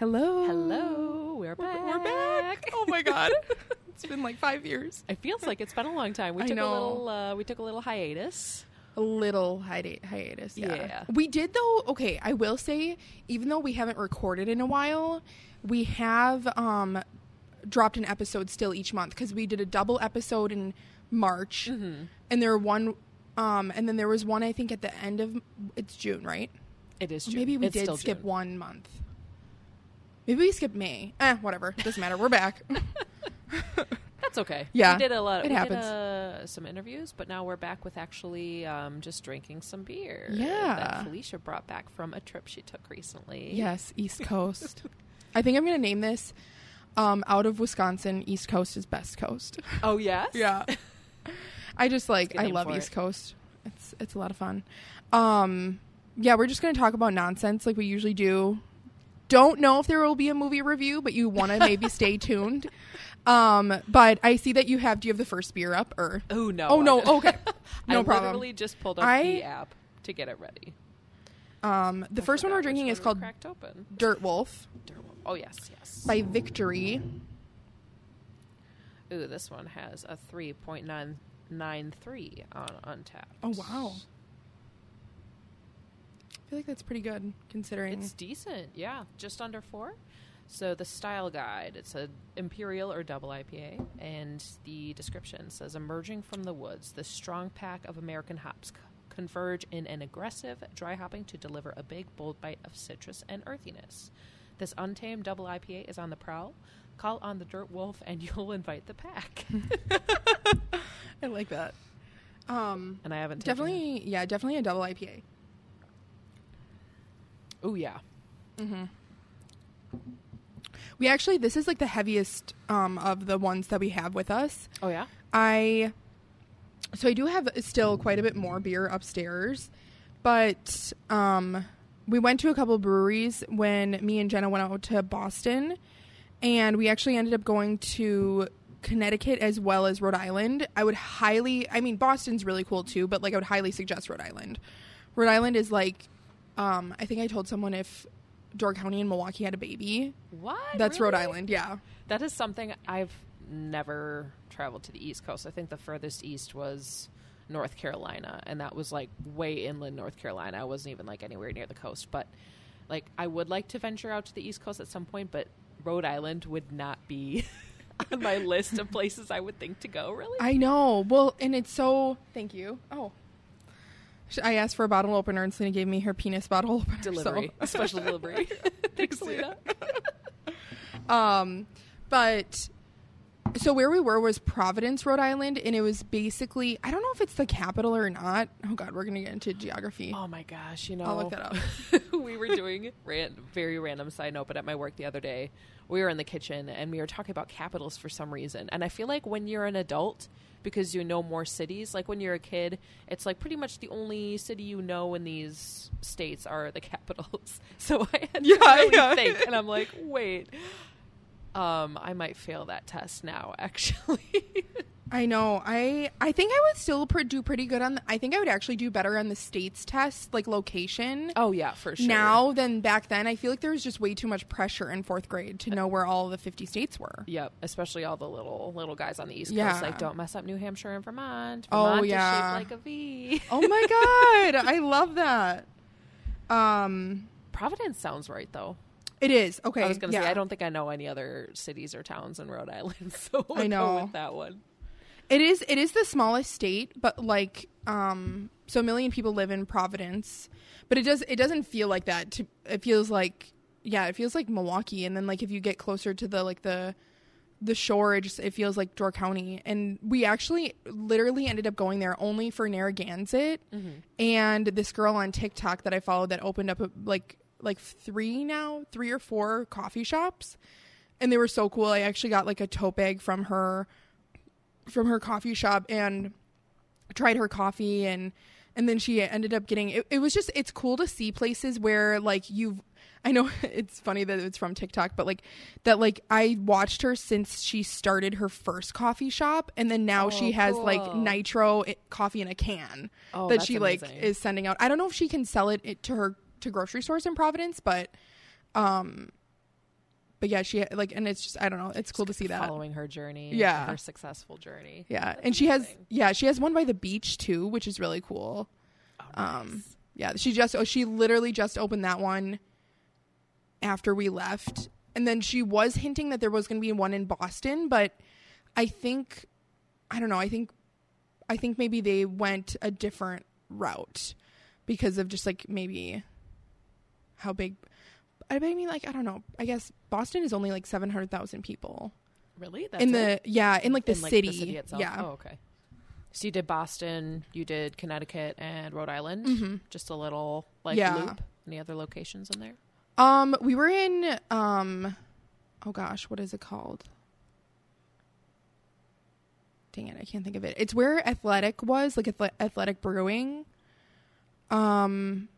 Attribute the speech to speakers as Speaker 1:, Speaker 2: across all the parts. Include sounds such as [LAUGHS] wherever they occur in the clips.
Speaker 1: Hello.
Speaker 2: Hello, we're back.
Speaker 1: we're back. Oh my god. [LAUGHS] it's been like five years.
Speaker 2: It feels like it's been a long time. We
Speaker 1: I
Speaker 2: took
Speaker 1: know.
Speaker 2: a little. Uh, we took a little hiatus.
Speaker 1: A little hiati- hiatus. Yeah.
Speaker 2: Yeah.
Speaker 1: We did though. Okay, I will say, even though we haven't recorded in a while, we have um dropped an episode still each month because we did a double episode in March,
Speaker 2: Mm-hmm.
Speaker 1: and there were one. Um, and then there was one I think at the end of it's June, right?
Speaker 2: It is. June.
Speaker 1: Maybe we
Speaker 2: It's
Speaker 1: did skip
Speaker 2: June.
Speaker 1: one month. Maybe we skipped May. Eh, whatever. Doesn't matter. We're back. [LAUGHS]
Speaker 2: That's okay.
Speaker 1: Yeah,
Speaker 2: we did a lot.
Speaker 1: it
Speaker 2: we
Speaker 1: happens.
Speaker 2: Did, uh, some interviews, but now we're back with actually um, just drinking some beer.
Speaker 1: Yeah.
Speaker 2: that Felicia brought back from a trip she took recently.
Speaker 1: yes, East Coast. [LAUGHS] I think I'm gonna name this um, out of Wisconsin. East Coast is best coast. [LAUGHS]
Speaker 2: Oh yes.
Speaker 1: Yeah. I just like
Speaker 2: That's a good
Speaker 1: I love East
Speaker 2: it.
Speaker 1: Coast. It's it's a lot of fun. Um yeah, we're just going to talk about nonsense like we usually do. Don't know if there will be a movie review, but you want to maybe stay [LAUGHS] tuned. Um but I see that you have do you have the first beer up or
Speaker 2: Oh no.
Speaker 1: Oh no, okay. [LAUGHS] No
Speaker 2: I
Speaker 1: problem.
Speaker 2: literally just pulled up
Speaker 1: I-
Speaker 2: the app to get it ready.
Speaker 1: Um the
Speaker 2: I
Speaker 1: first one we're drinking is called
Speaker 2: Cracked Open.
Speaker 1: Dirt Wolf
Speaker 2: Oh yes, yes.
Speaker 1: by Victory.
Speaker 2: Ooh, this one has a three point nine nine three on Untappd.
Speaker 1: Oh wow. I feel like that's pretty good considering
Speaker 2: It's decent, yeah, just under four. So the style guide, it's a imperial or double IPA, and the description says emerging from the woods, the strong pack of American hops converge in an aggressive dry hopping to deliver a big bold bite of citrus and earthiness. This untamed double IPA is on the prowl. Call on the dirt wolf, and [LAUGHS] you'll invite the pack. [LAUGHS]
Speaker 1: I like that. Um
Speaker 2: and I haven't
Speaker 1: definitely yeah, definitely a double IPA.
Speaker 2: Oh yeah,
Speaker 1: We actually this is like the heaviest um, of the ones that we have with us.
Speaker 2: oh yeah.
Speaker 1: I so I do have still quite a bit more beer upstairs, but um, we went to a couple breweries when me and Jenna went out to Boston, and we actually ended up going to Connecticut as well as Rhode Island. I would highly, I mean Boston's really cool too, but like I would highly suggest Rhode Island. Rhode Island is like, um, I think I told someone if Door County and Milwaukee had a baby,
Speaker 2: What?
Speaker 1: that's Rhode Island. Yeah.
Speaker 2: That is something I've never traveled to the East Coast. I think the furthest east was North Carolina, and that was like way inland North Carolina. I wasn't even like anywhere near the coast, but like I would like to venture out to the East Coast at some point, but Rhode Island would not be [LAUGHS] on my list of places I would think to go. Really?
Speaker 1: I know. Well, and it's so. Thank you. Oh. I asked for a bottle opener and Selena gave me her penis bottle [LAUGHS] opener. so-
Speaker 2: delivery, special delivery. [LAUGHS] Thanks, Selena. [LAUGHS]
Speaker 1: Um, but so where we were was Providence, Rhode Island, and it was basically I don't know if it's the capital or not. Oh God, we're gonna get into geography.
Speaker 2: Oh my gosh, you know.
Speaker 1: I'll look that up. [LAUGHS]
Speaker 2: we were doing ran- very random side note, but at my work the other day, we were in the kitchen and we were talking about capitals for some reason. And I feel like when you're an adult, because you know more cities, like when you're a kid, it's like pretty much the only city you know in these states are the [LAUGHS] capitals. So I had to
Speaker 1: Yeah,
Speaker 2: really
Speaker 1: yeah.
Speaker 2: think, and I'm like, wait. Um, I might fail that test now, [LAUGHS] actually.
Speaker 1: I know. I I think I would still pr- do pretty good on. The, I think I would actually do better on the states test, like location.
Speaker 2: oh yeah, for sure.
Speaker 1: Now than back then. I feel like there was just way too much pressure in fourth grade to know where all the 50 states were.
Speaker 2: Yep, especially all the little little guys on the East
Speaker 1: Yeah.
Speaker 2: Coast. Like, don't mess up New Hampshire and Vermont.
Speaker 1: Oh, yeah.
Speaker 2: is shaped like a V. [LAUGHS]
Speaker 1: Oh my god, I love that. Um,
Speaker 2: Providence sounds right though.
Speaker 1: It is okay.
Speaker 2: I was gonna
Speaker 1: yeah.
Speaker 2: say I don't think I know any other cities or towns in Rhode Island, [LAUGHS] so we'll
Speaker 1: I know.
Speaker 2: go with that one.
Speaker 1: It is. It is the smallest state, but like, um, so a million people live in Providence, but it does. It doesn't feel like that. To it feels like, yeah, it feels like Milwaukee, and then like if you get closer to the like the the shore, it just it feels like Door County, and we actually literally ended up going there only for Narragansett, and this girl on TikTok that I followed that opened up a, like like three now, three or four coffee shops, and they were so cool. I actually got like a tote bag from her from her coffee shop and tried her coffee and and then she ended up getting it, it was just it's cool to see places where like you've I know [LAUGHS] it's funny that it's from TikTok, but like that like I watched her since she started her first coffee shop and then now she
Speaker 2: Oh,
Speaker 1: has like nitro eh, coffee in a can
Speaker 2: Oh,
Speaker 1: that she like is sending out. I don't know if she can sell it, it to her to grocery stores in Providence, but um but yeah, she like, and it's just I don't know. It's cool to see that.
Speaker 2: Following her journey,
Speaker 1: Yeah.
Speaker 2: her successful journey.
Speaker 1: Yeah,
Speaker 2: That's
Speaker 1: and she has yeah she has one by the beach too, which is really cool.
Speaker 2: Oh,
Speaker 1: Um,
Speaker 2: nice.
Speaker 1: yeah, she just oh she literally just opened that one after we left, and then she was hinting that there was going to be one in Boston, but I think I don't know. I think I think maybe they went a different route because of just like maybe how big. I mean, like I don't know. I guess Boston is only like seven hundred thousand people
Speaker 2: really That's
Speaker 1: in
Speaker 2: it?
Speaker 1: the yeah in like the
Speaker 2: In, like,
Speaker 1: city.
Speaker 2: the city itself.
Speaker 1: Yeah,
Speaker 2: Oh, okay. So you did Boston, you did Connecticut and Rhode Island.
Speaker 1: hmm
Speaker 2: Just a little like
Speaker 1: Yeah.
Speaker 2: loop. Any other locations in there?
Speaker 1: Um, we were in um, oh gosh, what is it called? Dang it, I can't think of it. It's where Athletic was, like Athletic Brewing. Um,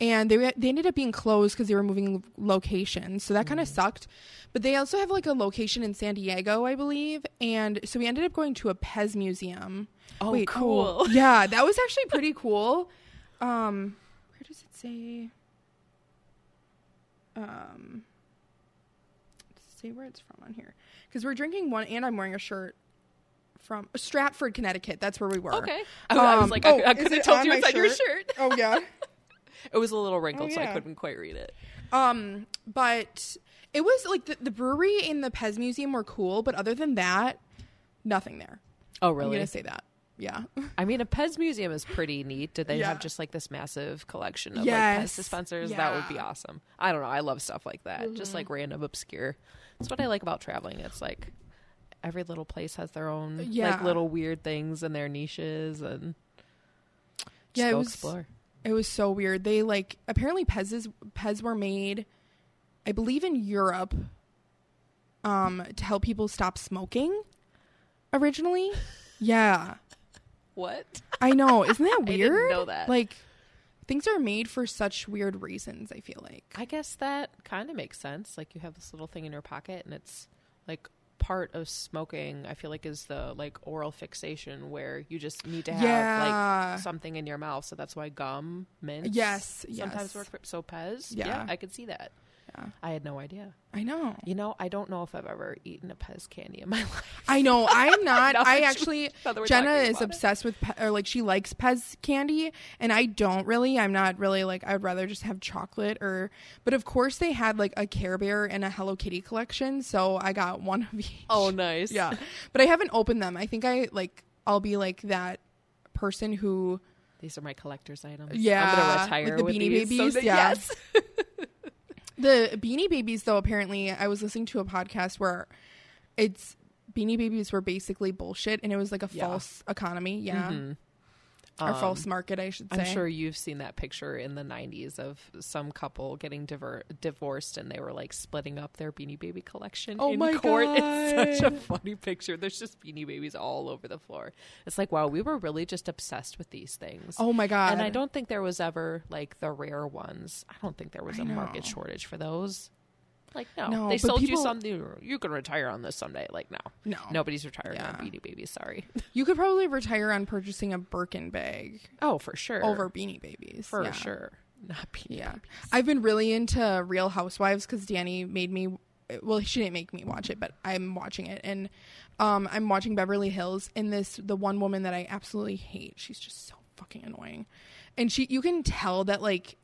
Speaker 1: and they they ended up being closed because they were moving locations, so that kind of
Speaker 2: Mm.
Speaker 1: sucked. But they also have like a location in San Diego, I believe, and so we ended up going to a Pez museum.
Speaker 2: Oh,
Speaker 1: Wait,
Speaker 2: cool.
Speaker 1: oh, yeah, that was actually pretty [LAUGHS] cool. Um, where does it say? Um, let's see where it's from on here because we're drinking one, and I'm wearing a shirt from Stratford, Connecticut. That's where we were.
Speaker 2: Okay. I, I was
Speaker 1: Um,
Speaker 2: like,
Speaker 1: oh,
Speaker 2: I, I could have told you it's on your
Speaker 1: shirt. Oh yeah. [LAUGHS]
Speaker 2: It was a little wrinkled, so I couldn't quite read it.
Speaker 1: Um, but it was like the, the brewery and the Pez Museum were cool, but other than that, nothing there.
Speaker 2: Oh,
Speaker 1: I'm
Speaker 2: really?
Speaker 1: gonna say that. Yeah.
Speaker 2: I mean, a Pez museum is pretty neat. Did they
Speaker 1: Yeah.
Speaker 2: have just like this massive collection of like Pez dispensers? That would be awesome. I don't know. I love stuff like that. Just like random obscure. That's what I like about traveling. It's like every little place has their own
Speaker 1: Yeah.
Speaker 2: like little weird things and their niches and just
Speaker 1: Yeah,
Speaker 2: go
Speaker 1: was-
Speaker 2: explore.
Speaker 1: It was so weird. They like apparently Pez's Pez were made, I believe in Europe, um, to help people stop smoking. Originally, [LAUGHS] yeah,
Speaker 2: What?
Speaker 1: I know. Isn't that [LAUGHS]
Speaker 2: I
Speaker 1: weird?
Speaker 2: didn't know that.
Speaker 1: Like, things are made for such weird reasons. I feel like.
Speaker 2: I guess that kind of makes sense. Like you have this little thing in your pocket, and it's like part of smoking. I feel like is the like oral fixation where you just need to have
Speaker 1: yeah.
Speaker 2: like something in your mouth. So that's why gum, mint,
Speaker 1: yes.
Speaker 2: sometimes
Speaker 1: yes.
Speaker 2: work for. So Pez,
Speaker 1: Yeah.
Speaker 2: yeah, I could see that. I had no idea.
Speaker 1: I know.
Speaker 2: You know, I don't know if I've ever eaten a Pez candy in my [LAUGHS] life.
Speaker 1: I know. I'm [LAUGHS] not. I actually.
Speaker 2: now that we're
Speaker 1: Jenna is
Speaker 2: about it.
Speaker 1: obsessed with, Pe- or like she likes Pez candy, and I don't really. I'm not really like. I would rather just have chocolate or. But of course, they had like a Care Bear and a Hello Kitty collection, so I got one of [LAUGHS] each.
Speaker 2: Oh, nice.
Speaker 1: yeah. But I haven't opened them. I think I like. I'll be like that person who.
Speaker 2: These are my collector's items.
Speaker 1: Yeah,
Speaker 2: I'm gonna
Speaker 1: with
Speaker 2: retire
Speaker 1: the
Speaker 2: with
Speaker 1: Beanie
Speaker 2: so
Speaker 1: Babies,
Speaker 2: that-
Speaker 1: yeah.
Speaker 2: Yes.
Speaker 1: The Beanie Babies, though, apparently, I was listening to a podcast where it's Beanie Babies were basically bullshit, and it was like a
Speaker 2: Yeah.
Speaker 1: false economy. Yeah.
Speaker 2: Mhm.
Speaker 1: Or
Speaker 2: Um,
Speaker 1: false market, I should say.
Speaker 2: I'm sure you've seen that picture in the 90s of some couple getting diver- divorced and they were like splitting up their Beanie Baby collection
Speaker 1: Oh
Speaker 2: in
Speaker 1: my
Speaker 2: court. [LAUGHS] It's such a funny picture. There's just Beanie Babies all over the floor. It's like, wow, we were really just obsessed with these things.
Speaker 1: Oh my god!
Speaker 2: and I don't think there was ever like the rare ones. I don't think there was
Speaker 1: I
Speaker 2: a market shortage for those. Like, no.
Speaker 1: No,
Speaker 2: they sold you something. You can retire on this someday. Like, no.
Speaker 1: no,
Speaker 2: Nobody's retiring
Speaker 1: Yeah.
Speaker 2: on Beanie Babies. Sorry. [LAUGHS]
Speaker 1: You could probably retire on purchasing a Birkin bag
Speaker 2: Oh, for sure.
Speaker 1: over Beanie Babies
Speaker 2: For
Speaker 1: Yeah.
Speaker 2: sure. Not Beanie
Speaker 1: Yeah,
Speaker 2: Babies.
Speaker 1: I've been really into Real Housewives because Danny made me. Well, she didn't make me watch it, but I'm watching it, and um, I'm watching Beverly Hills. And this, the one woman that I absolutely hate, she's just so fucking annoying, and she, you can tell that like.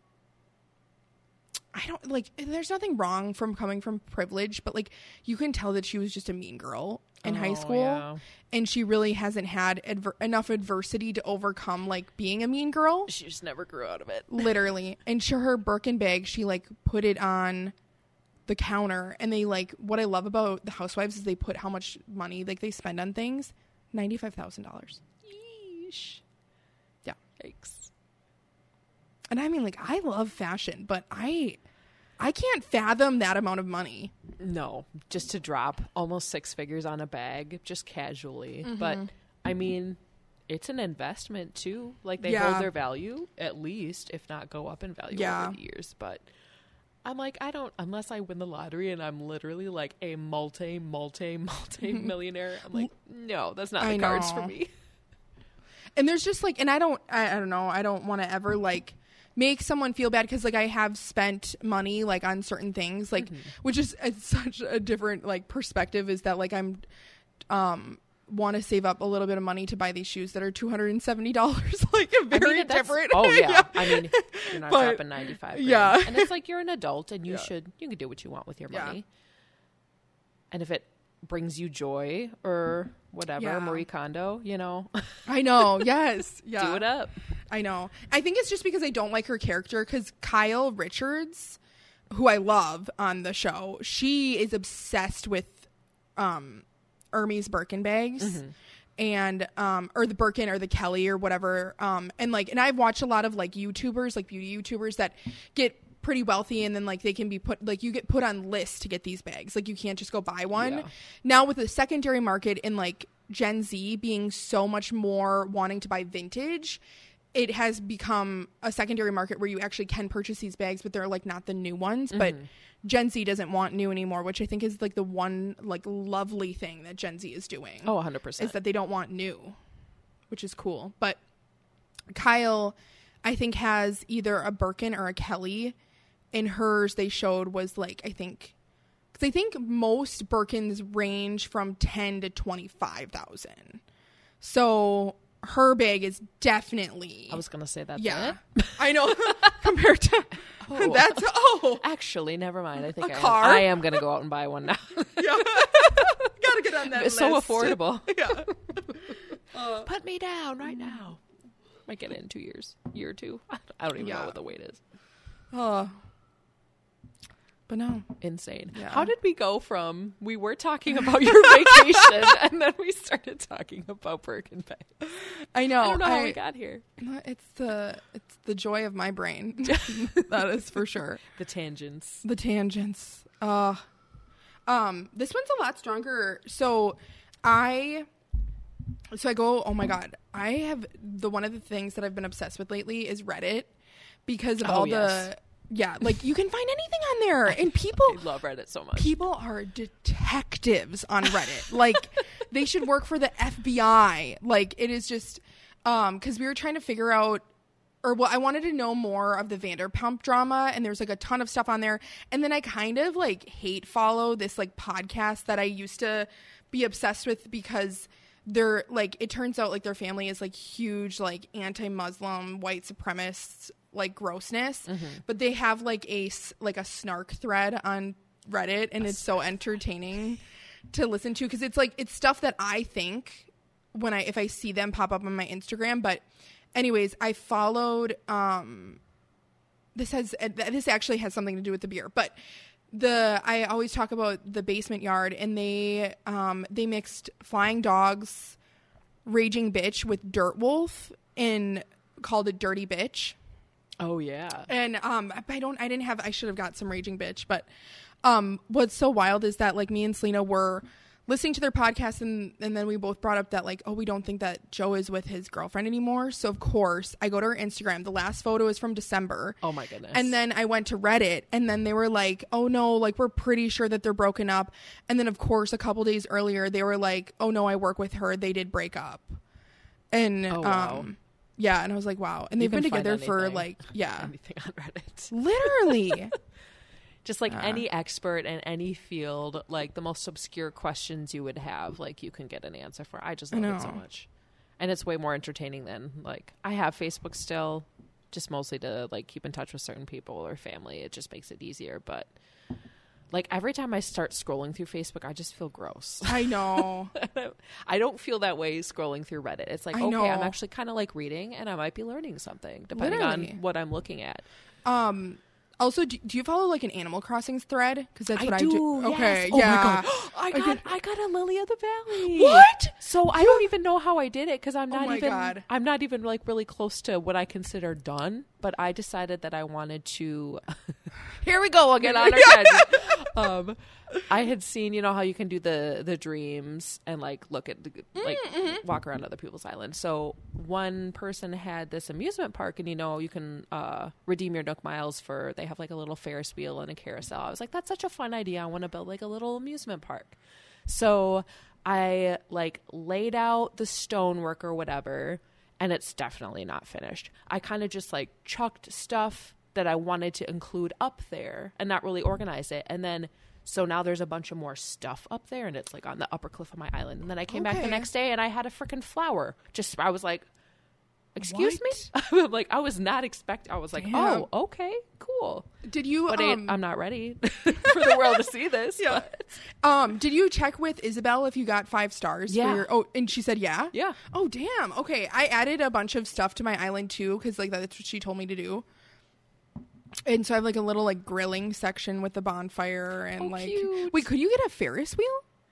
Speaker 1: I don't like. There's nothing wrong from coming from privilege, but like you can tell that she was just a mean girl in high
Speaker 2: Oh,
Speaker 1: school,
Speaker 2: yeah.
Speaker 1: and she really hasn't had adver- enough adversity to overcome like being a mean girl
Speaker 2: She just never grew out of it. [LAUGHS]
Speaker 1: literally and she, her birkin bag she like put it on the counter and they like what i love about the housewives is they put how much money like they spend on things $95000
Speaker 2: Yeesh.
Speaker 1: Yeah.
Speaker 2: Yikes.
Speaker 1: And i mean like i love fashion but i i can't fathom that amount of money
Speaker 2: No, just to drop almost six figures on a bag, just casually. But
Speaker 1: Mm-hmm.
Speaker 2: I mean, it's an investment too. Like they
Speaker 1: Yeah.
Speaker 2: hold their value at least, if not go up in value
Speaker 1: Yeah.
Speaker 2: over the years. But I'm like, I don't unless I win the lottery and I'm literally like a multi, multi, [LAUGHS] multi millionaire. I'm like, no, that's not
Speaker 1: I
Speaker 2: the cards for me.
Speaker 1: and there's just like and i don't i, I don't know i don't want to ever like make someone feel bad because like I have spent money like on certain things like
Speaker 2: Mm-hmm.
Speaker 1: which is it's [LAUGHS] such a different like perspective is that like I'm um want to save up a little bit of money to buy these shoes that are two hundred and seventy dollars [LAUGHS] like a
Speaker 2: I mean,
Speaker 1: very different
Speaker 2: Oh [LAUGHS] yeah. I mean, you're not
Speaker 1: But-
Speaker 2: dropping ninety five.
Speaker 1: yeah.
Speaker 2: and it's like you're an adult and you
Speaker 1: Yeah.
Speaker 2: should you can do what you want with your
Speaker 1: Yeah.
Speaker 2: money. And if it brings you joy or whatever,
Speaker 1: Yeah.
Speaker 2: Marie Kondo, you know,
Speaker 1: I know yes yeah
Speaker 2: do it up.
Speaker 1: I know. I think it's just because I don't like her character because Kyle Richards, who I love on the show, she is obsessed with um Hermes Birkin bags. And um or the Birkin or the Kelly or whatever. Um and like and I've watched a lot of like YouTubers, like beauty YouTubers that get pretty wealthy and then like they can be put like you get put on lists to get these bags. Like you can't just go buy one.
Speaker 2: Yeah.
Speaker 1: Now with the secondary market and like Gen Z being so much more wanting to buy vintage, it has become a secondary market where you actually can purchase these bags, but they're like not the new ones. But mm-hmm. Gen Z doesn't want new anymore, which I think is like the one like lovely thing that Gen Z is doing
Speaker 2: Oh, 100 percent.
Speaker 1: is that they don't want new, which is cool. But Kyle, I think, has either a Birkin or a Kelly. In hers, they showed was like I think, because I think most Birkins range from ten to twenty five thousand. So her bag is definitely
Speaker 2: I was gonna say that.
Speaker 1: yeah. [LAUGHS] I know [LAUGHS] compared to
Speaker 2: Oh. [LAUGHS]
Speaker 1: that's oh
Speaker 2: Actually, never mind. I think
Speaker 1: A
Speaker 2: I,
Speaker 1: car?
Speaker 2: Am, I am gonna go out and buy one now.
Speaker 1: yeah. Gotta get on that.
Speaker 2: it's so affordable.
Speaker 1: Yeah.
Speaker 2: Uh, Put me down right mm. now. Might get it in two years, year or two. I don't even
Speaker 1: Yeah.
Speaker 2: know what the wait is.
Speaker 1: Oh. But no.
Speaker 2: Insane.
Speaker 1: Yeah.
Speaker 2: How did we go from we were talking about your [LAUGHS] vacation and then we started talking about Birkin bags?
Speaker 1: I know.
Speaker 2: I don't know how
Speaker 1: I-
Speaker 2: we got here.
Speaker 1: It's the it's the joy of my brain. [LAUGHS] that is for sure.
Speaker 2: The tangents.
Speaker 1: The tangents. Uh um this one's a lot stronger. So I so I go, "Oh my god. I have the one of the things that I've been obsessed with lately is Reddit because of
Speaker 2: Oh,
Speaker 1: all
Speaker 2: yes.
Speaker 1: the yeah, like you can find anything on there [LAUGHS] and people
Speaker 2: I love Reddit so much.
Speaker 1: people are detectives on Reddit. like [LAUGHS] they should work for the FBI. Like it is just um cuz we were trying to figure out or well I wanted to know more of the Vanderpump drama and there's like a ton of stuff on there and then I kind of like hate follow this like podcast that I used to be obsessed with because they're like it turns out like their family is like huge like anti-muslim white supremacists like grossness but they have like a like a snark thread on reddit and it's so entertaining to listen to because it's like it's stuff that i think when i if i see them pop up on my instagram but anyways i followed um this has this actually has something to do with the beer but the i always talk about the basement yard and they um they mixed flying dogs raging bitch with dirt wolf and called it dirty bitch
Speaker 2: oh yeah.
Speaker 1: and um i don't i didn't have i should have got some raging bitch but um what's so wild is that like me and selena were listening to their podcast and and then we both brought up that like oh we don't think that joe is with his girlfriend anymore so of course i go to her instagram the last photo is from december
Speaker 2: Oh my goodness.
Speaker 1: and then I went to Reddit, and then they were like, "Oh no, like we're pretty sure that they're broken up." And then, of course, a couple days earlier, they were like, "Oh no, I work with her. They did break up." And
Speaker 2: Oh, wow.
Speaker 1: um, yeah, and I was like, "Wow!" And
Speaker 2: You
Speaker 1: they've been together for like, [LAUGHS] yeah,
Speaker 2: anything on Reddit.
Speaker 1: literally, [LAUGHS]
Speaker 2: Just like
Speaker 1: Yeah.
Speaker 2: any expert in any field, like the most obscure questions you would have, like you can get an answer for. I just
Speaker 1: I
Speaker 2: love it so much. And it's way more entertaining than like I have Facebook still, just mostly to like keep in touch with certain people or family. It just makes it easier. But like every time I start scrolling through Facebook, I just feel gross.
Speaker 1: I [LAUGHS] know.
Speaker 2: I don't feel that way scrolling through Reddit. It's like,
Speaker 1: I
Speaker 2: okay,
Speaker 1: know.
Speaker 2: I'm actually kind of like reading and I might be learning something depending
Speaker 1: Literally.
Speaker 2: on what I'm looking at.
Speaker 1: Um. Also, do, do you follow like an Animal Crossings thread? Because that's what I,
Speaker 2: do.
Speaker 1: do.
Speaker 2: yes.
Speaker 1: Okay.
Speaker 2: Oh
Speaker 1: yeah.
Speaker 2: my god. [GASPS] I
Speaker 1: I
Speaker 2: got I got a Lily of the Valley.
Speaker 1: What?
Speaker 2: So I don't even know how I did it because I'm
Speaker 1: Oh
Speaker 2: not
Speaker 1: my
Speaker 2: even
Speaker 1: God.
Speaker 2: I'm not even like really close to what I consider done. But I decided that I wanted to. [LAUGHS] Here we go again on our [LAUGHS] tangent. Um, I had seen you know how you can do the the dreams and like look at the- like
Speaker 1: Mm-hmm,
Speaker 2: walk around other people's islands. So one person had this amusement park, and you know you can uh, redeem your Nook miles for. They have like a little Ferris wheel and a carousel. I was like, that's such a fun idea. I want to build like a little amusement park. So I like laid out the stonework or whatever. And it's definitely not finished. I kind of just like chucked stuff that I wanted to include up there and not really organize it. And then so now there's a bunch of more stuff up there and it's like on the upper cliff of my island. And then I came back the next day and I had a freaking flower. Just I was like, "Excuse
Speaker 1: What? [LAUGHS]
Speaker 2: me?" like I was not expect I was like,
Speaker 1: Damn.
Speaker 2: "Oh, okay, cool."
Speaker 1: Did you
Speaker 2: But
Speaker 1: um,
Speaker 2: I'm not ready [LAUGHS] for the world to see this. [LAUGHS]
Speaker 1: Yeah.
Speaker 2: but-
Speaker 1: um did you check with Isabelle if you got five stars?
Speaker 2: Yeah.
Speaker 1: For your, oh, and she said yeah.
Speaker 2: Yeah.
Speaker 1: Oh damn. Okay, I added a bunch of stuff to my island too because like that's what she told me to do. And so I have like a little like grilling section with the bonfire and
Speaker 2: Oh,
Speaker 1: like
Speaker 2: cute.
Speaker 1: wait, could you get a Ferris wheel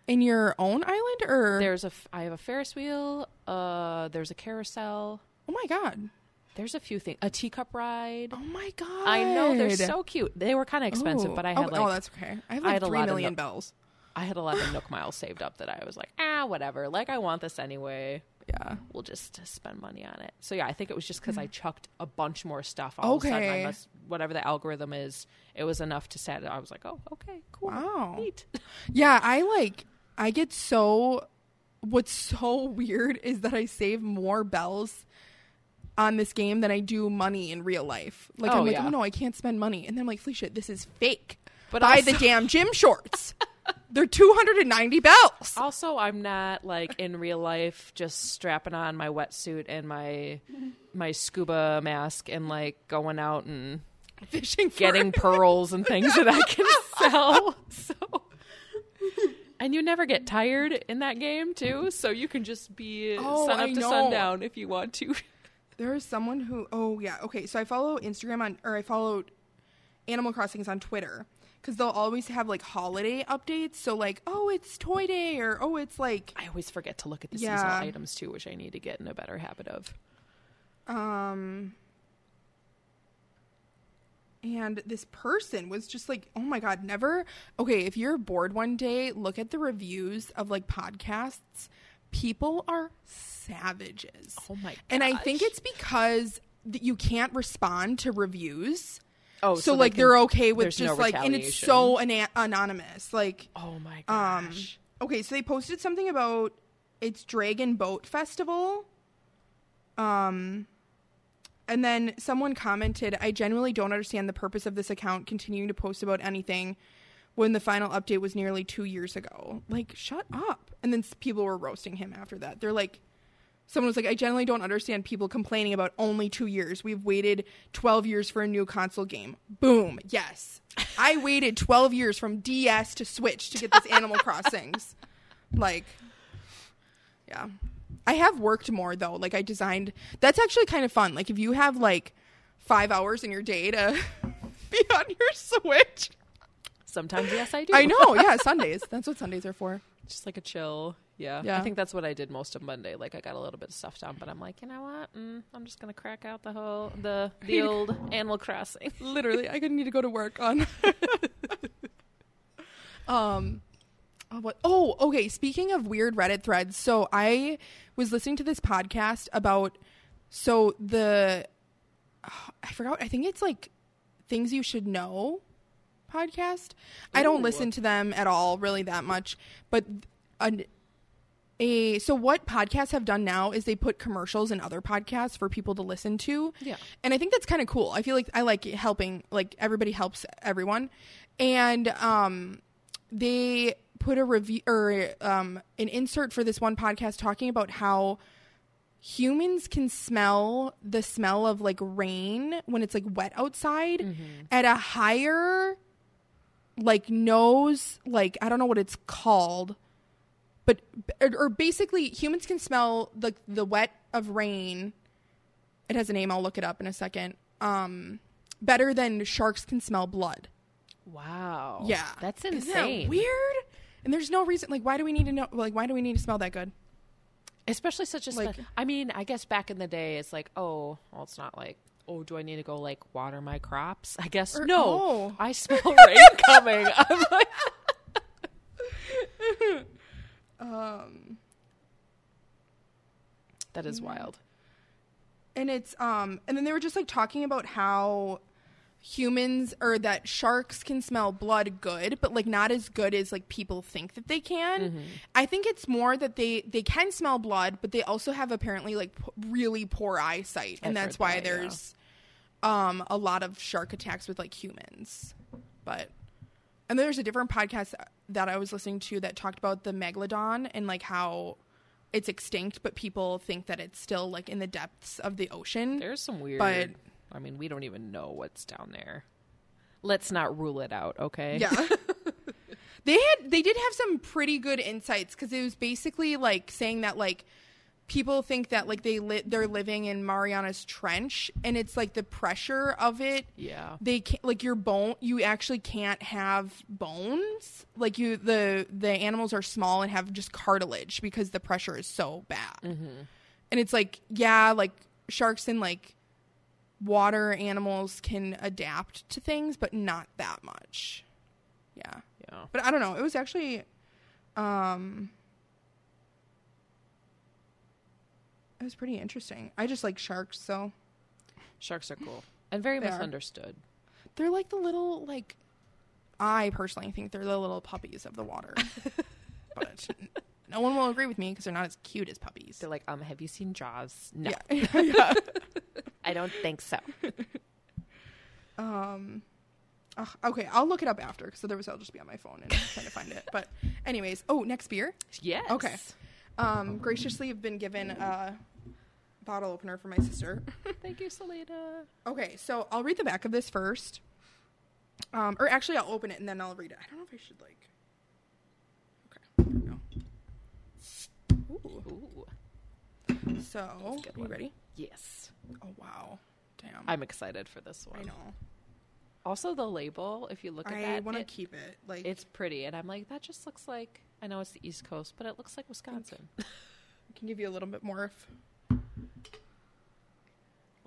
Speaker 1: in your own island or
Speaker 2: There's a f- I have a Ferris wheel. Uh, there's a carousel.
Speaker 1: Oh my god.
Speaker 2: There's a few things. A teacup ride.
Speaker 1: Oh my god.
Speaker 2: I know they're so cute. They were kind of expensive,
Speaker 1: Ooh.
Speaker 2: but I
Speaker 1: oh,
Speaker 2: had like
Speaker 1: oh, that's okay. I have
Speaker 2: I
Speaker 1: like
Speaker 2: had a
Speaker 1: three
Speaker 2: lot of no-
Speaker 1: bells.
Speaker 2: I had a lot of Nook miles saved up that I was like, ah, whatever. Like I want this anyway.
Speaker 1: Yeah.
Speaker 2: We'll just spend money on it. So yeah, I think it was just because I chucked a bunch more stuff. All of a sudden, I
Speaker 1: Okay.
Speaker 2: must whatever the algorithm is, it was enough to set. I was like, oh, okay, cool,
Speaker 1: Wow.
Speaker 2: neat. [LAUGHS]
Speaker 1: Yeah, I like I get so what's so [LAUGHS] weird is that I save more bells on this game than I do money in real life. Like
Speaker 2: Oh,
Speaker 1: I'm like,
Speaker 2: yeah.
Speaker 1: oh no, I can't spend money. And then I'm like, Felicia, this is fake.
Speaker 2: But
Speaker 1: Buy
Speaker 2: also-
Speaker 1: the damn gym [LAUGHS] shorts. They're two hundred and ninety bells.
Speaker 2: Also, I'm not like in real life just strapping on my wetsuit and my my scuba mask and like going out and
Speaker 1: Fishing for
Speaker 2: getting pearls and things that I can [LAUGHS] sell. So and you never get tired in that game too, so you can just be
Speaker 1: Oh,
Speaker 2: sun up
Speaker 1: I
Speaker 2: to
Speaker 1: know.
Speaker 2: sundown if you want to.
Speaker 1: There is someone who oh yeah okay so I follow Instagram on or I follow Animal Crossings on Twitter because they'll always have like holiday updates so like oh it's Toy Day or oh it's like
Speaker 2: I always forget to look at the
Speaker 1: Yeah.
Speaker 2: seasonal items too, which I need to get in a better habit of.
Speaker 1: um and this person was just like oh my god never okay if you're bored one day look at the reviews of like podcasts people are savages.
Speaker 2: Oh my god.
Speaker 1: and i think it's because you can't respond to reviews.
Speaker 2: Oh,
Speaker 1: so,
Speaker 2: they
Speaker 1: like
Speaker 2: can-
Speaker 1: they're okay with just
Speaker 2: no
Speaker 1: like and it's so ana- anonymous. Like
Speaker 2: Oh my
Speaker 1: um
Speaker 2: gosh.
Speaker 1: okay so they posted something about it's dragon boat festival. Um and then someone commented i genuinely don't understand the purpose of this account continuing to post about anything when the final update was nearly two years ago. Like shut up. And then people were roasting him after that. They're like someone was like i generally don't understand people complaining about only two years. We've waited 12 years for a new console game. Boom. Yes. I waited 12 years from ds to switch to get this animal [LAUGHS] crossings. Like yeah. I have worked more though. Like i designed that's actually kind of fun. Like if you have like five hours in your day to [LAUGHS] be on your switch
Speaker 2: Sometimes yes, I do.
Speaker 1: i know yeah sundays that's what sundays are for [LAUGHS]
Speaker 2: just like a chill. Yeah.
Speaker 1: Yeah.
Speaker 2: I think that's what I did most of Monday. Like I got a little bit of stuff done, but I'm like, you know what? Mm, I'm just gonna crack out the whole the the [LAUGHS] old Animal Crossing. [LAUGHS]
Speaker 1: literally i could need to go to work on um oh, what oh okay speaking of weird reddit threads so i was listening to this podcast about so the [SIGHS] i forgot i think it's like things you should know podcast. I don't
Speaker 2: Ooh.
Speaker 1: listen to them at all really that much. But an a so what podcasts have done now is they put commercials in other podcasts for people to listen to.
Speaker 2: Yeah.
Speaker 1: and i think that's kind of cool. I feel like i like helping like everybody helps everyone. And um they put a review or um an insert for this one podcast talking about how humans can smell the smell of like rain when it's like wet outside at a higher like nose like i don't know what it's called but or, or basically humans can smell the the wet of rain it has a name i'll look it up in a second um better than sharks can smell blood
Speaker 2: Wow.
Speaker 1: yeah
Speaker 2: That's
Speaker 1: Isn't
Speaker 2: insane.
Speaker 1: that weird and there's no reason like why do we need to know like why do we need to smell that good
Speaker 2: Especially such a.
Speaker 1: Like-
Speaker 2: Like, I mean, I guess back in the day, it's like, oh, well, it's not like, oh, do I need to go like water my crops? I guess
Speaker 1: Or-
Speaker 2: no.
Speaker 1: oh. [LAUGHS]
Speaker 2: I smell rain coming. [LAUGHS] I'm like, [LAUGHS]
Speaker 1: um
Speaker 2: that is wild.
Speaker 1: and it's um and then they were just like talking about how humans or that sharks can smell blood good but like not as good as like people think that they can
Speaker 2: Mm-hmm.
Speaker 1: i think it's more that they they can smell blood but they also have apparently like p- really poor eyesight and
Speaker 2: I've
Speaker 1: that's why
Speaker 2: that,
Speaker 1: there's um a lot of shark attacks with like humans but and there's a different podcast that i was listening to that talked about the megalodon and like how it's extinct but people think that it's still like in the depths of the ocean
Speaker 2: There's some weird.
Speaker 1: But-
Speaker 2: I mean, we don't even know what's down there. Let's not rule it out, okay?
Speaker 1: Yeah. [LAUGHS] they had they did have some pretty good insights cuz it was basically like saying that like people think that like they li- they're living in Mariana's trench and it's like the pressure of it.
Speaker 2: Yeah.
Speaker 1: they can't like your bone you actually can't have bones. Like you the the animals are small and have just cartilage because the pressure is so bad. And it's like yeah like sharks and like water animals can adapt to things but not that much. Yeah.
Speaker 2: Yeah.
Speaker 1: but i don't know. It was actually um it was pretty interesting i just like sharks so
Speaker 2: Sharks are cool and very
Speaker 1: They are.
Speaker 2: misunderstood.
Speaker 1: They're like the little like I personally think they're the little puppies of the water. [LAUGHS] but no one will agree with me because they're not as cute as puppies.
Speaker 2: They're like, um, have you seen Jaws? No,
Speaker 1: Yeah. [LAUGHS] yeah. [LAUGHS]
Speaker 2: I don't think so.
Speaker 1: Um ugh, okay, I'll look it up after because otherwise I'll just be on my phone and trying to find it. But anyways, oh, next beer.
Speaker 2: Yes.
Speaker 1: Okay. Um graciously have been given a bottle opener for my sister. [LAUGHS]
Speaker 2: Thank you, Selena.
Speaker 1: Okay, so I'll read the back of this first. Um, or actually, I'll open it and then I'll read it. I don't know if I should like. Okay, go. Ooh.
Speaker 2: Ooh.
Speaker 1: So, you ready?
Speaker 2: Yes.
Speaker 1: Oh wow, damn!
Speaker 2: I'm excited for this one.
Speaker 1: I know.
Speaker 2: Also, the label, if you look at
Speaker 1: I
Speaker 2: that, I
Speaker 1: want to keep it like
Speaker 2: it's pretty. And I'm like, that just looks like, I know it's the East Coast, but it looks like Wisconsin. [LAUGHS]
Speaker 1: I can give you a little bit more if.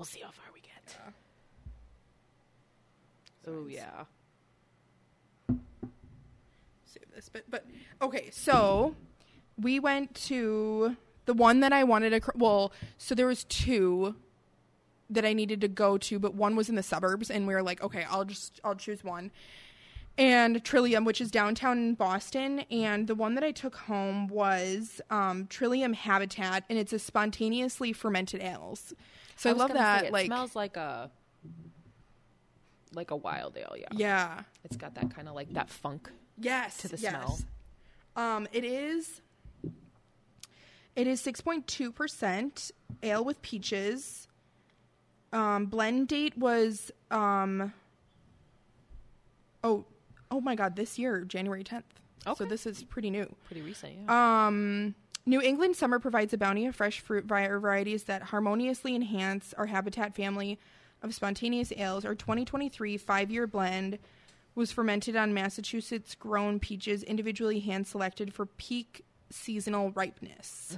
Speaker 2: We'll see how far we get.
Speaker 1: Uh,
Speaker 2: Oh,
Speaker 1: Signs.
Speaker 2: yeah.
Speaker 1: save this bit. But okay, so we went to the one that I wanted to. cr- Well, so there was two that I needed to go to, but one was in the suburbs, and we were like, okay, I'll just I'll choose one. And Trillium, which is downtown Boston, and the one that I took home was um, Trillium Habitat, and it's a spontaneously fermented ales. So I,
Speaker 2: was
Speaker 1: love that.
Speaker 2: say, it
Speaker 1: like,
Speaker 2: smells like a like a wild ale. Yeah.
Speaker 1: yeah,
Speaker 2: It's got that kind of like that funk.
Speaker 1: Yes.
Speaker 2: to the
Speaker 1: yes.
Speaker 2: smell.
Speaker 1: Um, it is. It is six point two percent ale with peaches. Um, blend date was um. Oh, oh my God! This year, January tenth. So this is pretty new.
Speaker 2: Pretty recent, yeah.
Speaker 1: Um, New England summer provides a bounty of fresh fruit varieties that harmoniously enhance our habitat family of spontaneous ales. Our 2023 five-year blend was fermented on Massachusetts grown peaches, individually hand selected for peak seasonal ripeness.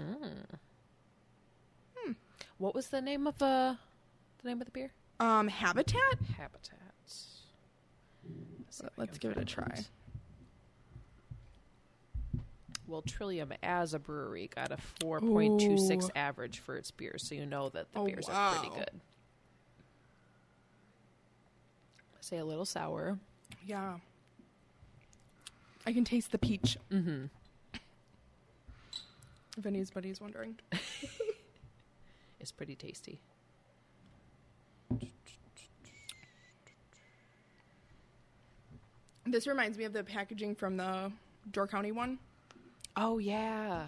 Speaker 1: Hmm.
Speaker 2: what was the name of the the name of the beer?
Speaker 1: Um, habitat.
Speaker 2: Habitat.
Speaker 1: So let's give it a try.
Speaker 2: Well, Trillium as a brewery got a 4.26
Speaker 1: Ooh.
Speaker 2: average for its beers, so you know that the
Speaker 1: Oh,
Speaker 2: beers are pretty good. Say a little sour.
Speaker 1: Yeah, I can taste the peach.
Speaker 2: Mm-hmm.
Speaker 1: If anybody's wondering. [LAUGHS]
Speaker 2: It's pretty tasty.
Speaker 1: This reminds me of the packaging from the Door County one.
Speaker 2: Oh yeah.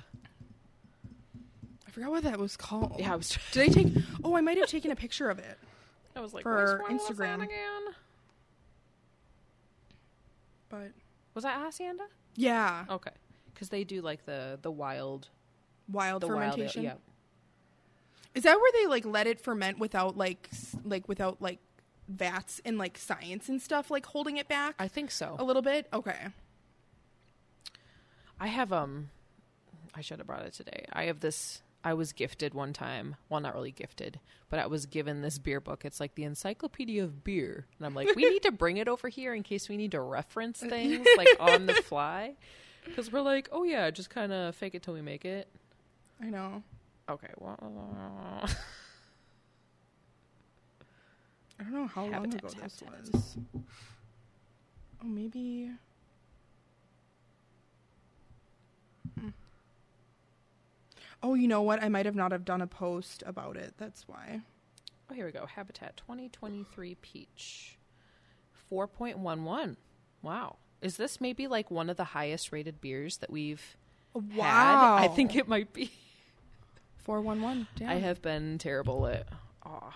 Speaker 1: I forgot what that was called.
Speaker 2: Yeah, I was.
Speaker 1: Did I take? Oh, I might have taken a picture of it.
Speaker 2: I was like,
Speaker 1: For
Speaker 2: which was that
Speaker 1: Instagram.
Speaker 2: again?
Speaker 1: But
Speaker 2: Was that hacienda?
Speaker 1: yeah,
Speaker 2: Okay, because they do like the the wild
Speaker 1: wild
Speaker 2: the
Speaker 1: fermentation.
Speaker 2: wild. Yeah.
Speaker 1: Is that where they like let it ferment without like like without like vats and like science and stuff like holding it back
Speaker 2: I think so.
Speaker 1: a little bit? Okay.
Speaker 2: I have um I should have brought it today. I have this I was gifted one time. Well, not really gifted, but I was given this beer book. It's like the encyclopedia of beer. And I'm like, we need to bring it over here in case we need to reference things like on the fly. Cuz we're like, "Oh yeah, just kind of fake it till we make it."
Speaker 1: I know.
Speaker 2: Okay, well [LAUGHS]
Speaker 1: I don't know how long ago this
Speaker 2: habitat.
Speaker 1: was. Oh, maybe. Oh, you know what? I might have not have done a post about it. That's why.
Speaker 2: Oh, here we go. Habitat 2023 peach. 4.11. Wow. Is this maybe like one of the highest rated beers that we've
Speaker 1: Wow.
Speaker 2: had? I think it might be.
Speaker 1: four one one.
Speaker 2: I have been terrible at. Aw.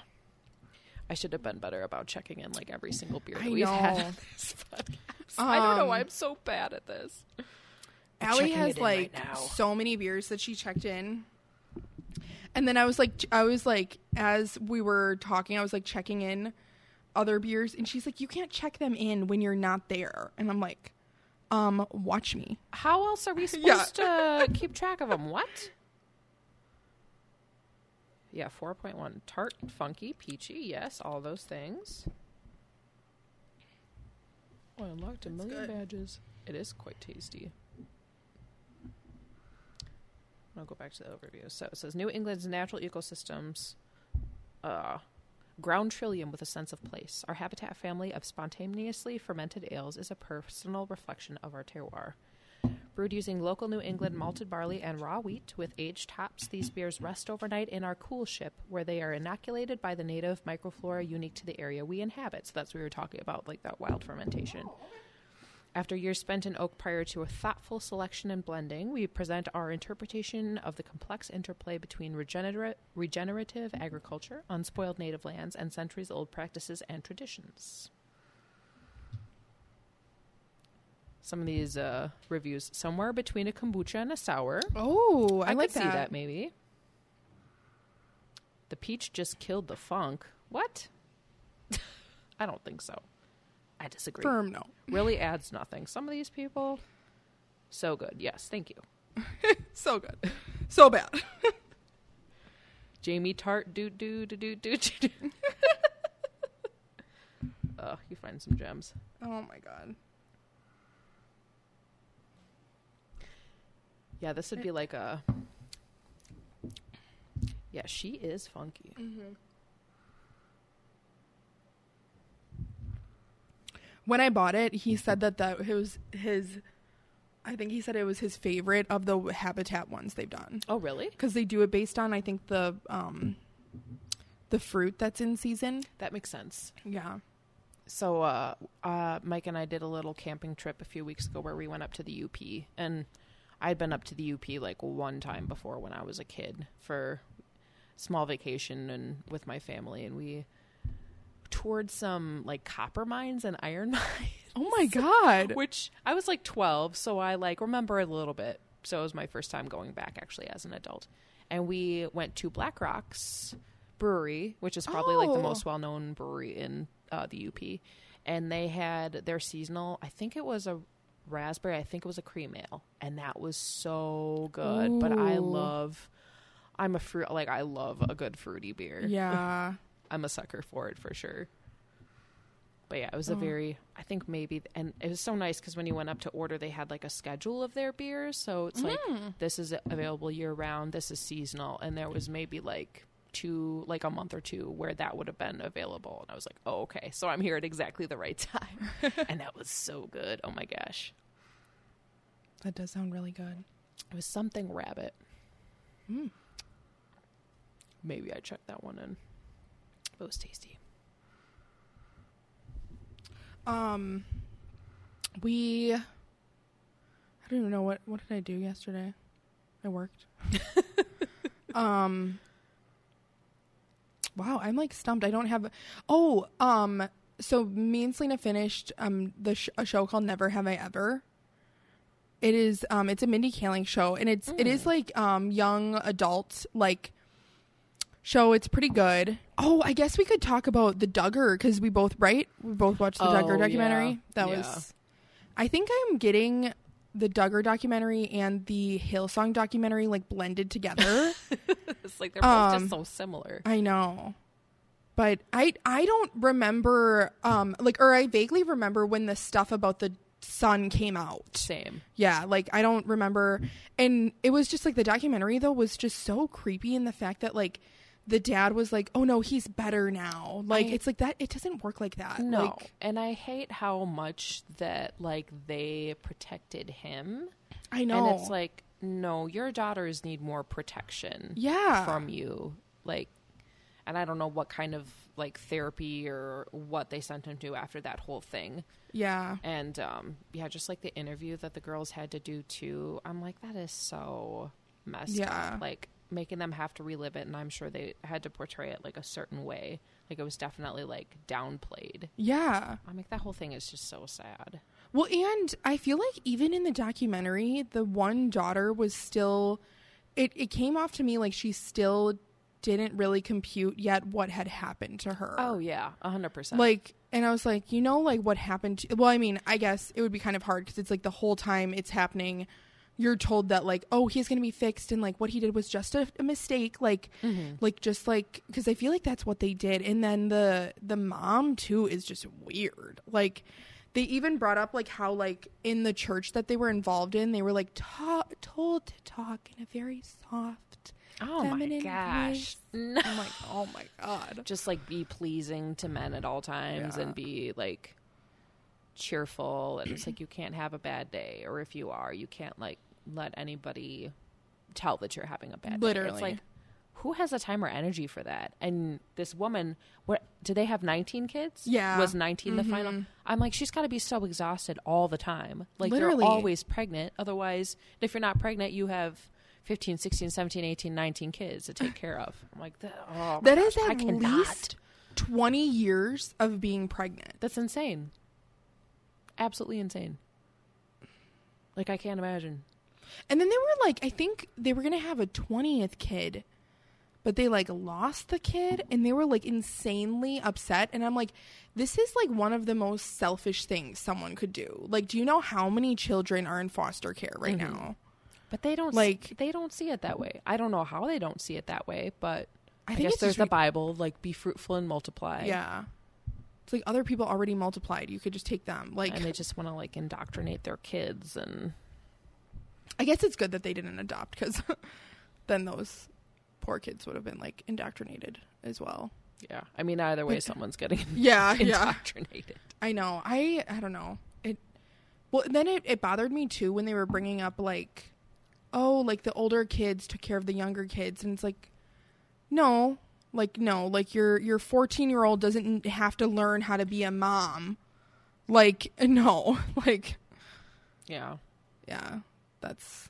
Speaker 2: I should have been better about checking in like every single beer that
Speaker 1: I
Speaker 2: we've had on this [LAUGHS] podcast. I don't know why
Speaker 1: Um,
Speaker 2: I'm so bad at this. I'm
Speaker 1: Allie has
Speaker 2: it in right
Speaker 1: like so many beers that she checked in. And then I was like, I was like, as we were talking, I was like checking in other beers, and she's like, you can't check them in when you're not there. And I'm like, um, watch me.
Speaker 2: How else are we [LAUGHS]
Speaker 1: Yeah.
Speaker 2: supposed to keep track of them? What? Yeah, 4.1. Tart, funky, peachy. Yes, all those things. Oh, I unlocked a
Speaker 1: That's
Speaker 2: million
Speaker 1: good.
Speaker 2: badges. It is quite tasty. I'll go back to the overview. So it says New England's natural ecosystems. Uh, ground trillium with a sense of place. Our habitat family of spontaneously fermented ales is a personal reflection of our terroir. Brewed using local New England malted barley and raw wheat with aged hops, these beers rest overnight in our coolship, where they are inoculated by the native microflora unique to the area we inhabit. So that's what we were talking about, like that wild fermentation. After years spent in oak prior to a thoughtful selection and blending, we present our interpretation of the complex interplay between regenera- regenerative agriculture, unspoiled native lands, and centuries old practices and traditions. Some of these uh, reviews, somewhere between a kombucha and a sour.
Speaker 1: Oh, I,
Speaker 2: I,
Speaker 1: like
Speaker 2: could see that maybe. The peach just killed the funk. What? [LAUGHS] I don't think so. I disagree
Speaker 1: Firm no.
Speaker 2: really adds nothing. Some of these people, so good. Yes, thank you. [LAUGHS]
Speaker 1: So good. So bad.
Speaker 2: Jamie Tart, do do do do do do. Oh, [LAUGHS] you find some gems.
Speaker 1: Oh my god.
Speaker 2: Yeah, this would be like a. Yeah, she is funky. Mm-hmm.
Speaker 1: When I bought it, he said that that was his. I think he said it was his favorite of the Habitat ones they've done
Speaker 2: Oh, really?
Speaker 1: because they do it based on I think the um, the fruit that's in season.
Speaker 2: That makes sense.
Speaker 1: Yeah.
Speaker 2: So, uh, uh, Mike and I did a little camping trip a few weeks ago where we went up to the UP, and I'd been up to the UP like one time before when I was a kid for small vacation and with my family, and we toured some like copper mines and iron [LAUGHS] mines.
Speaker 1: Oh my god.
Speaker 2: which I was like 12, so I like remember a little bit. So it was my first time going back actually as an adult. And we went to Black Rocks Brewery, which is probably like the
Speaker 1: Oh.
Speaker 2: most well-known brewery in uh, the UP. And they had their seasonal, I think it was a raspberry, I think it was a cream ale, and that was so good. But I love I'm a fruit like I love a good fruity beer.
Speaker 1: Yeah. [LAUGHS]
Speaker 2: I'm a sucker for it for sure. But yeah, it was a
Speaker 1: Oh.
Speaker 2: very, I think maybe, and it was so nice because when you went up to order, they had like a schedule of their beers. So it's like,
Speaker 1: Mm.
Speaker 2: this is available year round, this is seasonal. And there was maybe like two, like a month or two where that would have been available. And I was like, oh, okay. So I'm here at exactly the right [LAUGHS] time. [LAUGHS] and that was so good. Oh my gosh.
Speaker 1: That does sound really good.
Speaker 2: It was something rabbit.
Speaker 1: Mm.
Speaker 2: Maybe I checked that one in. It was tasty.
Speaker 1: Um, we. I don't even know what what did I do yesterday. I worked. [LAUGHS] um. Wow, I'm like stumped. I don't have. Oh, um. So me and Selena finished um the sh- a show called Never Have I Ever. It is um it's a Mindy Kaling show and it's it is
Speaker 2: Mm.
Speaker 1: like um young adult like show. It's pretty good. Oh, I guess we could talk about the Duggar because we both right we both watched the
Speaker 2: Oh,
Speaker 1: Duggar
Speaker 2: yeah.
Speaker 1: documentary. That
Speaker 2: Yeah.
Speaker 1: was. I think I'm getting the Duggar documentary and the Hillsong documentary like blended together. [LAUGHS]
Speaker 2: It's like they're both
Speaker 1: Um,
Speaker 2: just so similar.
Speaker 1: I know. But I I don't remember um like or I vaguely remember when the stuff about the sun came out.
Speaker 2: Same.
Speaker 1: Yeah, like I don't remember and it was just like the documentary though was just so creepy in the fact that like the dad was like, "Oh no, he's better now." Like
Speaker 2: I-
Speaker 1: it's like that. It doesn't work like that.
Speaker 2: No,
Speaker 1: Like,
Speaker 2: and I hate how much that like they protected him,
Speaker 1: I know.
Speaker 2: and it's like, no, your daughters need more protection
Speaker 1: yeah,
Speaker 2: from you, like, and I don't know what kind of like therapy or what they sent him to after that whole thing,
Speaker 1: yeah,
Speaker 2: and um, yeah, just like the interview that the girls had to do too. I'm like, that is so messed
Speaker 1: Yeah.
Speaker 2: up, like making them have to relive it, and I'm sure they had to portray it like a certain way, like it was definitely like downplayed.
Speaker 1: yeah.
Speaker 2: I mean, that whole thing is just so sad.
Speaker 1: Well, and I feel like even in the documentary, the one daughter was still. It it came off to me like she still didn't really compute yet what had happened to her.
Speaker 2: Oh yeah, a hundred percent.
Speaker 1: like and i was like you know like what happened to well i mean i guess it would be kind of hard because it's like the whole time it's happening you're told that like oh he's gonna be fixed and like what he did was just a, a mistake like
Speaker 2: Mm-hmm.
Speaker 1: like just like because i feel like that's what they did and then the the mom too is just weird like they even brought up like how like in the church that they were involved in they were like ta- told to talk in a very soft
Speaker 2: oh my
Speaker 1: feminine
Speaker 2: gosh, no. [LAUGHS]
Speaker 1: i'm like oh my god
Speaker 2: just like be pleasing to men at all times
Speaker 1: Yeah.
Speaker 2: and be like cheerful and it's like you can't have a bad day or if you are you can't like let anybody tell that you're having a bad day
Speaker 1: Literally.
Speaker 2: it's like who has the time or energy for that and this woman what do they have 19 kids
Speaker 1: Yeah.
Speaker 2: was 19 the final
Speaker 1: Mhm.
Speaker 2: i'm like she's got to be so exhausted all the time like
Speaker 1: Literally.
Speaker 2: you're always pregnant otherwise if you're not pregnant you have 15 16 17 18 19 kids to take care of i'm like that, oh
Speaker 1: That is
Speaker 2: gosh,
Speaker 1: at least 20 years of being pregnant.
Speaker 2: That's insane. Absolutely insane. Like I can't imagine.
Speaker 1: And then they were like, I think they were going to have a 20th kid, but they like lost the kid and they were like insanely upset. And I'm like, this is like one of the most selfish things someone could do. Like, do you know how many children are in foster care right
Speaker 2: Mhm.
Speaker 1: now?
Speaker 2: But they don't
Speaker 1: Like-
Speaker 2: they don't see it that way. I don't know how they don't see it that way, but
Speaker 1: I
Speaker 2: I,
Speaker 1: think
Speaker 2: guess there's
Speaker 1: just
Speaker 2: the Bible, like be fruitful and multiply.
Speaker 1: Yeah. It's like other people already multiplied. You could just take them. Like,
Speaker 2: and they just want to like indoctrinate their kids and
Speaker 1: I guess it's good that they didn't adopt because [LAUGHS] then those poor kids would have been like indoctrinated as well.
Speaker 2: yeah. I mean either way
Speaker 1: Like-
Speaker 2: someone's getting [LAUGHS]
Speaker 1: Yeah, [LAUGHS] yeah.
Speaker 2: indoctrinated.
Speaker 1: I know. I I don't know. It well then it, it bothered me too when they were bringing up like oh like the older kids took care of the younger kids and it's like no like no like your your 14 year old doesn't have to learn how to be a mom like [LAUGHS] no [LAUGHS] like
Speaker 2: Yeah.
Speaker 1: yeah that's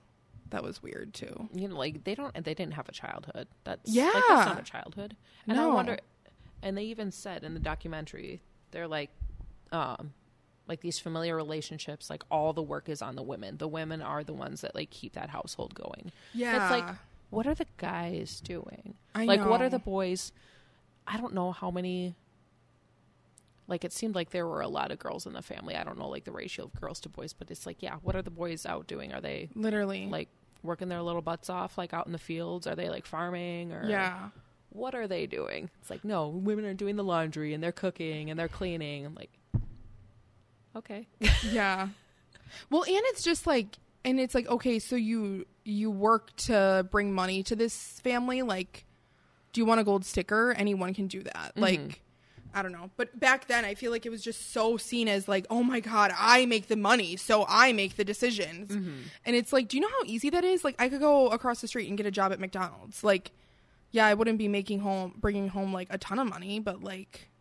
Speaker 1: that was weird too
Speaker 2: You know, like they don't they didn't have a childhood. That's
Speaker 1: Yeah.
Speaker 2: like, that's not a childhood. And
Speaker 1: No.
Speaker 2: I wonder and they even said in the documentary, they're like um like these familiar relationships, like all the work is on the women. The women are the ones that like keep that household going.
Speaker 1: yeah
Speaker 2: It's like what are the guys doing?
Speaker 1: I
Speaker 2: like what are the boys I don't know how many like it seemed like there were a lot of girls in the family. I don't know like the ratio of girls to boys, but it's like, yeah, what are the boys out doing? Are they
Speaker 1: literally.
Speaker 2: like working their little butts off like out in the fields? Are they like farming or
Speaker 1: yeah.
Speaker 2: what are they doing? It's like no women are doing the laundry and they're cooking and they're cleaning. I'm like okay.
Speaker 1: Yeah. [LAUGHS] Well and it's just like and it's like okay so you you work to bring money to this family like do you want a gold sticker? Anyone can do that. Mm-hmm. Like i don't know. But back then i feel like it was just so seen as like oh my god i make the money so i make the decisions. Mm-hmm. And it's like do you know how easy that is? Like i could go across the street and get a job at mcdonald's. Like yeah i wouldn't be making home bringing home like a ton of money but like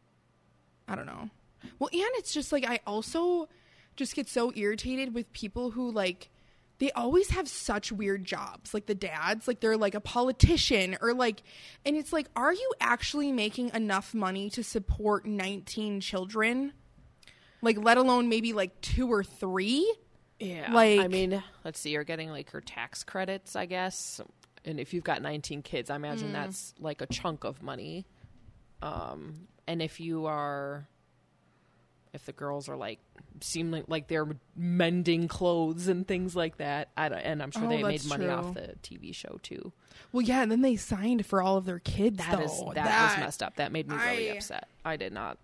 Speaker 1: I don't know. Well, and it's just like I also just get so irritated with people who like they always have such weird jobs. Like the dads, like they're like a politician or like and it's like are you actually making enough money to support 19 children? Like let alone maybe like 2 or 3?
Speaker 2: yeah
Speaker 1: Like-
Speaker 2: i mean let's see you're getting like her tax credits i guess and if you've got 19 kids i imagine that's like a chunk of money um and if you are if the girls are like seem like, like they're mending clothes and things like that I don't, and i'm sure
Speaker 1: Oh,
Speaker 2: they made money
Speaker 1: true.
Speaker 2: off the tv show too
Speaker 1: Well, yeah, and then they signed for all of their kids
Speaker 2: That
Speaker 1: though.
Speaker 2: is that, was messed up. That made me really
Speaker 1: I-
Speaker 2: upset. I did not.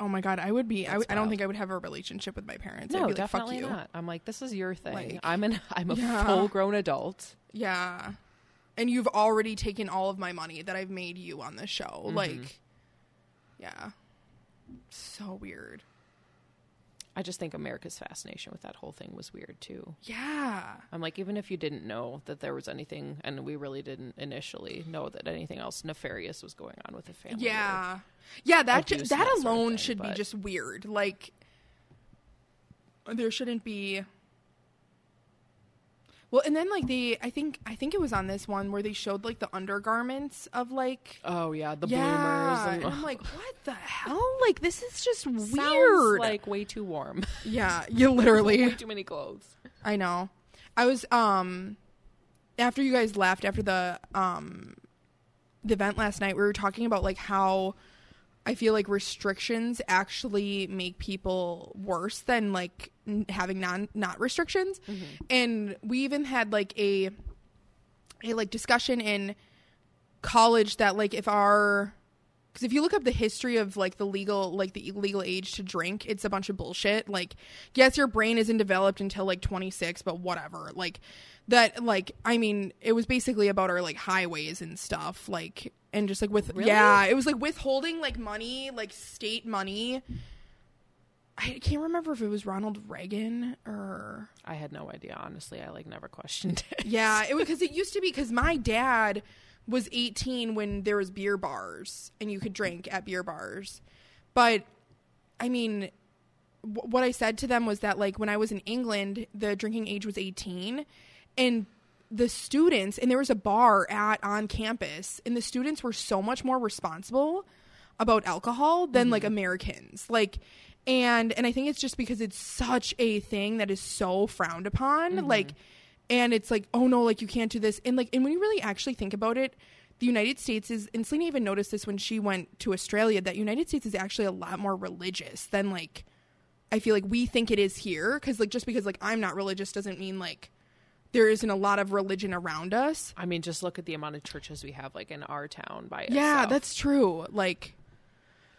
Speaker 1: Oh my god, I would be I, I don't think I would have a relationship with my parents. I'd
Speaker 2: No,
Speaker 1: be like, fuck
Speaker 2: definitely
Speaker 1: you.
Speaker 2: not. I'm like, this is your thing.
Speaker 1: Like,
Speaker 2: I'm an I'm a
Speaker 1: yeah.
Speaker 2: full grown adult.
Speaker 1: Yeah. and you've already taken all of my money that I've made you on this show.
Speaker 2: Mm-hmm.
Speaker 1: Like, yeah, so weird.
Speaker 2: I just think America's fascination with that whole thing was weird too.
Speaker 1: Yeah,
Speaker 2: I'm like, even if you didn't know that there was anything, and we really didn't initially know that anything else nefarious was going on with the family. or-
Speaker 1: yeah, yeah. That ju- that
Speaker 2: that sort of
Speaker 1: alone
Speaker 2: thing,
Speaker 1: should be just weird. Like, there shouldn't be. Well, and then like they, I think, I think it was on this one where they showed like the undergarments of like
Speaker 2: Oh yeah, the
Speaker 1: yeah,
Speaker 2: bloomers.
Speaker 1: and I'm [LAUGHS] like, what the hell? Like this is just
Speaker 2: Sounds
Speaker 1: weird.
Speaker 2: like way too warm. [LAUGHS]
Speaker 1: yeah, [LAUGHS] you literally way
Speaker 2: too many clothes.
Speaker 1: I know. I was um after you guys left after the um the event last night, we were talking about like how I feel like restrictions actually make people worse than like n- having non not restrictions. Mm-hmm. And we even had like a a like discussion in college that like if our because if you look up the history of like the legal like the legal age to drink it's a bunch of bullshit like yes your brain isn't developed until like 26 but whatever like that like i mean it was basically about our like highways and stuff like and just like with
Speaker 2: Really?
Speaker 1: yeah it was like withholding like money like state money i can't remember if it was ronald reagan or
Speaker 2: I had no idea, honestly. I like never questioned it.
Speaker 1: yeah, it was [LAUGHS] because it used to be because my dad was 18 when there was beer bars and you could drink at beer bars. But I mean, w- what I said to them was that like when I was in England, the drinking age was 18 and the students and there was a bar at on campus and the students were so much more responsible about alcohol than like mm-hmm. Americans. Like and and I think it's just because it's such a thing that is so frowned upon mm-hmm. like and it's like oh no like you can't do this and like and when you really actually think about it the United States is and Selena even noticed this when she went to Australia that United States is actually a lot more religious than like I feel like we think it is here cuz like just because like I'm not religious doesn't mean like there isn't a lot of religion around us.
Speaker 2: I mean, just look at the amount of churches we have, like in our town by
Speaker 1: Yeah,
Speaker 2: itself.
Speaker 1: that's true. Like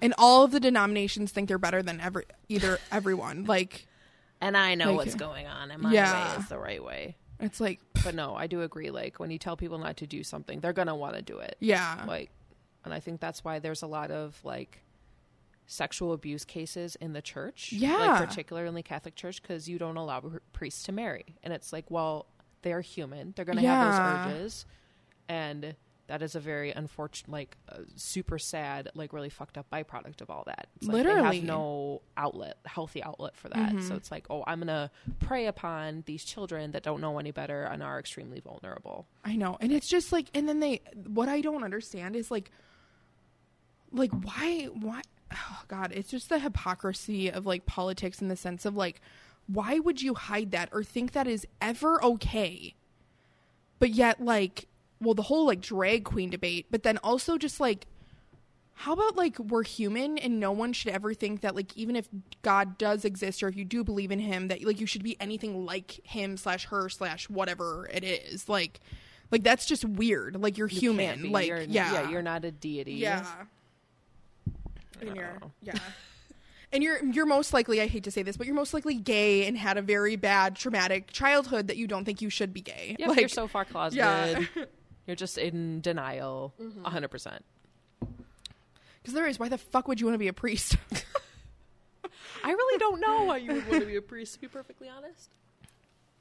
Speaker 1: and all of the denominations think they're better than every either everyone. Like
Speaker 2: And I know
Speaker 1: Like-
Speaker 2: what's going on, and my
Speaker 1: Yeah.
Speaker 2: way is the right way.
Speaker 1: It's like
Speaker 2: But no, I do agree. Like when you tell people not to do something, they're gonna want to do it.
Speaker 1: yeah.
Speaker 2: Like, and I think that's why there's a lot of like sexual abuse cases in the church.
Speaker 1: Yeah.
Speaker 2: like particularly in the Catholic Church, because you don't allow priests to marry, and it's like, well, they're human. They're gonna
Speaker 1: Yeah.
Speaker 2: have those urges, and that is a very unfortunate, like, uh, super sad, like, really fucked up byproduct of all that. It's like
Speaker 1: Literally.
Speaker 2: have no outlet, healthy outlet for that. So it's like, oh, I'm gonna prey upon these children that don't know any better and are extremely vulnerable.
Speaker 1: I know. And it's just like and then they what I don't understand is like like why why oh god, it's just the hypocrisy of like politics in the sense of like why would you hide that or think that is ever okay? But yet like well the whole like drag queen debate, but then also just like how about like we're human and no one should ever think that like even if God does exist or if you do believe in him that like you should be anything like him slash her slash whatever it is. Like like that's just weird. Like you're
Speaker 2: You
Speaker 1: human. like
Speaker 2: You're-
Speaker 1: yeah.
Speaker 2: yeah, you're not a deity.
Speaker 1: yeah. And you're yeah. [LAUGHS] And you're you're most likely I hate to say this but you're most likely gay and had a very bad traumatic childhood that you don't think you should be gay.
Speaker 2: Yeah,
Speaker 1: like
Speaker 2: you're so far closeted.
Speaker 1: yeah
Speaker 2: You're just in denial, mm-hmm. a 100%.
Speaker 1: because there is why the fuck would you want to be a priest [LAUGHS]
Speaker 2: I really don't know why you would want to be a priest, to be perfectly honest.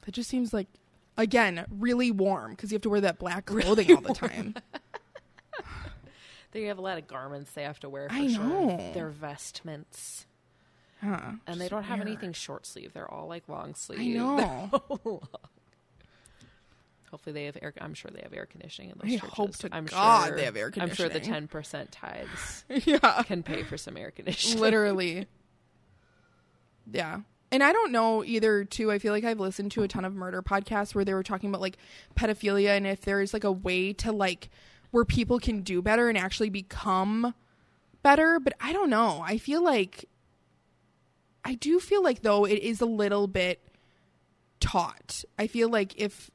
Speaker 1: That just seems like, again, really warm because you have to wear that black clothing all the time. [LAUGHS]
Speaker 2: They have a lot of garments they have to wear. For
Speaker 1: I
Speaker 2: sure.
Speaker 1: know.
Speaker 2: Their vestments.
Speaker 1: Huh.
Speaker 2: And they don't have
Speaker 1: weird.
Speaker 2: anything short sleeve. They're all like long sleeve.
Speaker 1: I know. [LAUGHS]
Speaker 2: Hopefully they have air. I'm sure they have air conditioning in those
Speaker 1: I
Speaker 2: churches.
Speaker 1: hope to
Speaker 2: I'm
Speaker 1: God
Speaker 2: sure,
Speaker 1: they have air conditioning.
Speaker 2: I'm sure the 10% tithes [LAUGHS]
Speaker 1: yeah.
Speaker 2: can pay for some air conditioning.
Speaker 1: Literally. Yeah. And I don't know either, too. I feel like I've listened to a ton of murder podcasts where they were talking about like pedophilia and if there's like a way to like where people can do better and actually become better. But I don't know. I feel like, I do feel like though it is a little bit taught. I feel like if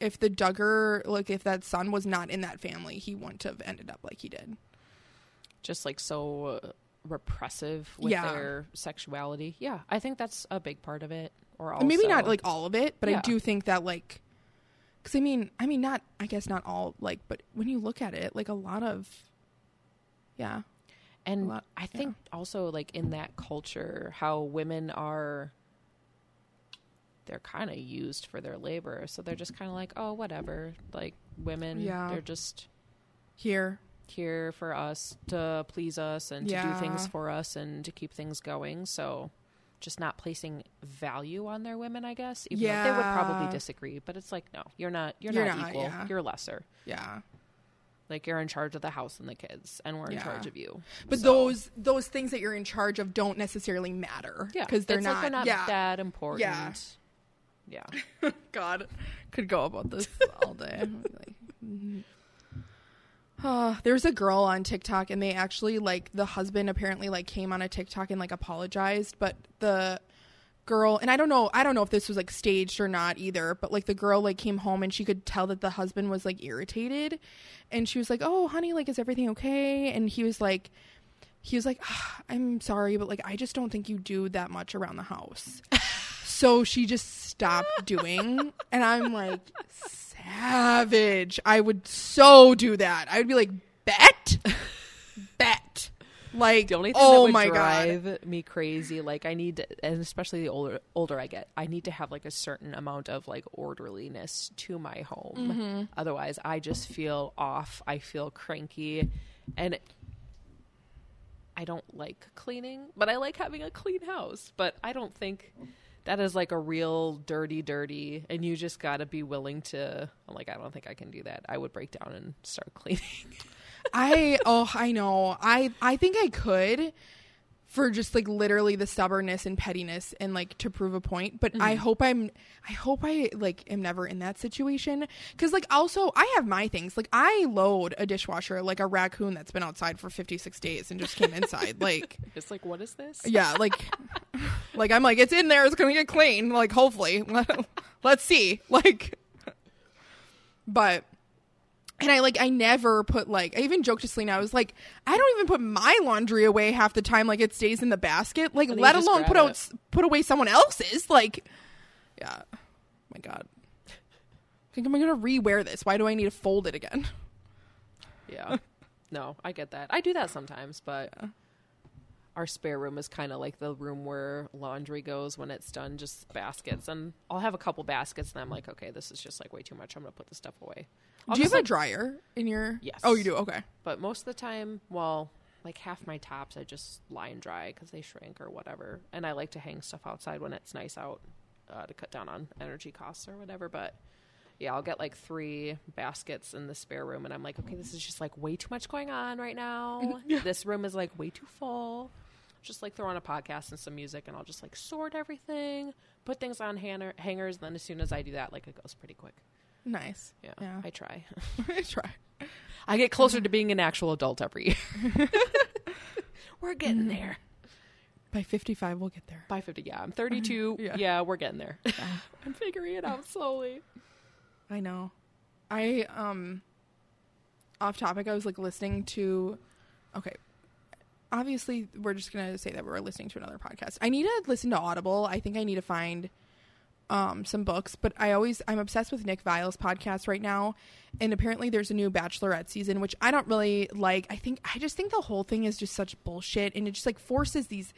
Speaker 1: if the Duggar, like if that son was not in that family, he wouldn't have ended up like he did.
Speaker 2: just like so repressive with
Speaker 1: Yeah.
Speaker 2: their sexuality. Yeah, I think that's a big part of it. Or
Speaker 1: And maybe not like all of it, but I do think that like Because I mean, I mean, not I guess not all like, but when you look at it, like a lot of, yeah,
Speaker 2: And
Speaker 1: lot-
Speaker 2: I think also like in that culture, how women are they're kind of used for their labor. So they're just kind of like, oh, whatever. Like women,
Speaker 1: Yeah.
Speaker 2: they're just
Speaker 1: here,
Speaker 2: here for us to please us and to do things for us and to keep things going. So just not placing value on their women, I guess. Even though they would probably disagree, but it's like, no, you're not. You're,
Speaker 1: You're
Speaker 2: not,
Speaker 1: not,
Speaker 2: equal.
Speaker 1: yeah.
Speaker 2: You're lesser.
Speaker 1: yeah.
Speaker 2: Like you're in charge of the house and the kids, and we're in
Speaker 1: Yeah.
Speaker 2: charge of you.
Speaker 1: But
Speaker 2: So-
Speaker 1: those those things that you're in charge of don't necessarily matter.
Speaker 2: yeah,
Speaker 1: because they're not.
Speaker 2: like they're not
Speaker 1: yeah.
Speaker 2: that important.
Speaker 1: Yeah. [LAUGHS] God, could go about this all day. [LAUGHS] Like, mhm. Uh, [SIGHS] there's a girl on TikTok, and they actually like the husband apparently like came on a TikTok and like apologized, but the girl and I don't know I don't know if this was like staged or not either, but like the girl like came home and she could tell that the husband was like irritated, and she was like, "Oh, honey, like is everything okay?" And he was like. He was like, "Ah, "I'm sorry, but like I just don't think you do that much around the house." [LAUGHS] so she just stopped doing [LAUGHS] and i'm like savage i would so do that i would be like bet bet like
Speaker 2: The only thing
Speaker 1: oh
Speaker 2: that would
Speaker 1: my god
Speaker 2: drive me crazy, like I need, to, and especially the older older I get, I need to have like a certain amount of like orderliness to my home.
Speaker 1: Mm-hmm.
Speaker 2: Otherwise, I just feel off. I feel cranky, and I don't like cleaning, but I like having a clean house. But I don't think that is like a real dirty, dirty, and you just got to be willing to. I'm like, I don't think I can do that. I would break down and start [LAUGHS] cleaning.
Speaker 1: i oh i know i i think i could for just like literally the stubbornness and pettiness and like to prove a point. But i mm-hmm. hope i'm i hope i like am never in that situation. Because like also i have my things. Like i load a dishwasher like a raccoon that's been outside for 56 days and just came inside. [LAUGHS] Like
Speaker 2: it's like, what is this?
Speaker 1: yeah like [LAUGHS] like i'm like it's in there. It's gonna get clean. Like hopefully. [LAUGHS] Let's see. Like but and i like i never put like i even joked to selena i was like i don't even put my laundry away half the time like it stays in the basket like let alone put out
Speaker 2: it.
Speaker 1: put away someone else's like yeah my god I think i'm gonna rewear this why do i need to fold it again
Speaker 2: Yeah. No, I get that. I do that sometimes, but our spare room is kind of like the room where laundry goes when it's done, just baskets. And I'll have a couple baskets, and I'm like, okay, this is just like way too much. I'm going to put this stuff away. I'll
Speaker 1: do you have a dryer in your
Speaker 2: Yes.
Speaker 1: oh you do okay
Speaker 2: But most of the time, well, like half my tops, I just line dry because they shrink or whatever. And I like to hang stuff outside when it's nice out uh, to cut down on energy costs or whatever. But yeah, I'll get like three baskets in the spare room, and I'm like, okay, this is just like way too much going on right now. [LAUGHS] This room is like way too full. Just like throw on a podcast and some music, and I'll just like sort everything, put things on hanger- hangers. And then as soon as I do that, like it goes pretty quick.
Speaker 1: nice
Speaker 2: Yeah,
Speaker 1: Yeah.
Speaker 2: I try. [LAUGHS]
Speaker 1: I try
Speaker 2: I get closer to being an actual adult every year. [LAUGHS] we're getting
Speaker 1: Mm-hmm.
Speaker 2: there.
Speaker 1: by 55 we'll get there
Speaker 2: By 50, yeah. I'm 32. [LAUGHS]
Speaker 1: Yeah.
Speaker 2: yeah. we're getting there. I'm figuring it out slowly.
Speaker 1: I know. I um off topic, I was like listening to okay. Obviously, we're just gonna say that we're listening to another podcast. I need to listen to Audible. I think I need to find um some books, but I always I'm obsessed with Nick Viall's podcast right now. And apparently there's a new Bachelorette season, which I don't really like. I think I just think the whole thing is just such bullshit and it just like forces these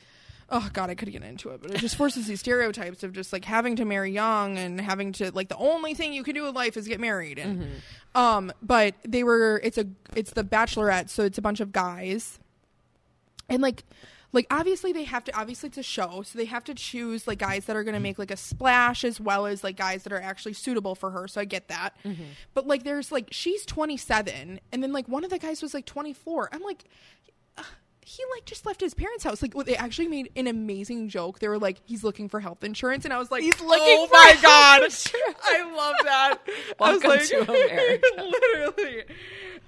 Speaker 1: oh god i could get into it but it just forces these stereotypes of just like having to marry young and having to like the only thing you can do in life is get married and um but they were it's a it's the bachelorette so it's a bunch of guys and like like obviously they have to obviously it's a show so they have to choose like guys that are going to make like a splash as well as like guys that are actually suitable for her so i get that. Mm-hmm. But like there's like she's 27 and then like one of the guys was like 24 i'm like he like just left his parents' house. Like, what they actually made an amazing joke. They were like, "He's looking for health insurance," and I was like,
Speaker 2: He's oh looking
Speaker 1: oh
Speaker 2: for
Speaker 1: my god,
Speaker 2: insurance."
Speaker 1: I love that." [LAUGHS] I was
Speaker 2: Welcome
Speaker 1: like,
Speaker 2: to [LAUGHS] America.
Speaker 1: literally.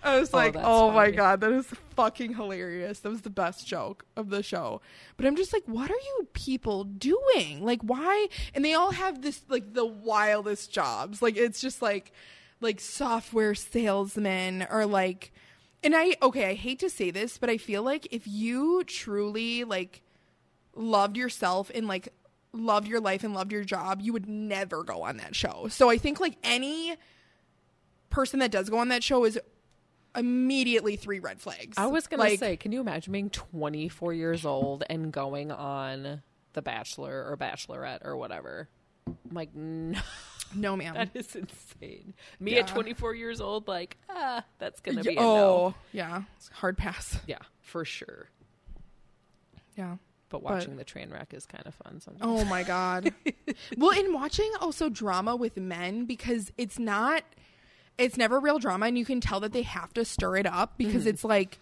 Speaker 1: I was
Speaker 2: Oh,
Speaker 1: like, "Oh my
Speaker 2: funny.
Speaker 1: god, that is fucking hilarious." That was the best joke of the show. But I'm just like, what are you people doing? Like, why? And they all have this like the wildest jobs. Like, it's just like like software salesmen or like and I okay, I hate to say this, but I feel like if you truly like loved yourself and like loved your life and loved your job, you would never go on that show. So I think like any person that does go on that show is immediately three red flags.
Speaker 2: I was gonna
Speaker 1: Like,
Speaker 2: say, can you imagine being 24 years old and going on The Bachelor or Bachelorette or whatever? I'm like, [LAUGHS] no,
Speaker 1: no, ma'am.
Speaker 2: that is insane. Me
Speaker 1: Yeah.
Speaker 2: at 24 years old, like, ah, that's gonna be
Speaker 1: Yeah,
Speaker 2: a no.
Speaker 1: oh, yeah, it's a hard pass.
Speaker 2: Yeah, for sure.
Speaker 1: Yeah.
Speaker 2: But watching the train wreck is kind of fun sometimes.
Speaker 1: Oh my god. [LAUGHS] well, in watching also drama with men because it's not it's never real drama and you can tell that they have to stir it up because it's like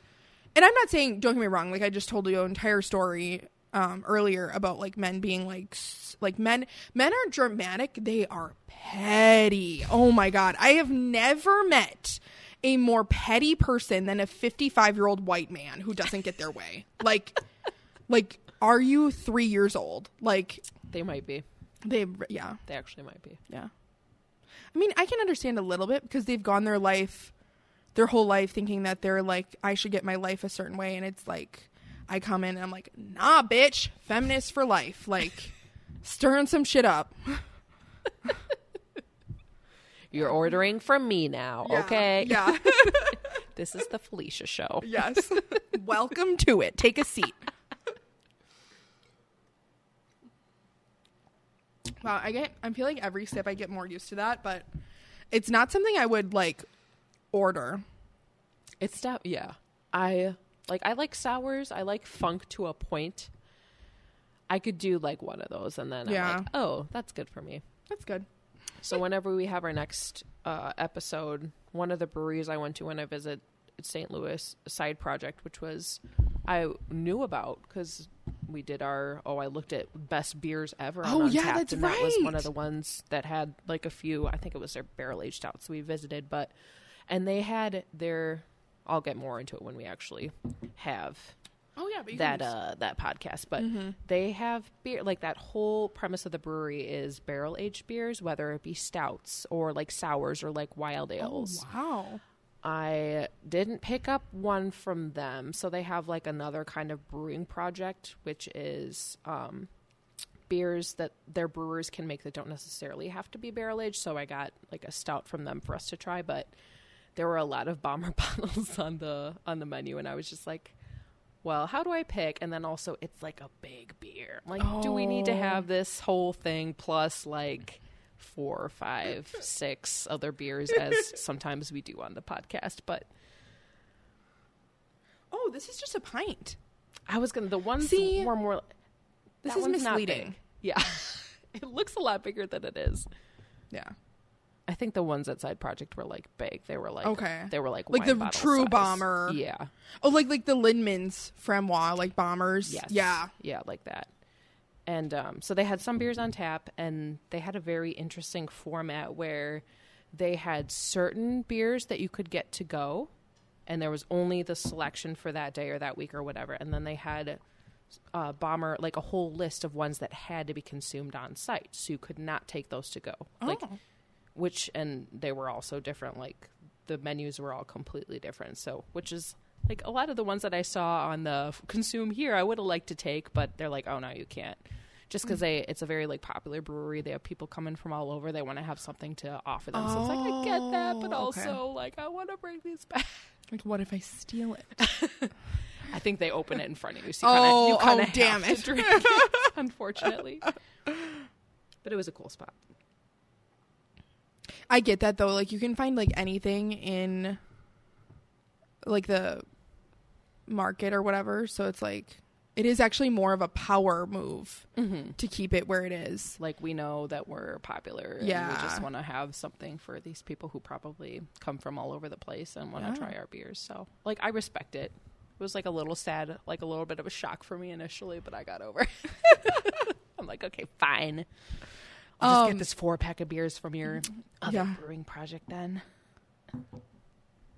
Speaker 1: and I'm not saying don't get me wrong, like I just told you an entire story um earlier about like men being like like men men are dramatic, they are petty. Oh my god. I have never met a more petty person than a 55-year-old white man who doesn't get their way. Like [LAUGHS] like are you 3 years old? Like
Speaker 2: They might be.
Speaker 1: they, yeah,
Speaker 2: They actually might be.
Speaker 1: yeah. I mean, I can understand a little bit because they've gone their life, their whole life, thinking that they're like, I should get my life a certain way, and it's like, I come in and I'm like, nah, bitch, feminist for life, like, [LAUGHS] stirring some shit up. [LAUGHS]
Speaker 2: You're ordering from me now,
Speaker 1: Yeah,
Speaker 2: okay?
Speaker 1: Yeah. [LAUGHS]
Speaker 2: This is the Felicia show.
Speaker 1: yes. Welcome to it. Take a seat. Wow, I get. I feel like every sip I get more used to that, but it's not something I would like order.
Speaker 2: It's stout. Yeah, I like. I like sours. I like funk to a point. I could do like one of those, and then
Speaker 1: Yeah.
Speaker 2: I'm like, oh, that's good for me.
Speaker 1: That's good.
Speaker 2: So whenever we have our next uh, episode, one of the breweries I went to when I visit St. Louis, Side Project, which was I knew about because we did our oh I looked at best beers ever. on
Speaker 1: Oh, yeah, that's
Speaker 2: and that was one of the ones that had like a few. I think it was their barrel aged out. So we visited, but and they had their. I'll get more into it when we actually have
Speaker 1: Oh yeah, but
Speaker 2: that
Speaker 1: just-
Speaker 2: uh that podcast but
Speaker 1: Mm-hmm.
Speaker 2: they have beer like that whole premise of the brewery is barrel aged beers whether it be stouts or like sours or like wild ales
Speaker 1: Oh, wow.
Speaker 2: i didn't pick up one from them so they have like another kind of brewing project which is um beers that their brewers can make that don't necessarily have to be barrel aged so i got like a stout from them for us to try but there were a lot of bomber [LAUGHS] bottles on the on the menu and i was just like well, how do I pick? And then also, it's like a big beer. Like, do we need to
Speaker 1: Oh.
Speaker 2: have this whole thing plus like four, five, six other beers, as [LAUGHS] sometimes we do on the podcast? But
Speaker 1: Oh, this is just a pint.
Speaker 2: I was gonna the ones
Speaker 1: See?
Speaker 2: were more.
Speaker 1: This is misleading.
Speaker 2: Yeah, [LAUGHS] it looks a lot bigger than it is.
Speaker 1: Yeah.
Speaker 2: I think the ones at Side Project were like big. They were like
Speaker 1: Okay.
Speaker 2: They were like
Speaker 1: Like the true
Speaker 2: size.
Speaker 1: bomber.
Speaker 2: Yeah.
Speaker 1: Oh, like like the Lindemans Framboise, like bombers.
Speaker 2: Yes.
Speaker 1: Yeah.
Speaker 2: Yeah, like that. And um, so they had some beers on tap, and they had a very interesting format where they had certain beers that you could get to go, and there was only the selection for that day or that week or whatever. And then they had uh, bomber like a whole list of ones that had to be consumed on site, so you could not take those to go. Like
Speaker 1: Oh.
Speaker 2: Which and they were also different like the menus were all completely different so which is like a lot of the ones that i saw on the consume here i would have liked to take but they're like oh no you can't just because they it's a very like popular brewery they have people coming from all over they want to have something to offer them so it's like i get that but
Speaker 1: Oh, okay.
Speaker 2: also like i want to bring these back
Speaker 1: Like, what if I steal it? [LAUGHS]
Speaker 2: i think they open it in front of you so you kinda,
Speaker 1: Oh,
Speaker 2: you kinda
Speaker 1: oh, damn it.
Speaker 2: it, [LAUGHS] unfortunately [LAUGHS] but it was a cool spot
Speaker 1: I get that though. Like, you can find like anything in like the market or whatever. So it's like it is actually more of a power move
Speaker 2: mm-hmm.
Speaker 1: to keep it where it is.
Speaker 2: like we know that we're popular and we just want to have something for these people who probably come from all over the place and want to
Speaker 1: Yeah.
Speaker 2: try our beers so like i respect it it was like a little sad like a little bit of a shock for me initially but i got over it [LAUGHS] i'm like okay fine i'll just
Speaker 1: Um,
Speaker 2: get this four pack of beers from your other
Speaker 1: Yeah.
Speaker 2: brewing project then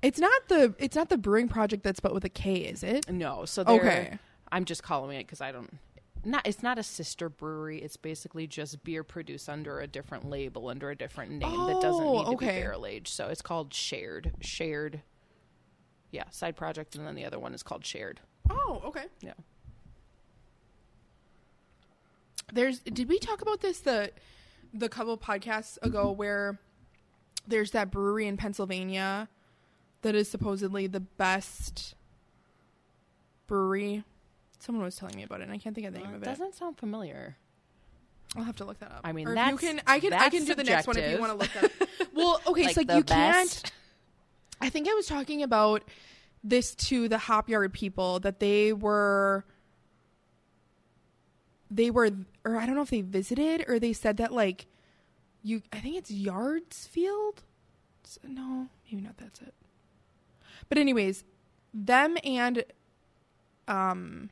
Speaker 1: It's not the it's not the brewing project that's spelled with a K, is it?
Speaker 2: no so they're,
Speaker 1: Okay.
Speaker 2: i'm just calling it because i don't not it's not a sister brewery it's basically just beer produced under a different label under a different name that doesn't
Speaker 1: Oh,
Speaker 2: need to be barrel aged so it's called shared shared yeah side project and then the other one is called shared
Speaker 1: Oh, okay.
Speaker 2: yeah
Speaker 1: There's did we talk about this the the couple podcasts ago where there's that brewery in Pennsylvania that is supposedly the best brewery. Someone was telling me about it, and I can't think of the name of
Speaker 2: it
Speaker 1: it.
Speaker 2: doesn't sound familiar.
Speaker 1: I'll have to look that up.
Speaker 2: I mean,
Speaker 1: or if you can, I can, I can
Speaker 2: that's
Speaker 1: do the next one if you want to look that. [LAUGHS] up. Well, okay,
Speaker 2: Like
Speaker 1: so like you can't. I think I was talking about this to the hop yard people that they were they were or I don't know if they visited or they said that like you I think it's Yardsfield. S- No, maybe not that's it. But anyways, them and um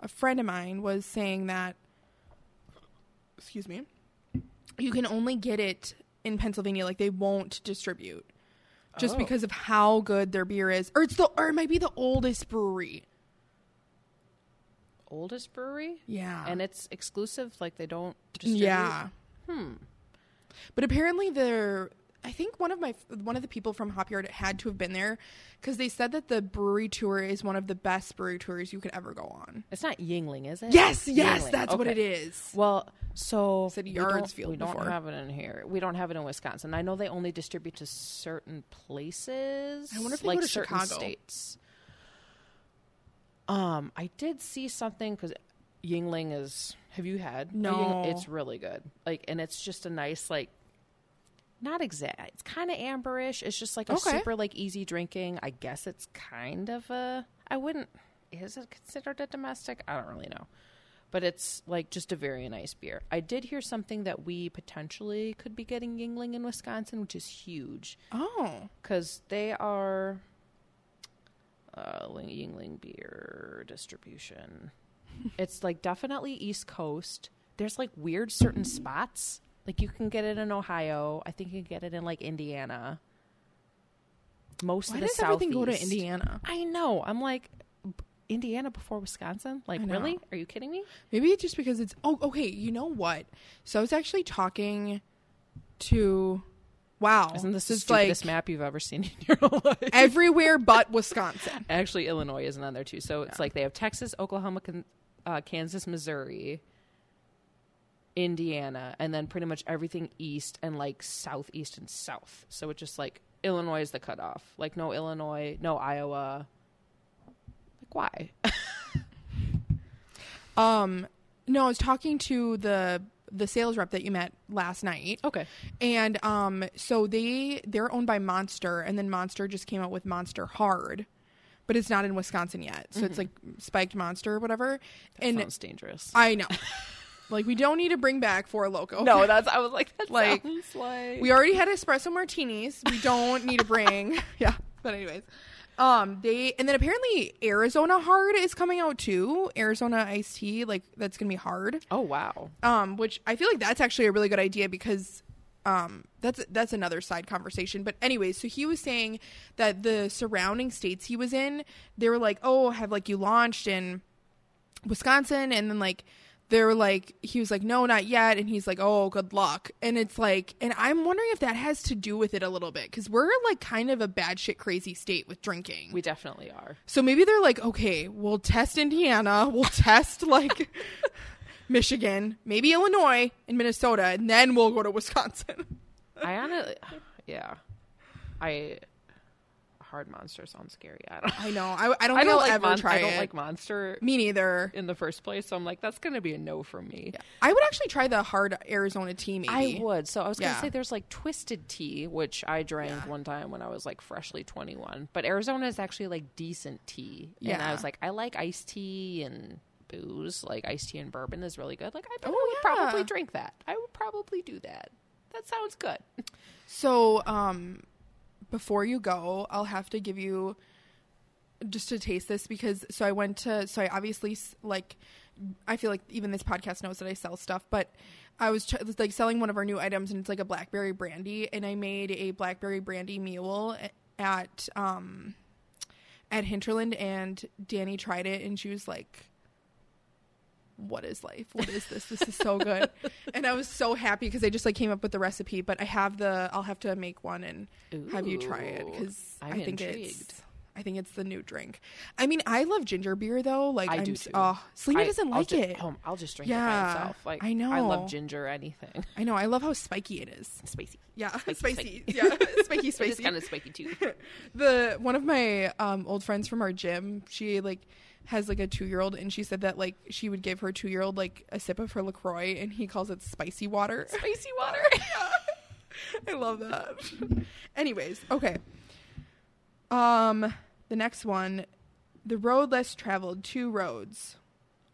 Speaker 1: a friend of mine was saying that excuse me you can only get it in Pennsylvania like they won't distribute just
Speaker 2: Oh.
Speaker 1: because of how good their beer is or it's the or it might be the oldest brewery
Speaker 2: Oldest brewery,
Speaker 1: yeah
Speaker 2: and it's exclusive. Like they don't. Distribute?
Speaker 1: yeah
Speaker 2: Hmm.
Speaker 1: but apparently they're i think one of my one of the people from hopyard had to have been there because they said that the brewery tour is one of the best brewery tours you could ever go on
Speaker 2: It's not Yuengling, is it?
Speaker 1: yes yes
Speaker 2: Yuengling.
Speaker 1: that's what it is.
Speaker 2: Well, so
Speaker 1: Said
Speaker 2: we don't-
Speaker 1: Yardsfield
Speaker 2: We don't, have it in here. We don't have it in Wisconsin. I know they only distribute to certain places.
Speaker 1: I wonder if they
Speaker 2: like
Speaker 1: go to
Speaker 2: certain
Speaker 1: Chicago.
Speaker 2: states. Um, I did see something because Yuengling is. Have you had?
Speaker 1: No.
Speaker 2: It's really good. Like, and it's just a nice like. Not exact. It's kind of amberish. It's just like a
Speaker 1: Okay.
Speaker 2: super like easy drinking. I guess it's kind of a. I wouldn't. Is it considered a domestic? I don't really know but it's like just a very nice beer. I did hear something that we potentially could be getting Yuengling in Wisconsin, which is huge
Speaker 1: oh
Speaker 2: because they are uh, Ling- Yuengling beer distribution. it's like definitely East Coast. There's like weird certain spots. Like you can get it in Ohio. I think you can get it in like Indiana. Most
Speaker 1: why
Speaker 2: of the
Speaker 1: does everything go to indiana
Speaker 2: I know. I'm like b- Indiana before Wisconsin. Like really? Are you kidding me?
Speaker 1: Maybe it's just because it's oh okay, you know what? So I was actually talking to wow.
Speaker 2: Isn't this the
Speaker 1: is like
Speaker 2: stupidest map you've ever seen in your [LAUGHS] life?
Speaker 1: everywhere but Wisconsin. [LAUGHS]
Speaker 2: Actually, Illinois isn't on there too. So it's like they have Texas, Oklahoma, uh, Kansas, Missouri, Indiana, and then pretty much everything east and like southeast and south. So it's just like Illinois is the cutoff. Like no Illinois, no Iowa. Like why? [LAUGHS]
Speaker 1: Um no, I was talking to the the sales rep that you met last night.
Speaker 2: Okay.
Speaker 1: And um so they they're owned by Monster and then Monster just came out with Monster Hard. But it's not in Wisconsin yet. So it's like spiked monster or whatever.
Speaker 2: That
Speaker 1: and
Speaker 2: sounds dangerous.
Speaker 1: I know. [LAUGHS] like we don't need to bring back Four Loco.
Speaker 2: No, that's I was like that [LAUGHS]
Speaker 1: Like,
Speaker 2: like
Speaker 1: We already had espresso martinis. We don't need to bring. [LAUGHS] yeah. But anyways, um, they and then apparently Arizona Hard is coming out too. Arizona iced tea, like that's gonna be hard.
Speaker 2: Oh wow.
Speaker 1: Um, which I feel like that's actually a really good idea because um that's that's another side conversation but anyways so he was saying that the surrounding states he was in they were like oh have like you launched in wisconsin and then like they were like he was like no not yet. And he's like oh good luck. And it's like and i'm wondering if that has to do with it a little bit because we're like kind of a bad shit crazy state with drinking.
Speaker 2: We definitely are.
Speaker 1: so maybe they're like, okay, we'll test Indiana, we'll [LAUGHS] test like [LAUGHS] Michigan, maybe Illinois and Minnesota, and then we'll go to Wisconsin.
Speaker 2: I honestly, yeah, I hard monster sounds scary. I don't.
Speaker 1: I know. I, I don't [LAUGHS]
Speaker 2: I don't like
Speaker 1: ever
Speaker 2: mon-
Speaker 1: try
Speaker 2: I don't
Speaker 1: it.
Speaker 2: like monster
Speaker 1: Me neither.
Speaker 2: in the first place, so I'm like, that's gonna be a no for me.
Speaker 1: Yeah. I would actually try the hard Arizona tea. Maybe
Speaker 2: I would. So I was gonna
Speaker 1: Yeah.
Speaker 2: say there's like twisted tea, which I drank
Speaker 1: Yeah.
Speaker 2: one time when I was like freshly 21. But Arizona is actually like decent tea, and I was like, I like iced tea and booze. Like iced tea and bourbon is really good. Like I
Speaker 1: Oh,
Speaker 2: I would probably drink that. I would probably do that. That sounds good.
Speaker 1: So, um, before you go, I'll have to give you just to taste this because so I went to so I obviously like I feel like even this podcast knows that I sell stuff, but I was tr- like selling one of our new items and it's like a blackberry brandy and I made a blackberry brandy mule at um at Hinterland and Danny tried it and she was like what is life? What is this? This is so good. [LAUGHS] and I was so happy because I just like came up with the recipe, but I have the I'll have to make one and have you try it because
Speaker 2: I'm
Speaker 1: think
Speaker 2: intrigued.
Speaker 1: it's I think it's the new drink. I mean, I love ginger beer though. Like
Speaker 2: I
Speaker 1: I'm,
Speaker 2: do too.
Speaker 1: Oh, Selena
Speaker 2: I-
Speaker 1: doesn't
Speaker 2: I'll
Speaker 1: like
Speaker 2: ju-
Speaker 1: it.
Speaker 2: oh, I'll just drink it
Speaker 1: Yeah,
Speaker 2: by itself. Like
Speaker 1: I know.
Speaker 2: I love ginger anything.
Speaker 1: I know. I love how spiky it is.
Speaker 2: Spicy.
Speaker 1: Yeah, [LAUGHS]
Speaker 2: Spicy, [LAUGHS]
Speaker 1: spicy.
Speaker 2: spicy.
Speaker 1: Yeah, spiky,
Speaker 2: It
Speaker 1: spicy.
Speaker 2: kind of spiky too.
Speaker 1: the one of my um, old friends from our gym, she like has like a two year old, and she said that like she would give her two year old like a sip of her Lacroix, and he calls it spicy water. [LAUGHS]
Speaker 2: Spicy water. [LAUGHS] yeah.
Speaker 1: I love that. Anyways, okay. Um, the next one, the road less traveled, two roads,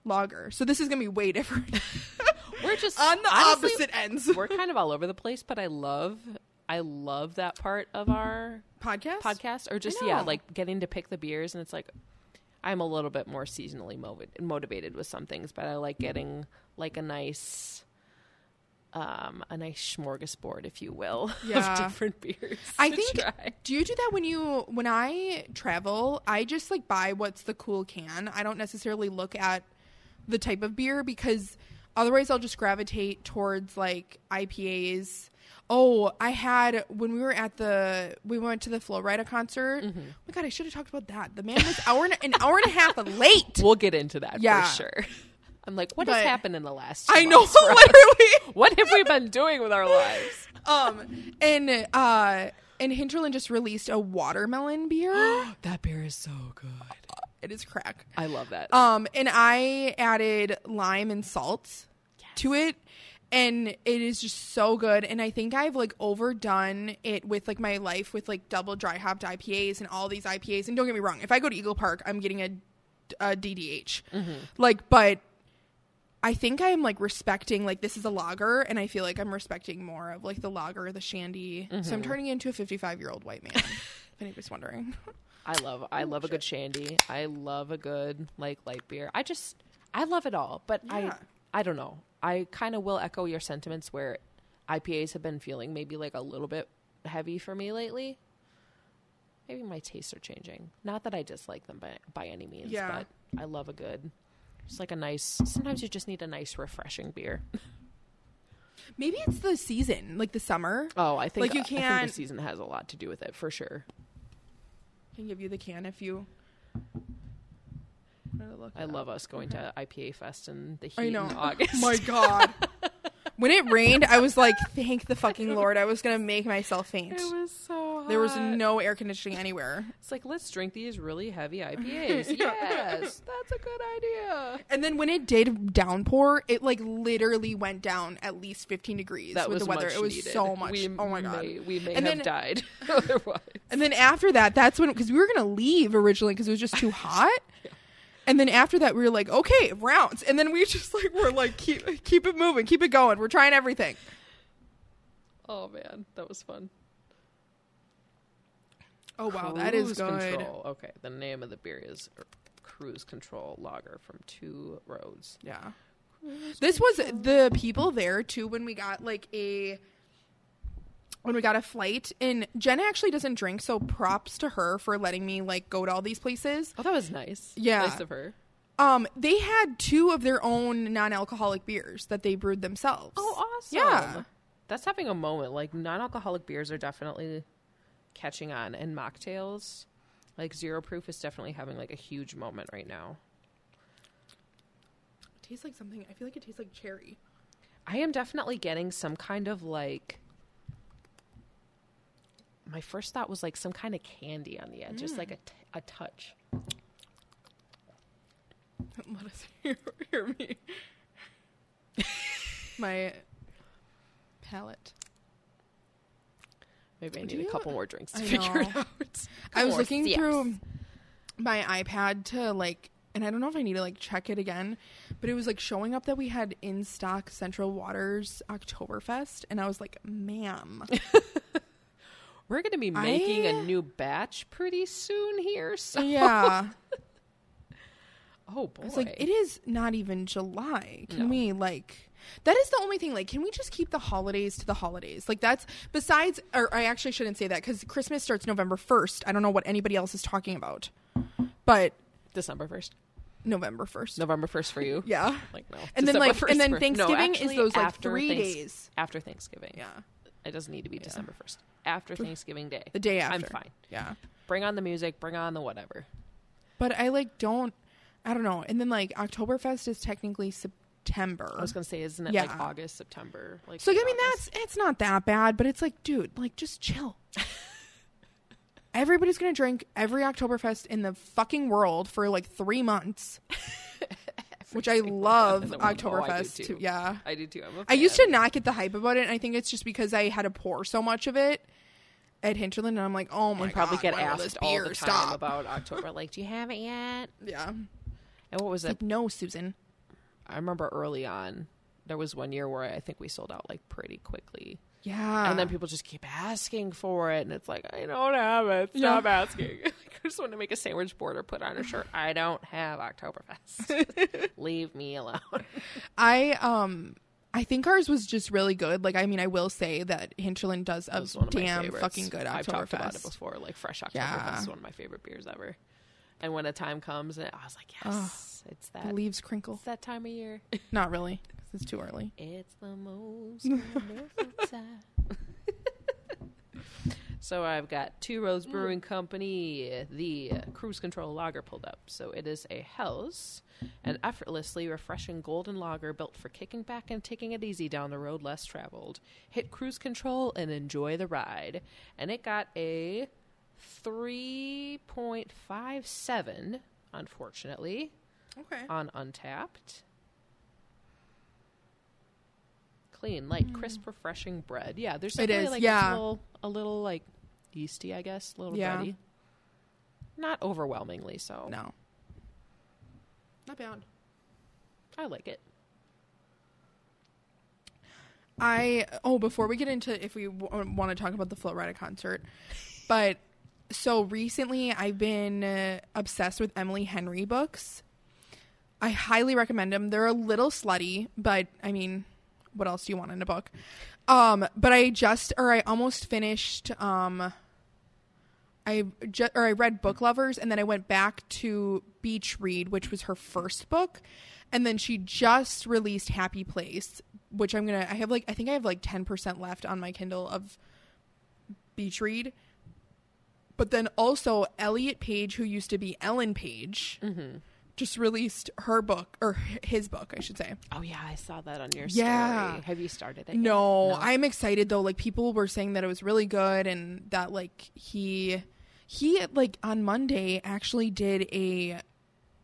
Speaker 1: lager. So this is gonna be way different [LAUGHS]
Speaker 2: We're just
Speaker 1: on the
Speaker 2: honestly,
Speaker 1: opposite ends.
Speaker 2: We're kind of all over the place, but I love, I love that part of our
Speaker 1: Podcast.
Speaker 2: podcast, or just yeah, like getting to pick the beers, and it's like I'm a little bit more seasonally movi- motivated with some things, but I like getting like a nice. Um, a nice smorgasbord, if you will, [LAUGHS]
Speaker 1: Yeah.
Speaker 2: of different beers.
Speaker 1: I think.
Speaker 2: try.
Speaker 1: Do you do that when you when I travel? I just like buy what's the cool can. I don't necessarily look at the type of beer because otherwise I'll just gravitate towards like IPAs. Oh, I had when we were at the we went to the Flo Rida concert.
Speaker 2: Mm-hmm.
Speaker 1: Oh my god, I should have talked about that. The man was hour and, an hour and a half [LAUGHS] late.
Speaker 2: We'll get into that
Speaker 1: Yeah.
Speaker 2: for sure. [LAUGHS] I'm like, what
Speaker 1: But-
Speaker 2: has happened in the last?
Speaker 1: I know,
Speaker 2: months [LAUGHS] for us?
Speaker 1: literally.
Speaker 2: What have we been doing with our lives?
Speaker 1: Um, and uh, and Hinterland just released a watermelon beer. [GASPS]
Speaker 2: that beer is so good.
Speaker 1: it is crack.
Speaker 2: I love that.
Speaker 1: Um, and I added lime and salt to it, and it is just so good. And I think I've like overdone it with like my life with like double dry hopped IPAs and all these IPAs. And don't get me wrong, if I go to Eagle Park, I'm getting a, a DDH. Mm-hmm. Like, but I think I'm like respecting like this is a lager, and I feel like I'm respecting more of like the lager, the shandy. So I'm mm-hmm. turning into a 55 year old white man. [LAUGHS] if anybody's wondering.
Speaker 2: I love I love a good shandy. I love a good like light beer. I just I love it all. But
Speaker 1: Yeah.
Speaker 2: I I don't know. I kind of will echo your sentiments where IPAs have been feeling maybe like a little bit heavy for me lately. Maybe my tastes are changing. Not that I dislike them by by any means,
Speaker 1: Yeah.
Speaker 2: but I love a good just like a nice sometimes you just need a nice refreshing beer. [LAUGHS]
Speaker 1: Maybe it's the season, like the summer.
Speaker 2: Oh, I think
Speaker 1: Like, you
Speaker 2: I think the season has a lot to do with it for sure.
Speaker 1: can give you the can if you. I'm look
Speaker 2: I
Speaker 1: it
Speaker 2: love us going to IPA Fest in the heat
Speaker 1: I know.
Speaker 2: in August. [LAUGHS]
Speaker 1: My God. when it rained, I was like, [LAUGHS] "Thank the fucking Lord!" I was gonna make myself faint.
Speaker 2: It was so hot.
Speaker 1: There was no air conditioning anywhere.
Speaker 2: It's like let's drink these really heavy [LAUGHS] IPAs. yes, that's a good idea.
Speaker 1: And then when it did downpour, it like literally went down at least 15 degrees
Speaker 2: That
Speaker 1: with the weather.
Speaker 2: much
Speaker 1: it was
Speaker 2: needed.
Speaker 1: so much.
Speaker 2: We
Speaker 1: oh my god.
Speaker 2: may, we may
Speaker 1: And
Speaker 2: have
Speaker 1: then-
Speaker 2: died otherwise.
Speaker 1: And then after that, that's when because we were gonna leave originally because it was just too hot. And then after that, we were like, okay, rounds. And then we [LAUGHS] just like were like, keep keep it moving, keep it going. We're trying everything.
Speaker 2: Oh man, that was fun.
Speaker 1: Oh wow, that is
Speaker 2: Cruise
Speaker 1: good.
Speaker 2: Control. Okay, the name of the beer is Cruise Control Lager from Two Roads.
Speaker 1: Yeah. This was the people there too when we got like a when we got a flight and Jenna actually doesn't drink, so props to her for letting me like go to all these places.
Speaker 2: Oh, that was nice.
Speaker 1: Yeah.
Speaker 2: nice of her.
Speaker 1: Um, they had two of their own non-alcoholic beers that they brewed themselves.
Speaker 2: Oh, awesome.
Speaker 1: Yeah.
Speaker 2: That's having a moment. Like non-alcoholic beers are definitely catching on, and mocktails, like zero proof, is definitely having like a huge moment right now.
Speaker 1: It tastes like something. I feel like it tastes like cherry.
Speaker 2: I am definitely getting some kind of like. My first thought was like some kind of candy on the edge, just like a, t- a touch.
Speaker 1: Let us hear, hear me. My palate.
Speaker 2: Maybe I need a couple more drinks to
Speaker 1: I [LAUGHS]
Speaker 2: figure it out.
Speaker 1: I was looking through my iPad to like, and I don't know if I need to like check it again, but it was like showing up that we had in stock Central Waters Oktoberfest, and I was like, ma'am, [LAUGHS]
Speaker 2: We're going to be making
Speaker 1: I-
Speaker 2: a new batch pretty soon here. So,
Speaker 1: yeah. [LAUGHS]
Speaker 2: oh boy,
Speaker 1: It's like it is not even July. Can
Speaker 2: No.
Speaker 1: we like? That is the only thing. Like, can we just keep the holidays to the holidays? Like, that's besides, or I actually shouldn't say that because Christmas starts November first. I don't know what anybody else is talking about, but
Speaker 2: December first,
Speaker 1: November first.
Speaker 2: November first for you.
Speaker 1: Yeah.
Speaker 2: Like no,
Speaker 1: And then,
Speaker 2: December
Speaker 1: like- and then Thanksgiving is
Speaker 2: actually,
Speaker 1: those, like, three days.
Speaker 2: after Thanksgiving.
Speaker 1: Yeah.
Speaker 2: It doesn't need to be December first. After Thanksgiving Day,
Speaker 1: The day after.
Speaker 2: I'm fine.
Speaker 1: Yeah.
Speaker 2: Bring on the music. Bring on the whatever.
Speaker 1: But I like don't I don't know. And then like Oktoberfest is technically September.
Speaker 2: I was gonna say, isn't it
Speaker 1: Yeah.
Speaker 2: like August, September? Like
Speaker 1: So I mean
Speaker 2: August?
Speaker 1: that's it's not that bad, but it's like, dude, like just chill. [LAUGHS] Everybody's gonna drink every Oktoberfest in the fucking world for like three months. [LAUGHS] which I [LAUGHS] love.
Speaker 2: Oh, I
Speaker 1: Oktoberfest
Speaker 2: too.
Speaker 1: too. Yeah.
Speaker 2: I do too.
Speaker 1: I used to not get the hype about it, and I think it's just because I had to pour so much of it at Hinterland, and I'm like, oh my
Speaker 2: and probably
Speaker 1: god,
Speaker 2: get asked all the time
Speaker 1: stop?
Speaker 2: about [LAUGHS] October. Like, do you have it yet?
Speaker 1: yeah,
Speaker 2: And what was it?
Speaker 1: like no, Susan.
Speaker 2: I remember early on, there was one year where I think we sold out like pretty quickly,
Speaker 1: Yeah,
Speaker 2: and then people just keep asking for it, and it's like I don't have it. Stop asking. [LAUGHS] I just want to make a sandwich board or put on a shirt. I don't have Oktoberfest. [LAUGHS] Leave me alone.
Speaker 1: I um. I think ours was just really good. Like, I mean, I will say that Hinterland does a
Speaker 2: one of
Speaker 1: damn fucking good
Speaker 2: I've talked about it before. Like fresh Oktoberfest
Speaker 1: Yeah.
Speaker 2: is one of my favorite beers ever. And when a time comes, and I was like, yes, it's that.
Speaker 1: The leaves crinkle.
Speaker 2: It's that time of year.
Speaker 1: Not really, [LAUGHS] it's too early.
Speaker 2: It's the most [LAUGHS] wonderful time. so I've got Two Roads Brewing mm. Company, the Cruise Control Lager pulled up. So it is a house, an effortlessly refreshing golden lager built for kicking back and taking it easy down the road less traveled. Hit cruise control and enjoy the ride. And it got a 3.57, unfortunately,
Speaker 1: Okay.
Speaker 2: on Untappd. Clean, light, crisp, refreshing bread. Yeah, there's.
Speaker 1: It
Speaker 2: definitely like
Speaker 1: yeah.
Speaker 2: a little, a little like yeasty, I guess, a little
Speaker 1: Yeah.
Speaker 2: bready. Not overwhelmingly so.
Speaker 1: No. Not bad.
Speaker 2: I like it.
Speaker 1: I oh before we get into if we w- want to talk about the Flo Rida concert, but so recently I've been uh, obsessed with Emily Henry books. I highly recommend them. They're a little slutty, but I mean, what else do you want in a book? Um, but I just or I almost finished um I ju- or I read Book Lovers and then I went back to Beach Read, which was her first book, and then she just released Happy Place, which I'm gonna. I have like I think I have like ten percent left on my Kindle of Beach Read, but then also Elliot Page, who used to be Ellen Page, just released her book or his book, I should say.
Speaker 2: Oh yeah, I saw that on your
Speaker 1: Yeah.
Speaker 2: story. Have you started it? yet?
Speaker 1: No, I'm excited though. Like people were saying that it was really good and that like he he like on Monday actually did a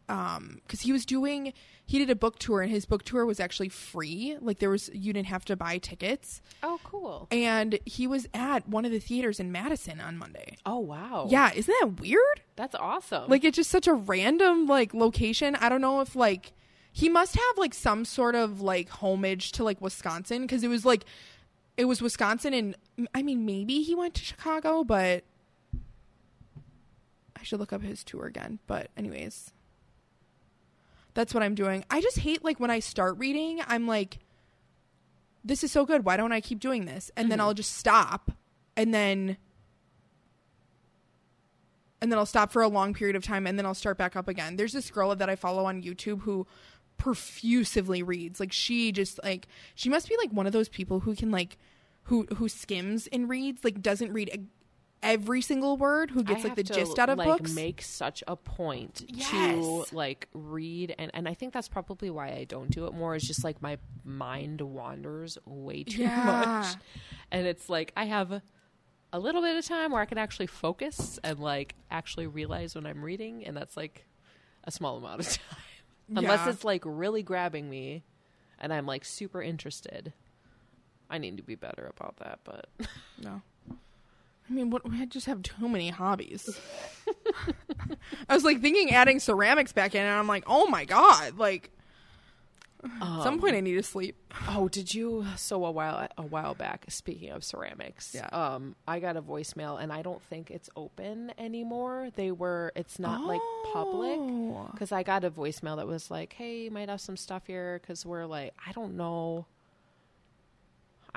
Speaker 1: um cuz he was doing he did a book tour and his book tour was actually free. Like there was you didn't have to buy tickets.
Speaker 2: Oh, cool.
Speaker 1: And he was at one of the theaters in Madison on Monday.
Speaker 2: Oh wow.
Speaker 1: Yeah, isn't that weird?
Speaker 2: that's awesome.
Speaker 1: Like it's just such a random like location. I don't know if like he must have like some sort of like homage to like Wisconsin because it was like it was Wisconsin and I mean maybe he went to Chicago, but I should look up his tour again. But anyways, that's what I'm doing. I just hate like when I start reading, I'm like this is so good. Why don't I keep doing this? And then
Speaker 2: Mhm.
Speaker 1: I'll just stop and then and then I'll stop for a long period of time and then I'll start back up again. There's this girl that I follow on YouTube who profusively reads. Like she just like she must be like one of those people who can like who who skims and reads, like doesn't read a, every single word, who gets like the gist out of
Speaker 2: like,
Speaker 1: books.
Speaker 2: Make such a point
Speaker 1: Yes.
Speaker 2: to like read, and and I think that's probably why I don't do it more. Is just like my mind wanders way too
Speaker 1: Yeah.
Speaker 2: much, and it's like I have a little bit of time where I can actually focus and like actually realize when I'm reading, and that's like a small amount of [LAUGHS] time, unless
Speaker 1: Yeah.
Speaker 2: it's like really grabbing me, and I'm like super interested. I need to be better about that, but
Speaker 1: No. I mean, what, I just have too many hobbies. [LAUGHS] I was like thinking adding ceramics back in, and I'm like, oh my god! Like, at some
Speaker 2: Um,
Speaker 1: point I need to sleep.
Speaker 2: Oh, did you? So a while a while back. Speaking of ceramics,
Speaker 1: Yeah.
Speaker 2: Um, I got a voicemail, and I don't think it's open anymore. They were. It's not like public
Speaker 1: Oh.
Speaker 2: because I got a voicemail that was like, "Hey, you might have some stuff here," because we're like, I don't know.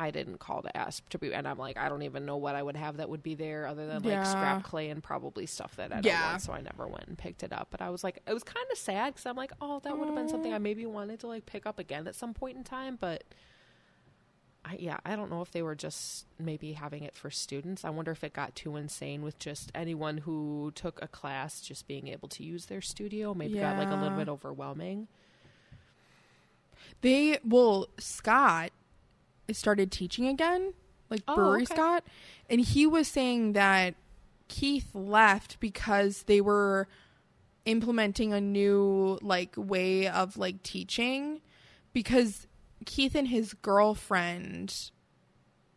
Speaker 2: I didn't call to ask to be, and I'm like, I don't even know what I would have that would be there other than like scrap clay and probably stuff that I don't
Speaker 1: Yeah.
Speaker 2: want. So I never went and picked it up. But I was like, it was kind of sad because I'm like, oh, that would have been something I maybe wanted to like pick up again at some point in time. But I, yeah, I don't know if they were just maybe having it for students. I wonder if it got too insane with just anyone who took a class just being able to use their studio. Maybe got like a little bit overwhelming.
Speaker 1: They well, Scott started teaching again, like
Speaker 2: Oh,
Speaker 1: Brewery
Speaker 2: okay.
Speaker 1: Scott, and he was saying that Keith left because they were implementing a new like way of like teaching because Keith and his girlfriend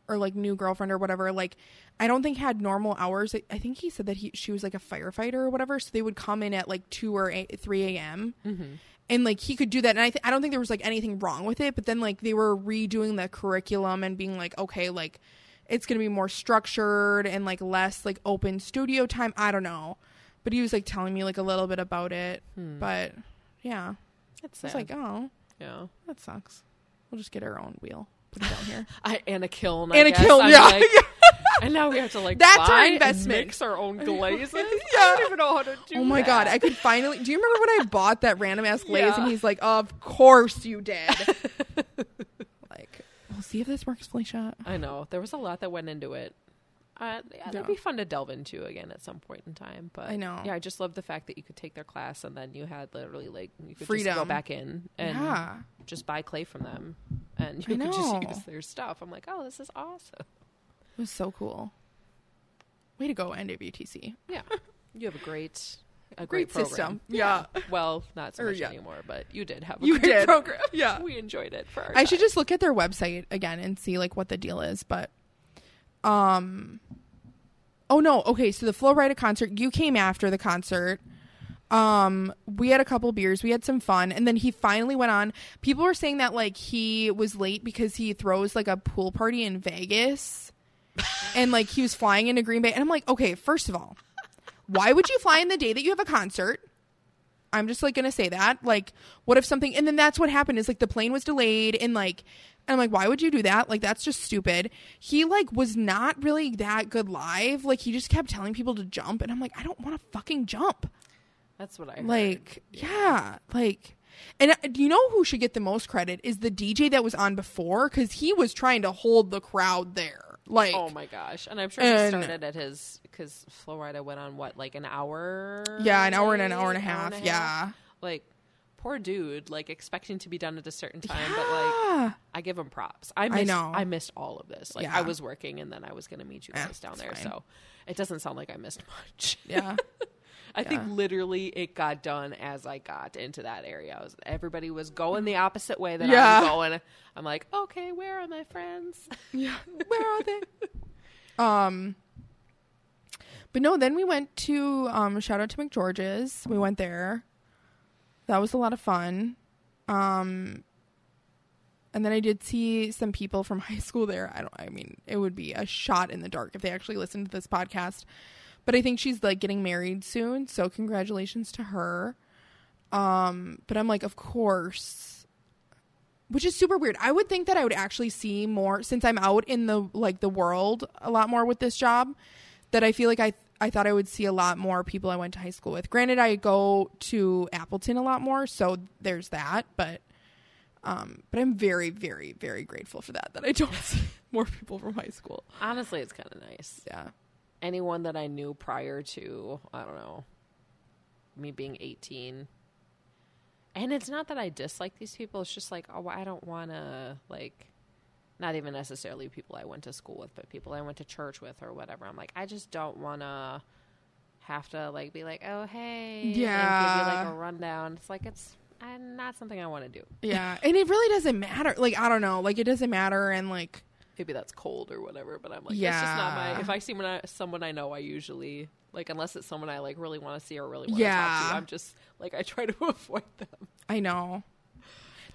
Speaker 1: or like new girlfriend or whatever like I don't think had normal hours. I- think he said that he she was like a firefighter or whatever, so they would come in at like 2 or 8, 3 a.m
Speaker 2: Mm-hmm.
Speaker 1: And like he could do that and I, th- I don't think there was like anything wrong with it but then like they were redoing the curriculum and being like okay like it's gonna be more structured and like less like open studio time. I don't know. But he was like telling me like a little bit about it.
Speaker 2: Hmm.
Speaker 1: but yeah.
Speaker 2: It's
Speaker 1: like oh.
Speaker 2: Yeah.
Speaker 1: that sucks. We'll just get our own wheel put it down here [LAUGHS]
Speaker 2: I Anna Kiln. I
Speaker 1: and a
Speaker 2: guess.
Speaker 1: kiln
Speaker 2: I'm
Speaker 1: yeah
Speaker 2: like- [LAUGHS] and now we have to like
Speaker 1: That's our investment.
Speaker 2: mix our own [LAUGHS] glazes.
Speaker 1: Yeah.
Speaker 2: I don't even know how to do.
Speaker 1: oh my god i could finally do you remember when i bought that random ass glaze
Speaker 2: Yeah.
Speaker 1: and he's like of course you did like we'll see if this works felicia
Speaker 2: I know there was a lot that went into it. Uh, yeah, that'd
Speaker 1: Yeah.
Speaker 2: be fun to delve into again at some point in time. But
Speaker 1: I know.
Speaker 2: Yeah, I just love the fact that you could take their class and then you had literally like you could just go back in and
Speaker 1: yeah
Speaker 2: just buy clay from them, and
Speaker 1: I
Speaker 2: you could just use their stuff. I'm like, oh, this is awesome.
Speaker 1: It was so cool. Way to go, NWTC.
Speaker 2: Yeah, [LAUGHS] you have a great, a
Speaker 1: Great
Speaker 2: great, program.
Speaker 1: system. Yeah.
Speaker 2: Well, not so
Speaker 1: Or,
Speaker 2: much
Speaker 1: yeah.
Speaker 2: anymore, but you did have a
Speaker 1: You
Speaker 2: great
Speaker 1: did.
Speaker 2: program.
Speaker 1: Yeah. [LAUGHS]
Speaker 2: we enjoyed it for. Our
Speaker 1: I should just look at their website again and see like what the deal is, but um Oh no, okay, so the Flo Rida concert, you came after the concert. Um we had a couple beers, we had some fun, and then he finally went on. People were saying that like he was late because he throws like a pool party in Vegas. and like he was flying into Green Bay and I'm like, "Okay, first of all, why would you fly in the day that you have a concert?" I'm just like gonna say that. Like, what if something and then that's what happened is like the plane was delayed and like and I'm like, why would you do that? Like that's just stupid. He like was not really that good live. Like he just kept telling people to jump and I'm like, I don't want to fucking jump.
Speaker 2: That's what I heard.
Speaker 1: Like, yeah, like and uh, do you know who should get the most credit is the DJ that was on before cuz he was trying to hold the crowd there. Like
Speaker 2: Oh my gosh! And I'm sure
Speaker 1: And-
Speaker 2: he started at his because Flo Rida went on what like an hour.
Speaker 1: yeah, an hour and an hour and a half.
Speaker 2: And
Speaker 1: Yeah.
Speaker 2: like poor dude, like expecting to be done at a certain time, but like I give him props. I missed,
Speaker 1: know.
Speaker 2: I missed all of this. Like
Speaker 1: Yeah.
Speaker 2: I was working and then I was gonna meet you
Speaker 1: Yeah,
Speaker 2: guys down there,
Speaker 1: fine.
Speaker 2: so it doesn't sound like I missed [LAUGHS] much.
Speaker 1: Yeah.
Speaker 2: I think literally it got done as I got into that area. I was everybody was going the opposite way that
Speaker 1: Yeah.
Speaker 2: I was going. I'm like, okay, where are my friends? [LAUGHS]
Speaker 1: Yeah. [LAUGHS] Where are they? um But no, then we went to um shout out to McGeorge's. We went there. That was a lot of fun. Um and then I did see some people from [LAUGHS] high school there. I don't I mean, it would be a shot in the dark if they actually listened to this podcast. But I think she's like getting married soon, so congratulations to her. Um but I'm like, of course which is super weird. I would think that I would actually see more since I'm out in the like the world a lot more with this job. That I feel like I I thought I would see a lot more people I went to high school with. Granted, I go to Appleton a lot more, so there's that. But um, but I'm very very very grateful for that. That I don't [LAUGHS] see more people from high school.
Speaker 2: Honestly, it's kind of nice.
Speaker 1: Yeah,
Speaker 2: anyone that I knew prior to, I don't know, me being 18. And it's not that I dislike these people, it's just like, oh, I don't want to, like, not even necessarily people I went to school with, but people I went to church with or whatever. I'm like, I just don't want to have to, like, be like, oh, hey. And give you,
Speaker 1: Yeah.
Speaker 2: like, a rundown. It's like, it's uh, not something I want to do.
Speaker 1: yeah, and it really doesn't matter. Like I don't know, like it doesn't matter, and like
Speaker 2: Maybe that's cold or whatever, but I'm like, yeah. that's just not my. If I see someone I, someone I know, I usually like unless it's someone I like really want to see or really want to talk to. I'm just like I try to [LAUGHS] avoid them.
Speaker 1: I know.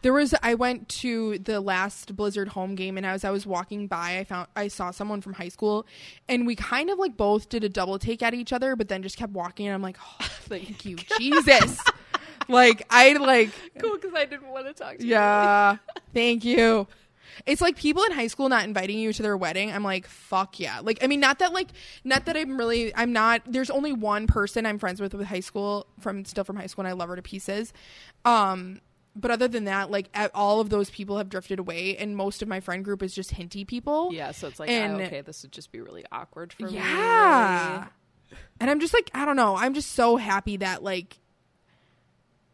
Speaker 1: There was I went to the last Blizzard home game and as I was walking by I found I saw someone from high school and we kind of like both did a double take at each other but then just kept walking and I'm like oh, [LAUGHS] thank you [LAUGHS] Jesus. like I like
Speaker 2: cool because I didn't want to talk to you.
Speaker 1: yeah. Thank you. It's like people in high school not inviting you to their wedding. I'm like, fuck yeah. Like, I mean, not that like, not that I'm really, I'm not. There's only one person I'm friends with with high school from still from high school, and I love her to pieces. Um, but other than that, like all of those people have drifted away, and most of my friend group is just hinty people.
Speaker 2: Yeah, so it's like,
Speaker 1: And-
Speaker 2: oh, okay, this would just be really awkward for me.
Speaker 1: Yeah. And I'm just like, I don't know. I'm just so happy that like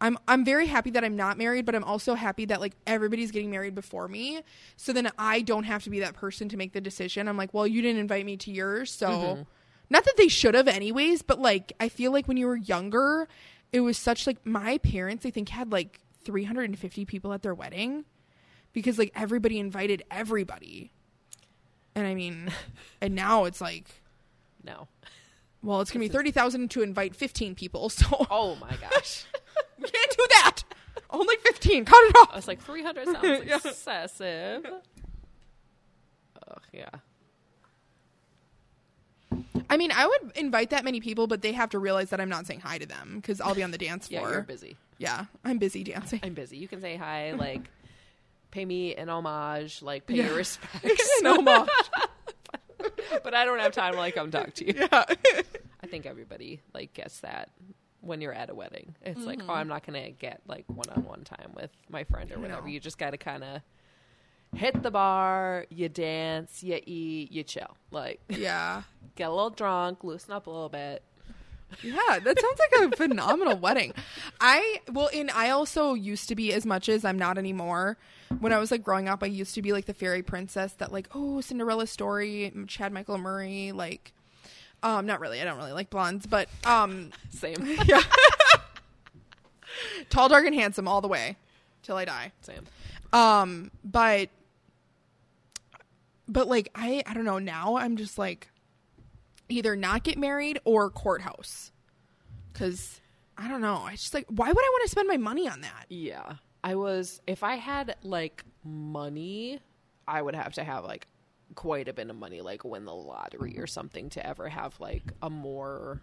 Speaker 1: I'm I'm very happy that I'm not married, but I'm also happy that like everybody's getting married before me. So then I don't have to be that person to make the decision. I'm like, well, you didn't invite me to yours, so
Speaker 2: Mhm.
Speaker 1: not that they should have anyways, but like I feel like when you were younger, it was such like my parents I think had like 350 people at their wedding because like everybody invited everybody. And I mean, [LAUGHS] and now it's like
Speaker 2: No.
Speaker 1: well, it's gonna be thirty thousand to invite fifteen people, [LAUGHS] so
Speaker 2: Oh my gosh.
Speaker 1: Can't do that. Only fifteen. Cut it
Speaker 2: I
Speaker 1: off.
Speaker 2: was like, 300 sounds [LAUGHS]
Speaker 1: Yeah.
Speaker 2: excessive. Ugh, yeah.
Speaker 1: I mean, I would invite that many people, but they have to realize that I'm not saying hi to them because I'll be on the dance
Speaker 2: Yeah,
Speaker 1: floor.
Speaker 2: you're busy.
Speaker 1: Yeah, I'm busy dancing.
Speaker 2: I'm busy. You can say hi, [LAUGHS] like, pay me an homage, like, pay
Speaker 1: Yeah.
Speaker 2: your respects. [LAUGHS]
Speaker 1: no more.
Speaker 2: but I don't have time to, like, come talk to you.
Speaker 1: Yeah.
Speaker 2: I think everybody, like, gets that when you're at a wedding. It's like,
Speaker 1: Mm-hmm.
Speaker 2: oh, I'm not going to get, like, one on one time with my friend or whatever.
Speaker 1: No.
Speaker 2: You just got to kind of hit the bar, you dance, you eat, you chill. Like, [LAUGHS]
Speaker 1: yeah.
Speaker 2: get a little drunk, loosen up a little bit.
Speaker 1: Yeah, that sounds like a [LAUGHS] phenomenal wedding. I well, and I also used to be as much as I'm not anymore. When I was like growing up, I used to be like the fairy princess that like, oh, Cinderella story, Chad Michael Murray, like um not really. I don't really like blondes, but um [LAUGHS]
Speaker 2: Same. [LAUGHS]
Speaker 1: yeah. [LAUGHS] Tall, dark and handsome all the way till I die.
Speaker 2: Same.
Speaker 1: Um but but like I I don't know, now I'm just like either not get married or courthouse. Cuz I don't know. I just like why would I want to spend my money on that?
Speaker 2: Yeah. I was if I had like money, I would have to have like quite a bit of money, like win the lottery or something to ever have like a more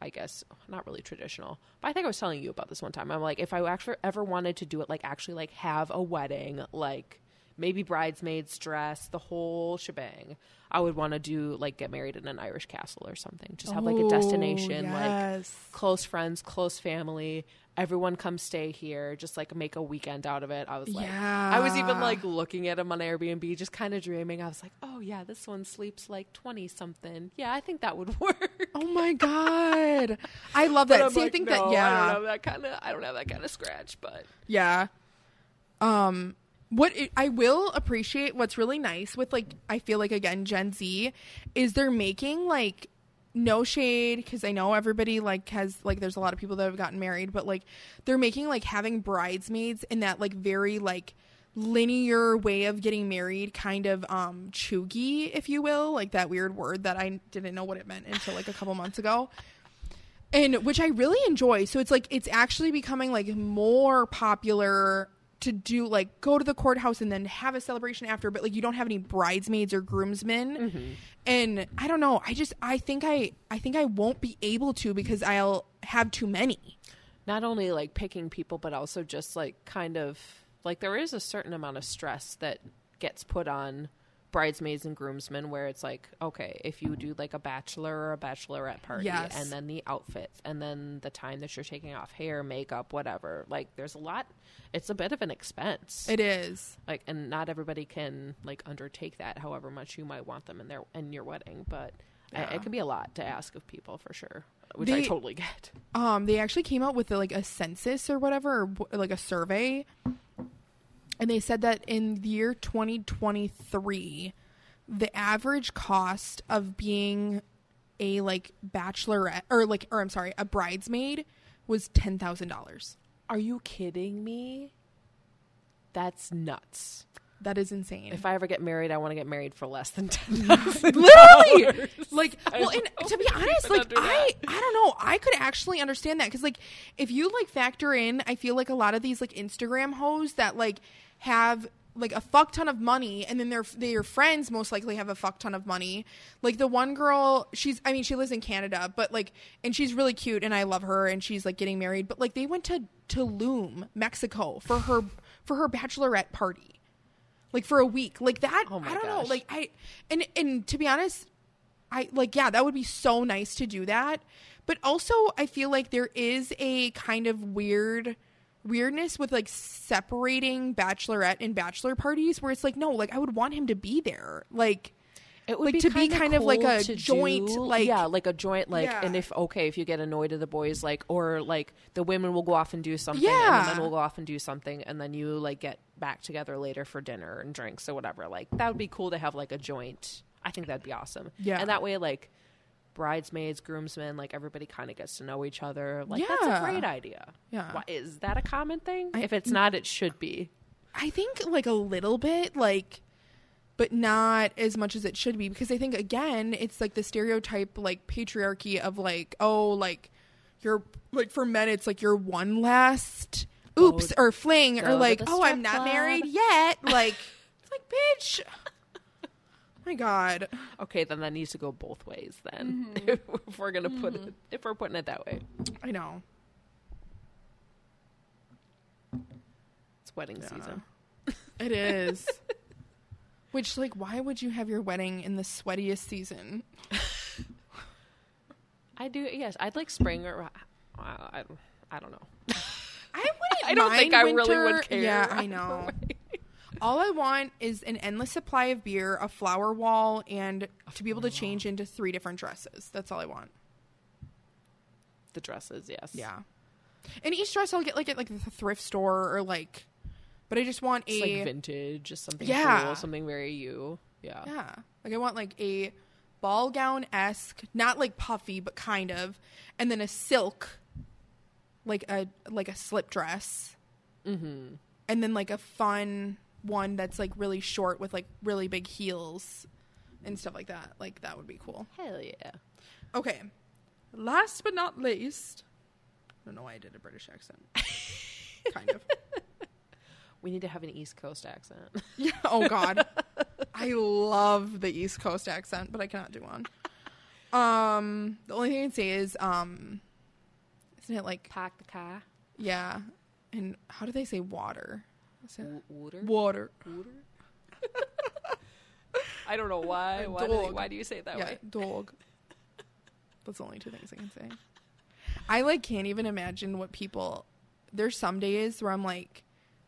Speaker 2: I guess not really traditional. But I think I was telling you about this one time. I'm like, if I actually ever wanted to do it, like actually like have a wedding, like maybe bridesmaids dress, the whole shebang. I would want to do like get married in an Irish castle or something. Just have like a
Speaker 1: Oh,
Speaker 2: destination, like close friends, close family. Everyone come stay here. Just like make a weekend out of it. I was like, I was even like looking at them on Airbnb, just kind of dreaming. I was like, oh yeah, this one sleeps like twenty something. Yeah, I think that would [LAUGHS] work.
Speaker 1: Oh my god. I love [LAUGHS] that. See, I think
Speaker 2: no,
Speaker 1: that yeah.
Speaker 2: I don't have that kind of. I don't have that kind of scratch, but
Speaker 1: Yeah. Um what it, I will appreciate what's really nice with like I feel like again Gen Z is they're making like no shade cuz I know everybody like has like there's a lot of people that have gotten married but like they're making like having bridesmaids in that like very like linear way of getting married kind of um cheugy if you will like that weird word that I didn't know what it meant until like a couple months ago and which I really enjoy. So it's like it's actually becoming like more popular to do like go to the courthouse and then have a celebration after, but like you don't have any bridesmaids or groomsmen. Mm-hmm. And I don't know. I just I think I I think I won't be able to because I'll have too many.
Speaker 2: not only like picking people, but also just like kind of like there is a certain amount of stress that gets put on bridesmaids and groomsmen where it's like okay if you do like a bachelor or a bachelorette party
Speaker 1: Yes.
Speaker 2: and then the outfits and then the time that you're taking off hair makeup whatever like there's a lot it's a bit of an expense
Speaker 1: It is.
Speaker 2: like and not everybody can like undertake that however much you might want them in their in your wedding but I- it can be a lot to ask of people for sure which i totally get
Speaker 1: um they actually came out with like a census or whatever or like a survey and they said that in the year 2023 the average cost of being a like bachelorette or like or I'm sorry a bridesmaid was $10,000
Speaker 2: Are you kidding me? That's nuts.
Speaker 1: That is insane.
Speaker 2: If I ever get married, I want to get married for less than ten. [LAUGHS]
Speaker 1: literally! like well and to be honest like i i don't know. I could actually understand that because like if you like factor in i feel like a lot of these like instagram hoes that like have like a fuck ton of money and then their their friends most likely have a fuck ton of money. Like the one girl she's i mean she lives in canada but like and she's really cute and i love her and she's like getting married but like they went to tulum mexico for her for her bachelorette party like for a week. Like that
Speaker 2: Oh
Speaker 1: i don't know like i and and to be honest i like yeah that would be so nice to do that. But also i feel like there is a kind of weird weirdness with like separating bachelorette and bachelor parties where it's like no like i would want him to be there. Like
Speaker 2: It would
Speaker 1: Like, to be kind of like a joint,
Speaker 2: do-
Speaker 1: like-
Speaker 2: yeah, like a joint, like,
Speaker 1: Yeah.
Speaker 2: and if okay, if you get annoyed at the boys, like, or like the women will go off and do something, and
Speaker 1: Yeah.
Speaker 2: the men will go off and do something, and then you like get back together later for dinner and drinks or whatever. Like that would be cool to have like a joint. I think that'd be awesome.
Speaker 1: Yeah.
Speaker 2: and that way, like bridesmaids, groomsmen, like everybody kind of gets to know each other. Like that's a great idea.
Speaker 1: Yeah.
Speaker 2: Why, is that a common thing?
Speaker 1: I-
Speaker 2: if it's not, it should be.
Speaker 1: I think like a little bit, like, but not as much as it should be because I think again it's like the stereotype like patriarchy of like oh like you're like for men it's like you're one last oops or fling or like oh I'm not
Speaker 2: club."
Speaker 1: married yet [LAUGHS] like it's like bitch [LAUGHS] my god
Speaker 2: Okay, then that needs to go both ways. Then,
Speaker 1: Mm-hmm. [LAUGHS]
Speaker 2: if we're gonna put it, if we're putting it that way,
Speaker 1: I know
Speaker 2: it's wedding
Speaker 1: Yeah.
Speaker 2: season.
Speaker 1: it is which like why would you have your wedding in the sweatiest season
Speaker 2: I do. Yes, I'd like spring or uh, I, I don't know.
Speaker 1: I
Speaker 2: don't think I really would care.
Speaker 1: Yeah, [LAUGHS] I know. All I want is an endless supply of beer, a flower wall, and to be able to change into three different dresses. That's all I want.
Speaker 2: The dresses, yes.
Speaker 1: Yeah. And each dress I'll get like at like the thrift store or like but I just want
Speaker 2: It's
Speaker 1: a
Speaker 2: like vintage, just something
Speaker 1: Yeah.
Speaker 2: cool, something very you. Yeah.
Speaker 1: Yeah. Like I want like a ball gown esque, not like puffy, but kind of, and then a silk, like a like a slip dress,
Speaker 2: Mm-hmm.
Speaker 1: and then like a fun one that's like really short with like really big heels and stuff like that. Like that would be cool.
Speaker 2: Hell yeah.
Speaker 1: Okay. Last but not least, I don't know why I did a British accent. [LAUGHS] kind of.
Speaker 2: We need to have an East Coast accent.
Speaker 1: Yeah. [LAUGHS] Oh God. [LAUGHS] I love the East Coast accent, but I cannot do one. Um, the only thing I can say is, um, isn't it like
Speaker 2: Park the car.
Speaker 1: yeah? And how do they say water? Is it
Speaker 2: Water.
Speaker 1: water?
Speaker 2: Water. [LAUGHS] I don't know why.
Speaker 1: A
Speaker 2: Why do, they, why do you say it that
Speaker 1: yeah,
Speaker 2: way?
Speaker 1: dog. That's the only two things I can say. I like can't even imagine what people. There's some days where I'm like,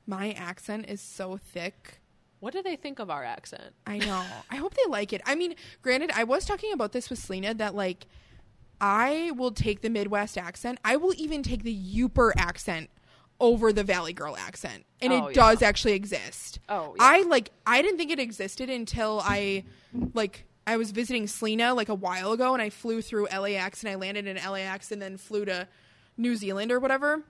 Speaker 1: my accent is so thick.
Speaker 2: What do they think of our accent?
Speaker 1: I know. I hope they like it. I mean, granted, I was talking about this with Selena that like I will take the Midwest accent. I will even take the Yooper accent over the Valley Girl accent. And
Speaker 2: Oh,
Speaker 1: it
Speaker 2: yeah.
Speaker 1: does actually exist.
Speaker 2: Oh, yeah.
Speaker 1: I like I didn't think it existed until I like I was visiting Selena like a while ago and I flew through LAX and I landed in LAX and then flew to New Zealand or whatever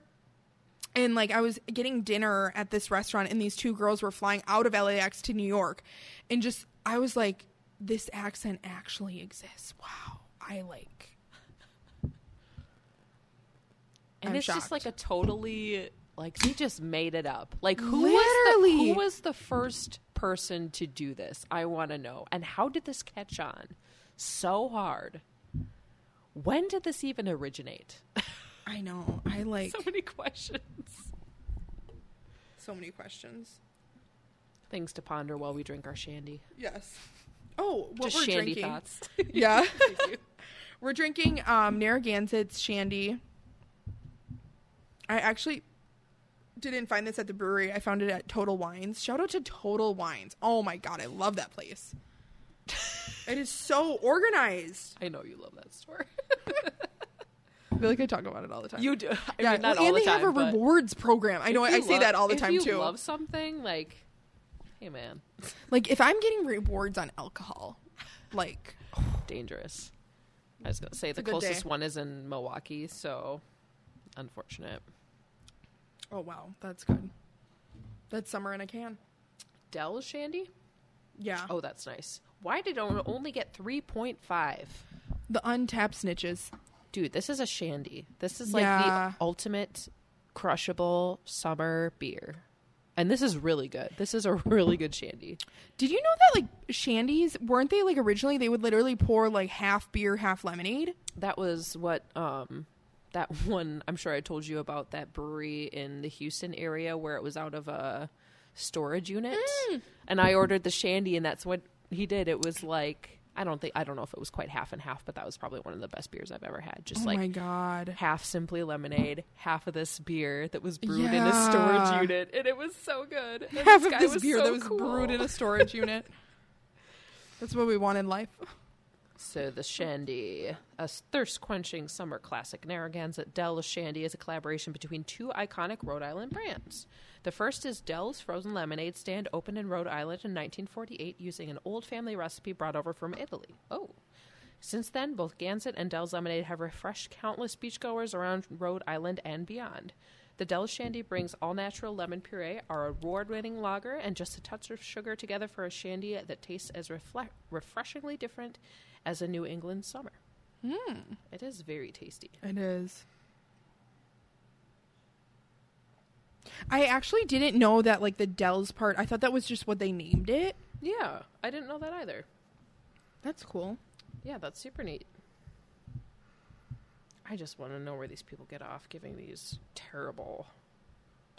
Speaker 1: and like I was getting dinner at this restaurant and these two girls were flying out of LAX to New York and just I was like this accent actually exists. Wow. I like
Speaker 2: And
Speaker 1: I'm
Speaker 2: it's just like a totally like they just made it up. Like who was
Speaker 1: Literally.
Speaker 2: the, who was the first person to do this? I want to know. And how did this catch on so hard? When did this even originate?
Speaker 1: I know. I [LAUGHS] like
Speaker 2: so many questions.
Speaker 1: so many questions.
Speaker 2: Things to ponder while we drink our shandy.
Speaker 1: Yes. Oh, what
Speaker 2: just
Speaker 1: we're
Speaker 2: shandy
Speaker 1: drinking.
Speaker 2: thoughts. [LAUGHS]
Speaker 1: Yeah. [LAUGHS] We're drinking um Narragansett's Shandy. I actually didn't find this at the brewery. I found it at Total Wines. Shout out to Total Wines. Oh my god, I love that place. [LAUGHS] it is so organized.
Speaker 2: I know you love that store. [LAUGHS]
Speaker 1: I feel like I talk about it all the time.
Speaker 2: you do. I
Speaker 1: yeah,
Speaker 2: mean, not
Speaker 1: well,
Speaker 2: all
Speaker 1: and
Speaker 2: the
Speaker 1: they
Speaker 2: time,
Speaker 1: have a rewards program. I know I say
Speaker 2: love-
Speaker 1: that all the
Speaker 2: if
Speaker 1: time
Speaker 2: you
Speaker 1: too.
Speaker 2: love something like, hey man,
Speaker 1: like if I'm getting rewards on alcohol, like
Speaker 2: dangerous. I was gonna say the closest
Speaker 1: day.
Speaker 2: one is in Milwaukee, so unfortunate.
Speaker 1: Oh wow, that's good. That's summer in a can.
Speaker 2: Del Shandy?
Speaker 1: Yeah.
Speaker 2: Oh, that's nice. Why did it only get 3.5?
Speaker 1: The Untappd snitches.
Speaker 2: Dude, this is a Shandy. This is like
Speaker 1: Yeah.
Speaker 2: the ultimate crushable summer beer. And this is really good. This is a really good Shandy.
Speaker 1: Did you know that like shandies weren't they like originally they would literally pour like half beer, half lemonade?
Speaker 2: That was what um that [LAUGHS] one I'm sure I told you about that brewery in the Houston area where it was out of a storage unit.
Speaker 1: Mm.
Speaker 2: And I ordered the Shandy and that's what he did. It was like I don't think I don't know if it was quite half and half, but that was probably one of the best beers I've ever had. Just
Speaker 1: oh
Speaker 2: like
Speaker 1: my god.
Speaker 2: half simply lemonade, half of this beer that was brewed in a storage unit, and it was so good. And
Speaker 1: Half of
Speaker 2: guy
Speaker 1: this beer
Speaker 2: so
Speaker 1: that was
Speaker 2: cool.
Speaker 1: brewed in a storage unit. [LAUGHS] That's what we want in life.
Speaker 2: So the Shandy, a thirst quenching summer classic Narragansett Del's Shandy is a collaboration between two iconic Rhode Island brands. The first is Del's Frozen Lemonade stand opened in Rhode Island in 1948 using an old family recipe brought over from Italy. Oh. Since then, both Gansett and Del's Lemonade have refreshed countless beachgoers around Rhode Island and beyond. The Del's Shandy brings all natural lemon puree, our award winning lager, and just a touch of sugar together for a shandy that tastes as refle- refreshingly different as a New England summer. Hmm. It is very tasty.
Speaker 1: It is. I actually didn't know that like the Del's part. I thought that was just what they named it.
Speaker 2: Yeah, I didn't know that either.
Speaker 1: That's cool.
Speaker 2: Yeah, that's super neat. I just want to know where these people get off giving these terrible,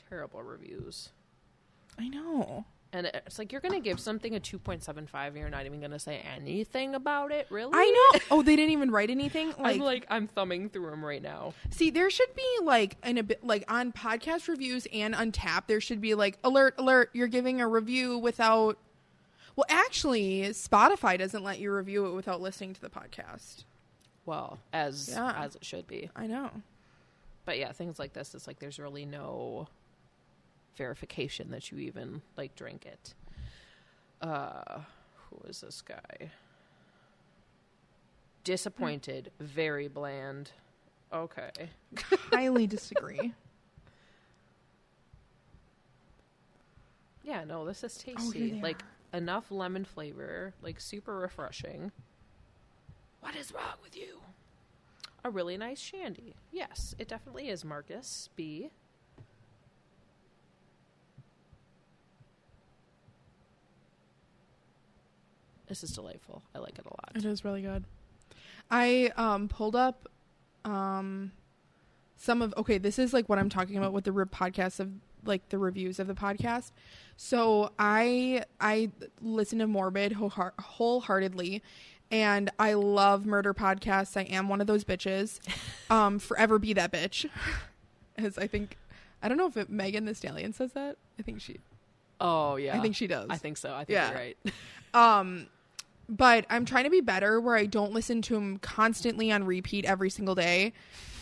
Speaker 2: terrible reviews.
Speaker 1: I know.
Speaker 2: And it's like you're going to give something a 2.75 and you're not even going to say anything about it, really?
Speaker 1: I know. [LAUGHS] Oh, they didn't even write anything. Like,
Speaker 2: I'm like I'm thumbing through them right now.
Speaker 1: see, there should be like in a bit like on podcast reviews and Untap, there should be like alert, alert. You're giving a review without. Well, actually, Spotify doesn't let you review it without listening to the podcast.
Speaker 2: Well, as
Speaker 1: Yeah.
Speaker 2: as it should be.
Speaker 1: I know.
Speaker 2: But yeah, things like this, it's like there's really no verification that you even like drink it. Uh, who is this guy? Disappointed, very bland. Okay. [LAUGHS]
Speaker 1: Highly disagree.
Speaker 2: Yeah, no, this is
Speaker 1: Oh,
Speaker 2: tasty.
Speaker 1: they
Speaker 2: like enough lemon flavor, like super refreshing. What is wrong with you? A really nice shandy. Yes, it definitely is, Marcus B. This is delightful. I like it a lot.
Speaker 1: It is really good. I um pulled up um some of okay, this is like what I'm talking about with the re- podcast of like the reviews of the podcast. So I I listen to Morbid whole- wholeheartedly and I love murder podcasts. I am one of those bitches. [LAUGHS] Um forever be that bitch. [LAUGHS] As I think I don't know if it, Megan Thee Stallion says that. I think she
Speaker 2: Oh yeah,
Speaker 1: I think she does.
Speaker 2: I think so. I think
Speaker 1: Yeah.
Speaker 2: you're right. [LAUGHS]
Speaker 1: Um, but I'm trying to be better where I don't listen to them constantly on repeat every single day.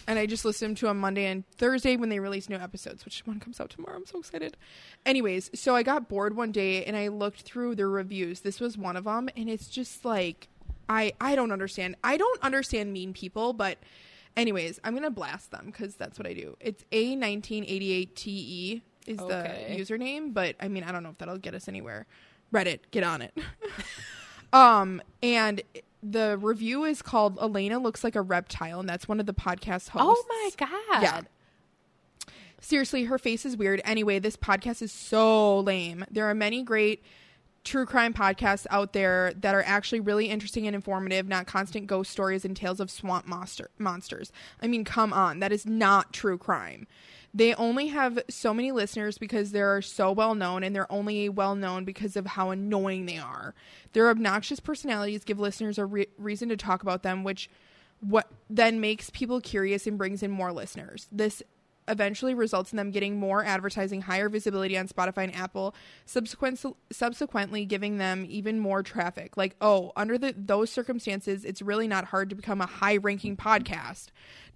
Speaker 1: And I just listen to them Monday and Thursday when they release new episodes, which one comes out tomorrow. I'm so excited. Anyways, so I got bored one day and I looked through the reviews. This was one of them, and it's just like I I don't understand. I don't understand mean people, but anyways, I'm gonna blast them because that's what I do. It's A1988TE E is
Speaker 2: Okay.
Speaker 1: the username, but I mean I don't know if that'll get us anywhere. Reddit, get on it. [LAUGHS] um, and the review is called Alaina looks like a reptile, and that's one of the podcast hosts.
Speaker 2: oh my god.
Speaker 1: Yeah. Seriously, her face is weird. Anyway, this podcast is so lame. There are many great true crime podcasts out there that are actually really interesting and informative, not constant ghost stories and tales of swamp monster monsters. I mean, come on, that is not true crime. They only have so many listeners because they're so well known, and they're only well known because of how annoying they are. Their obnoxious personalities give listeners a re- reason to talk about them, which what then makes people curious and brings in more listeners. This eventually results in them getting more advertising, higher visibility on Spotify and Apple, subsequent, subsequently giving them even more traffic. Like, oh, under the, those circumstances, it's really not hard to become a high ranking podcast.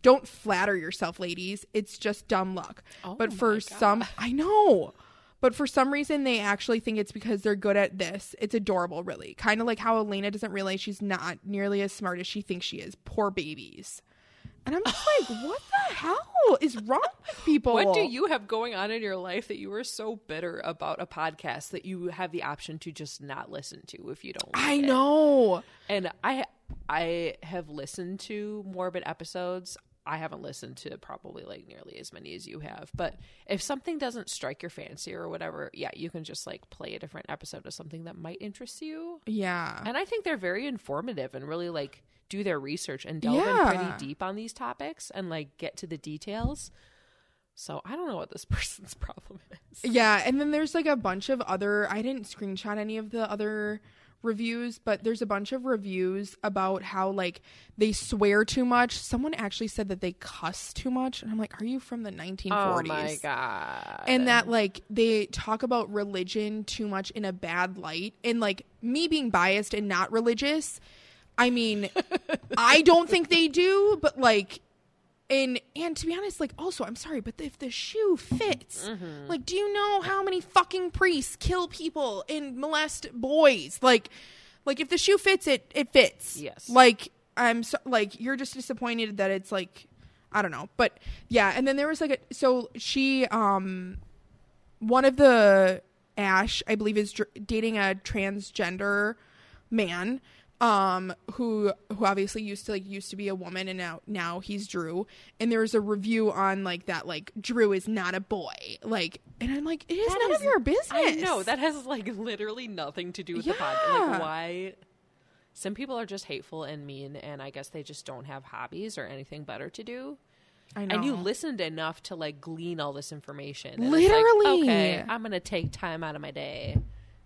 Speaker 1: Don't flatter yourself, ladies. It's just dumb luck.
Speaker 2: Oh
Speaker 1: but for
Speaker 2: God.
Speaker 1: some, I know. But for some reason, they actually think it's because they're good at this. It's adorable, really. Kind of like how Alaina doesn't realize she's not nearly as smart as she thinks she is. Poor babies. And I'm just like, [LAUGHS] what the hell is wrong with people?
Speaker 2: What do you have going on in your life that you are so bitter about a podcast that you have the option to just not listen to if you don't? Like
Speaker 1: I
Speaker 2: it?
Speaker 1: know.
Speaker 2: And I I have listened to morbid episodes. I haven't listened to probably like nearly as many as you have. But if something doesn't strike your fancy or whatever, yeah, you can just like play a different episode of something that might interest you.
Speaker 1: Yeah.
Speaker 2: And I think they're very informative and really like do their research and delve in pretty deep on these topics and like get to the details. So I don't know what this [LAUGHS] person's problem is.
Speaker 1: Yeah, and then there's like a bunch of other I didn't screenshot any of the other reviews, but there's a bunch of reviews about how like they swear too much. Someone actually said that they cuss too much, and I'm like, are you from the 1940s?
Speaker 2: Oh my god!
Speaker 1: and that like they talk about religion too much in a bad light and like me being biased and not religious i mean [LAUGHS] i don't think they do but like and and to be honest like also i'm sorry but if the shoe fits
Speaker 2: Mm-hmm.
Speaker 1: like do you know how many fucking priests kill people and molest boys like like if the shoe fits it it fits
Speaker 2: Yes.
Speaker 1: like i'm so, like you're just disappointed that it's like i don't know but yeah and then there was like a so she um one of the Ash, I believe, is dr- dating a transgender man, um, who who obviously used to like used to be a woman and now now he's Drew. And there was a review on like that like Drew is not a boy, like, and I'm like, it is
Speaker 2: That
Speaker 1: none
Speaker 2: is-
Speaker 1: of your business.
Speaker 2: I know that has like literally nothing to do with the podcast. Like why? Some people are just hateful and mean, and I guess they just don't have hobbies or anything better to do.
Speaker 1: I know.
Speaker 2: And you listened enough to like glean all this information. And it's like,
Speaker 1: Literally.
Speaker 2: okay, I'm gonna take time out of my day.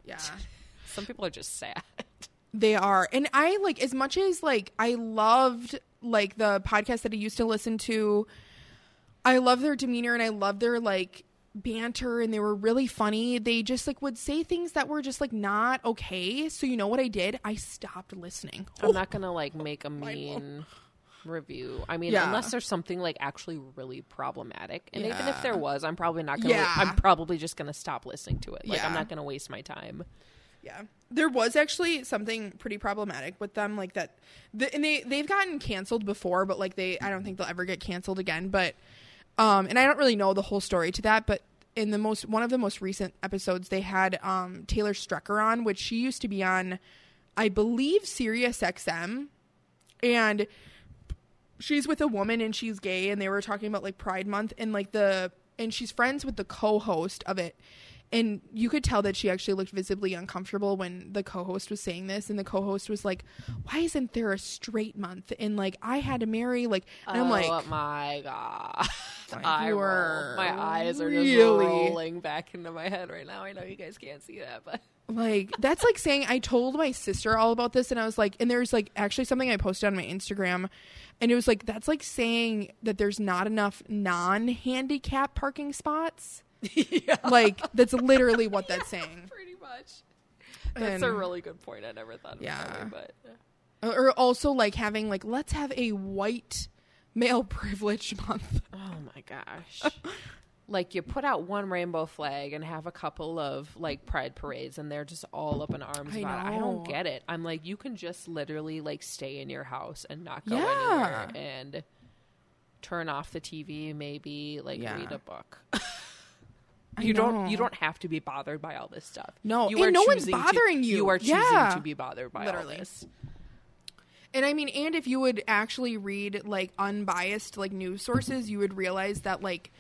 Speaker 1: yeah. [LAUGHS]
Speaker 2: Some people are just sad.
Speaker 1: They are. And I like as much as like I loved like the podcast that I used to listen to, I love their demeanor and I love their like banter and they were really funny. They just like would say things that were just like not okay. So you know what I did? I stopped listening.
Speaker 2: I'm [LAUGHS] not gonna like make a [LAUGHS] mean review. I mean,
Speaker 1: Yeah.
Speaker 2: unless there's something like actually really problematic, and even if there was, I'm probably not gonna.
Speaker 1: Yeah.
Speaker 2: I'm probably just gonna stop listening to it. Like I'm not gonna waste my time.
Speaker 1: Yeah. There was actually something pretty problematic with them like that the, and they they've gotten canceled before but like they I don't think they'll ever get canceled again but um and I don't really know the whole story to that but in the most one of the most recent episodes they had um Taylor Strecker on which she used to be on I believe Sirius XM and she's with a woman and she's gay and they were talking about like pride month and like the and she's friends with the co-host of it and you could tell that she actually looked visibly uncomfortable when the co-host was saying this and the co-host was like why isn't there a straight month and like i had to marry like and i'm like
Speaker 2: oh my god,
Speaker 1: Like, [LAUGHS]
Speaker 2: I roll. my eyes are just
Speaker 1: really-
Speaker 2: rolling back into my head right now. I know you guys can't see that, but [LAUGHS]
Speaker 1: like that's like saying i told my sister all about this and i was like and there's like actually something i posted on my instagram and it was like that's like saying that there's not enough non-handicap parking spots
Speaker 2: yeah, [LAUGHS]
Speaker 1: like that's literally what that's saying
Speaker 2: pretty much. That's a really good point. I never thought of it that
Speaker 1: Yeah.
Speaker 2: way, but uh,
Speaker 1: or also like having like let's have a white male [LAUGHS] privilege month
Speaker 2: Oh my gosh. [LAUGHS] like you put out one rainbow flag and have a couple of like pride parades and they're just all up in arms
Speaker 1: I
Speaker 2: about it. I don't get it. I'm like you can just literally like stay in your house and not go
Speaker 1: Yeah.
Speaker 2: anywhere and turn off the TV, maybe like
Speaker 1: Yeah.
Speaker 2: read a book. You don't you don't have to be bothered by all this stuff.
Speaker 1: No,
Speaker 2: you
Speaker 1: and
Speaker 2: are
Speaker 1: no one's
Speaker 2: choosing to-
Speaker 1: bothering you.
Speaker 2: You are choosing
Speaker 1: Yeah.
Speaker 2: to be bothered by
Speaker 1: Literally.
Speaker 2: all this.
Speaker 1: and i mean and if you would actually read like unbiased like news sources you would realize that like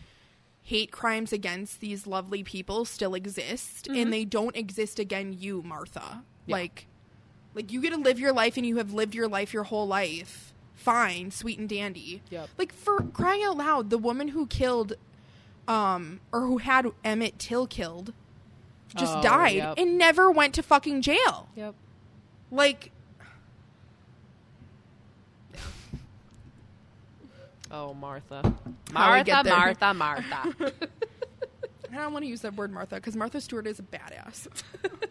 Speaker 1: hate crimes against these lovely people still exist and mm-hmm. they don't exist again you martha
Speaker 2: Yeah.
Speaker 1: like like you get to live your life and you have lived your life your whole life fine sweet and dandy
Speaker 2: Yep.
Speaker 1: like for crying out loud the woman who killed um or who had emmett till killed just
Speaker 2: Oh,
Speaker 1: died
Speaker 2: yep.
Speaker 1: and never went to fucking jail
Speaker 2: Yep.
Speaker 1: like
Speaker 2: Oh, Martha. Martha. Martha, [LAUGHS] Martha.
Speaker 1: I don't want to use that word Martha because Martha Stewart is a badass.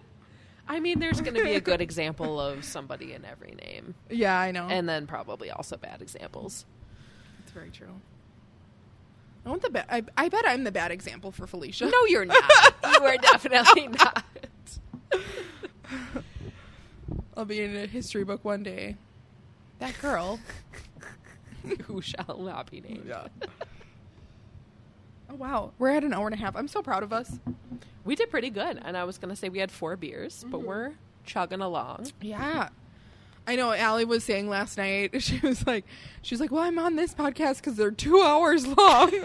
Speaker 1: [LAUGHS]
Speaker 2: I mean, there's going to be a good example of somebody in every name,
Speaker 1: yeah, I know.
Speaker 2: and then probably also bad examples.
Speaker 1: it's very true. I want the bad. I, I bet I'm the bad example for Felicia.
Speaker 2: No, you're not. you are definitely [LAUGHS] not. [LAUGHS]
Speaker 1: I'll be in a history book one day. That girl. [LAUGHS]
Speaker 2: Who shall not be named?
Speaker 1: yeah. Oh wow, we're at an hour and a half. I'm so proud of us.
Speaker 2: We did pretty good, and I was going to say we had four beers, but mm-hmm. we're chugging along.
Speaker 1: Yeah. I know Allie was saying last night, [LAUGHS] she was like, she was like, well, I'm on this podcast because they're two hours long. [LAUGHS]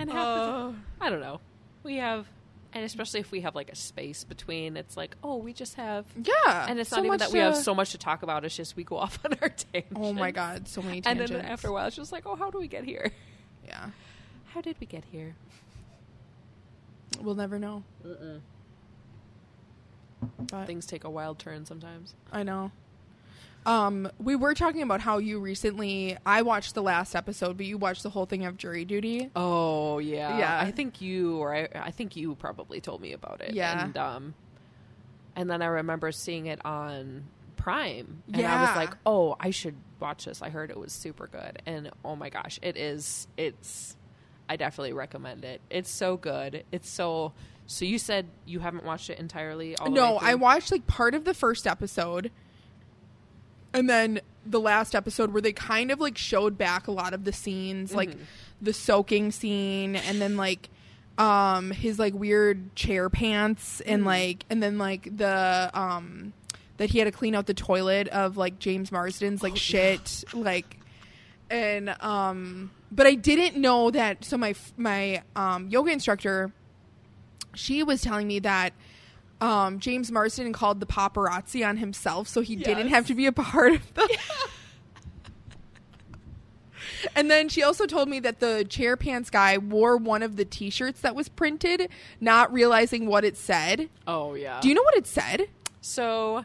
Speaker 2: And half the
Speaker 1: Uh,
Speaker 2: ti- I don't know. We have, and especially if we have like a space between, it's like, oh, we just have.
Speaker 1: yeah.
Speaker 2: And it's
Speaker 1: so
Speaker 2: not even that we have so much to talk about. It's just we go [LAUGHS] off on our tangents.
Speaker 1: Oh my god, so many Tangents.
Speaker 2: And then after a while, it's just like, oh, how do we get here?
Speaker 1: yeah,
Speaker 2: How did we get here?
Speaker 1: we'll never know. But
Speaker 2: Things take a wild turn sometimes.
Speaker 1: I know. Um, we were talking about how you recently. I watched the last episode, but you watched the whole thing of Jury Duty.
Speaker 2: Oh yeah,
Speaker 1: Yeah.
Speaker 2: I think you or I, I think you probably told me about it.
Speaker 1: Yeah.
Speaker 2: and um, and then I remember seeing it on Prime, and I was like, oh, I should watch this. I heard it was super good, and oh my gosh, it is. It's. I definitely recommend it. It's so good. It's so. So you said you haven't watched it entirely? All
Speaker 1: no, I watched like part of the first episode, and then the last episode where they kind of like showed back a lot of the scenes, like
Speaker 2: Mhm.
Speaker 1: the soaking scene, and then like um his like weird chair pants, and
Speaker 2: Mhm.
Speaker 1: like and then like the um that he had to clean out the toilet of like James Marsden's like
Speaker 2: Oh, yeah.
Speaker 1: shit, like and um but I didn't know that. So my my um yoga instructor she was telling me that um, James Marsden called the paparazzi on himself, so he didn't have to be a part of the. [LAUGHS] and then she also told me that the chair pants guy wore one of the T-shirts that was printed, not realizing what it said.
Speaker 2: Oh yeah.
Speaker 1: Do you know what it said?
Speaker 2: So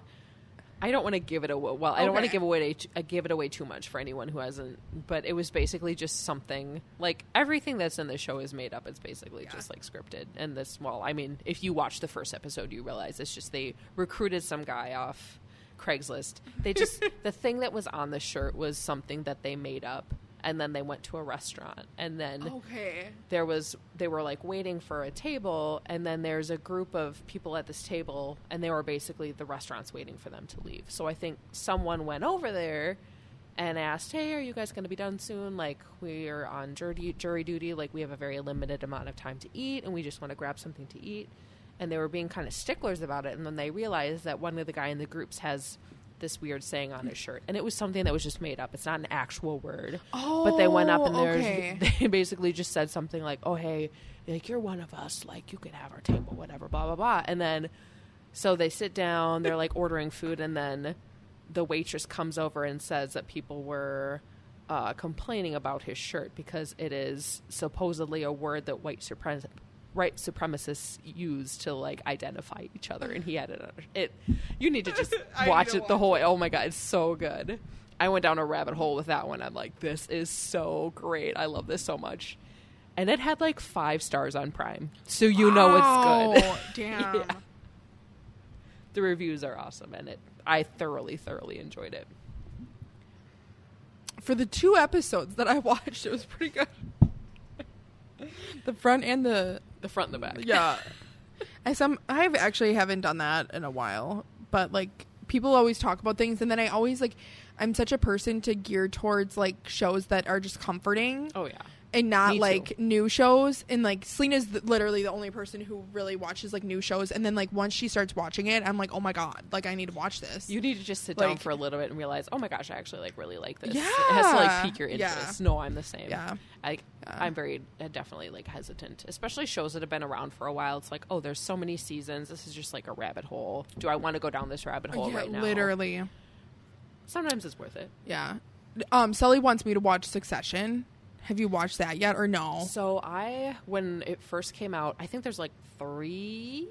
Speaker 2: I don't want to give it away. Well, I don't want to give away uh, give it away too much for anyone who hasn't. But it was basically just something like everything that's in the show is made up. It's basically
Speaker 1: Yeah.
Speaker 2: just like scripted. And this, well, I mean, if you watch the first episode, you realize it's just they recruited some guy off Craigslist. They just [LAUGHS] the thing that was on the shirt was something that they made up. And then they went to a restaurant, and then
Speaker 1: Okay.
Speaker 2: there was they were like waiting for a table and then there's a group of people at this table and they were basically the restaurants waiting for them to leave. So i think someone went over there and asked hey are you guys going to be done soon? Like we're on jury, jury duty. Like we have a very limited amount of time to eat and we just want to grab something to eat. And they were being kind of sticklers about it and then they realized that one of the guy in the groups has this weird saying on his shirt and it was something that was just made up it's not an actual word
Speaker 1: Oh,
Speaker 2: but they went up and
Speaker 1: okay. [LAUGHS]
Speaker 2: they basically just said something like, "Oh hey, like you're one of us, like you could have our table, whatever, blah blah blah." And then so they sit down, they're like ordering food, and then the waitress comes over and says that people were uh, complaining about his shirt because it is supposedly a word that white supremacists white supremacists use to like identify each other and he had it under it you need to just [LAUGHS]
Speaker 1: I need
Speaker 2: watch it the whole
Speaker 1: it.
Speaker 2: oh my god it's so good i went down a rabbit hole with that one i'm like this is so great i love this so much and it had like five stars on prime so you know it's good [LAUGHS]
Speaker 1: Damn.
Speaker 2: Yeah. the reviews are awesome and it i thoroughly thoroughly enjoyed it
Speaker 1: For the two episodes that I [LAUGHS] watched, it was pretty good. the front and the
Speaker 2: the front and the back.
Speaker 1: Yeah. [LAUGHS] I some I have actually haven't done that in a while, but like people always talk about things, and then I always like I'm such a person to gear towards like shows that are just comforting.
Speaker 2: Oh yeah
Speaker 1: and not
Speaker 2: Me too.
Speaker 1: like new shows. And like Selena's th- literally the only person who really watches like new shows, and then like once she starts watching it, I'm like, oh my god, like I need to watch this.
Speaker 2: you need to just sit down for a little bit and realize, oh my gosh, I actually like really like this.
Speaker 1: Yeah.
Speaker 2: It has to like pique your
Speaker 1: Yeah.
Speaker 2: interest. No, I'm the same.
Speaker 1: Yeah.
Speaker 2: I,
Speaker 1: Yeah.
Speaker 2: I'm very uh, definitely like hesitant, especially shows that have been around for a while. It's like, oh, there's so many seasons. This is just like a rabbit hole. Do I want to go down this rabbit hole
Speaker 1: yeah,
Speaker 2: right now?
Speaker 1: literally.
Speaker 2: Sometimes it's worth it.
Speaker 1: Yeah. Um, Sully wants me to watch Succession. Have you watched that yet or no?
Speaker 2: So I, when it first came out, I think there's like three.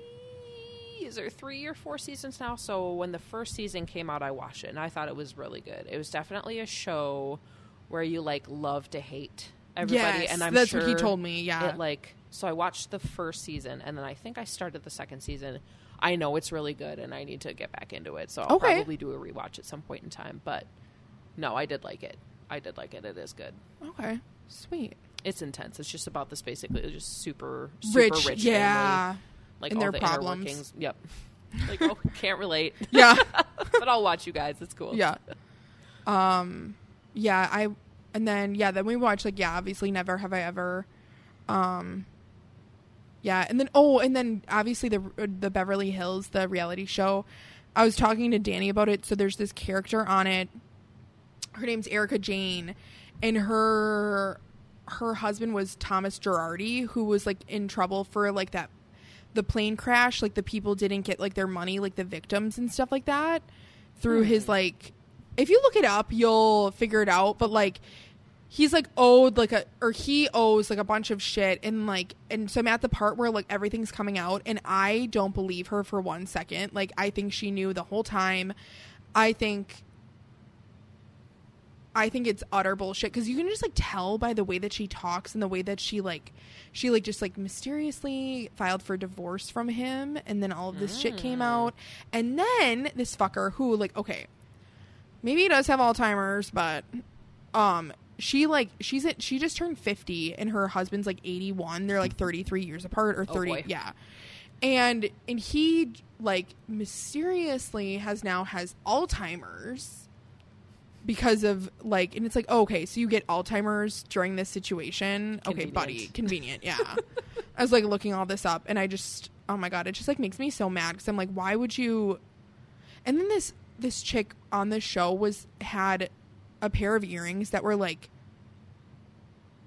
Speaker 2: Is there three or four seasons now? So when the first season came out, I watched it and I thought it was really good. It was definitely a show where you like love to hate everybody,
Speaker 1: yes,
Speaker 2: and I'm
Speaker 1: that's
Speaker 2: sure
Speaker 1: what he told me. Yeah.
Speaker 2: it like so I watched the first season and then I think I started the second season. I know it's really good and I need to get back into it, so I'll
Speaker 1: Okay.
Speaker 2: probably do a rewatch at some point in time. But no, I did like it. I did like it. It is good.
Speaker 1: okay. Sweet.
Speaker 2: It's intense. It's just about this basically it's just super super
Speaker 1: Rich.
Speaker 2: rich,
Speaker 1: yeah.
Speaker 2: family, like
Speaker 1: and
Speaker 2: all
Speaker 1: their
Speaker 2: the
Speaker 1: problems.
Speaker 2: inner workings. Yep. [LAUGHS] Like oh, can't relate,
Speaker 1: Yeah. [LAUGHS]
Speaker 2: but I'll watch you guys. It's cool.
Speaker 1: yeah. Um yeah, I and then yeah, then we watched like yeah, obviously never have I ever um yeah, and then oh, and then obviously the the Beverly Hills, the reality show. I was talking to Danny about it. So there's this character on it. Her name's Erika Jayne, and her her husband was Thomas Girardi, who was like in trouble for like that the plane crash. Like the people didn't get like their money, like the victims and stuff like that, through hmm. his like. If you look it up, you'll figure it out. But like he's like owed like a or he owes like a bunch of shit and like and so I'm at the part where like everything's coming out and I don't believe her for one second. Like I think she knew the whole time. I think I think it's utter bullshit because you can just like tell by the way that she talks and the way that she like she like just like mysteriously filed for divorce from him and then all of this shit came out. And then this fucker who like okay maybe he does have Alzheimer's but um she like she's at she just turned 50 and her husband's like 81 they're like 33 years apart or
Speaker 2: Oh,
Speaker 1: 30
Speaker 2: boy.
Speaker 1: yeah. And and he like mysteriously has now has Alzheimer's because of like and it's like oh, okay so you get alzheimer's during this situation okay buddy
Speaker 2: Convenient.
Speaker 1: yeah [LAUGHS] i was like looking all this up and i just oh my god it just like makes me so mad because i'm like why would you and then this this chick on the show was had a pair of earrings that were like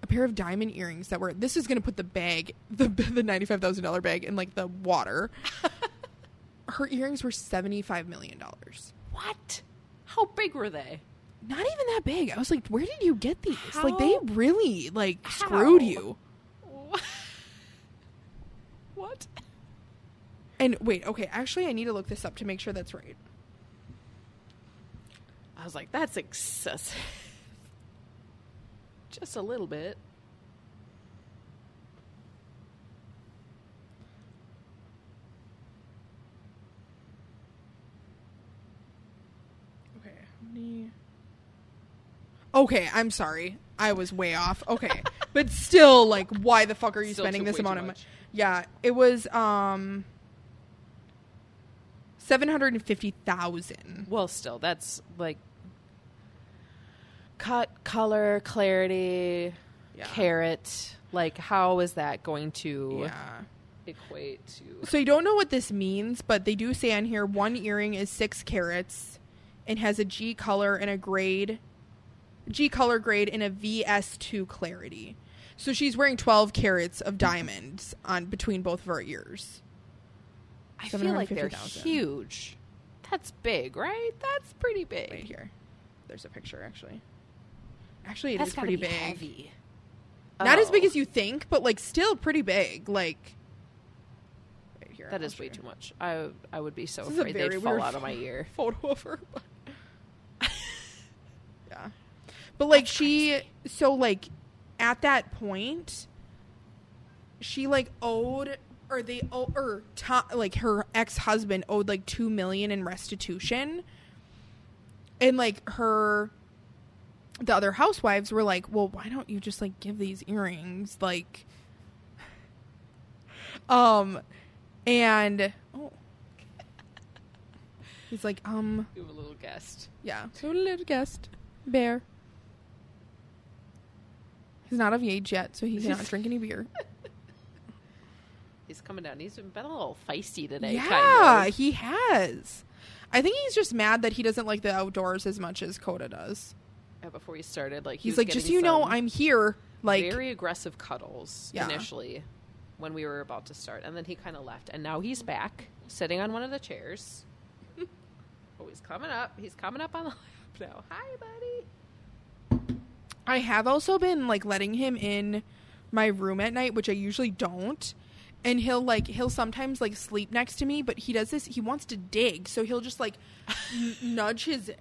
Speaker 1: a pair of diamond earrings that were this is gonna put the bag [LAUGHS] the the $95000 bag in like the water [LAUGHS] her earrings were 75 million dollars
Speaker 2: What? How big were they?
Speaker 1: Not even that big. I was like, where did you get these? Like they really like screwed you. [LAUGHS]
Speaker 2: What?
Speaker 1: And wait, okay, actually I need to look this up to make sure that's right.
Speaker 2: I was like, that's excessive. [LAUGHS] Just a little bit.
Speaker 1: Okay. how many- Okay, I'm sorry. I was way off. Okay. but still like why the fuck are you
Speaker 2: Still
Speaker 1: spending this amount of money? Yeah, it was um 750,000.
Speaker 2: Well, still, that's like cut, color, clarity,
Speaker 1: Yeah.
Speaker 2: carat. Like, how is that going to
Speaker 1: Yeah.
Speaker 2: equate to?
Speaker 1: So you don't know what this means, but they do say on here one earring is six carats and has a G color and a grade, G color grade in a VS2 clarity. So she's wearing 12 carats of diamonds on between both of her ears.
Speaker 2: I feel like they're
Speaker 1: 750,000.
Speaker 2: huge. That's big, right? That's pretty big.
Speaker 1: Right here. There's a picture actually. Actually, it is
Speaker 2: That's gotta
Speaker 1: pretty big.
Speaker 2: heavy.
Speaker 1: Not as big
Speaker 2: Oh.
Speaker 1: as you think, but like still pretty big. Like right here.
Speaker 2: That
Speaker 1: I'll
Speaker 2: is
Speaker 1: show
Speaker 2: way too much. I I would be so
Speaker 1: This
Speaker 2: afraid they'd fall out of my [LAUGHS] ear.
Speaker 1: photo of her. But yeah, but like she, so like at that point, she like owed or they owe or to, like her ex husband owed like two million in restitution, and like her. The other housewives were like, "Well, why don't you just like give these earrings like um and oh he's like um
Speaker 2: You have a little guest.
Speaker 1: yeah so a little guest bear he's not of age yet so he cannot [LAUGHS] drink any beer
Speaker 2: He's coming down. He's been a little feisty today.
Speaker 1: yeah
Speaker 2: kind of.
Speaker 1: he has i think he's just mad that he doesn't like the outdoors as much as coda does
Speaker 2: Yeah, before we started, like he
Speaker 1: he's like just so you know i'm here like
Speaker 2: very aggressive cuddles
Speaker 1: Yeah.
Speaker 2: initially when we were about to start, and then he kind of left, and now he's back sitting on one of the chairs. [LAUGHS] oh, he's coming up. He's coming up on the [LAUGHS] lap now. Hi, buddy.
Speaker 1: I have also been like letting him in my room at night, which I usually don't. And he'll like he'll sometimes like sleep next to me, but he does this. He wants to dig, so he'll just like n- [LAUGHS] nudge his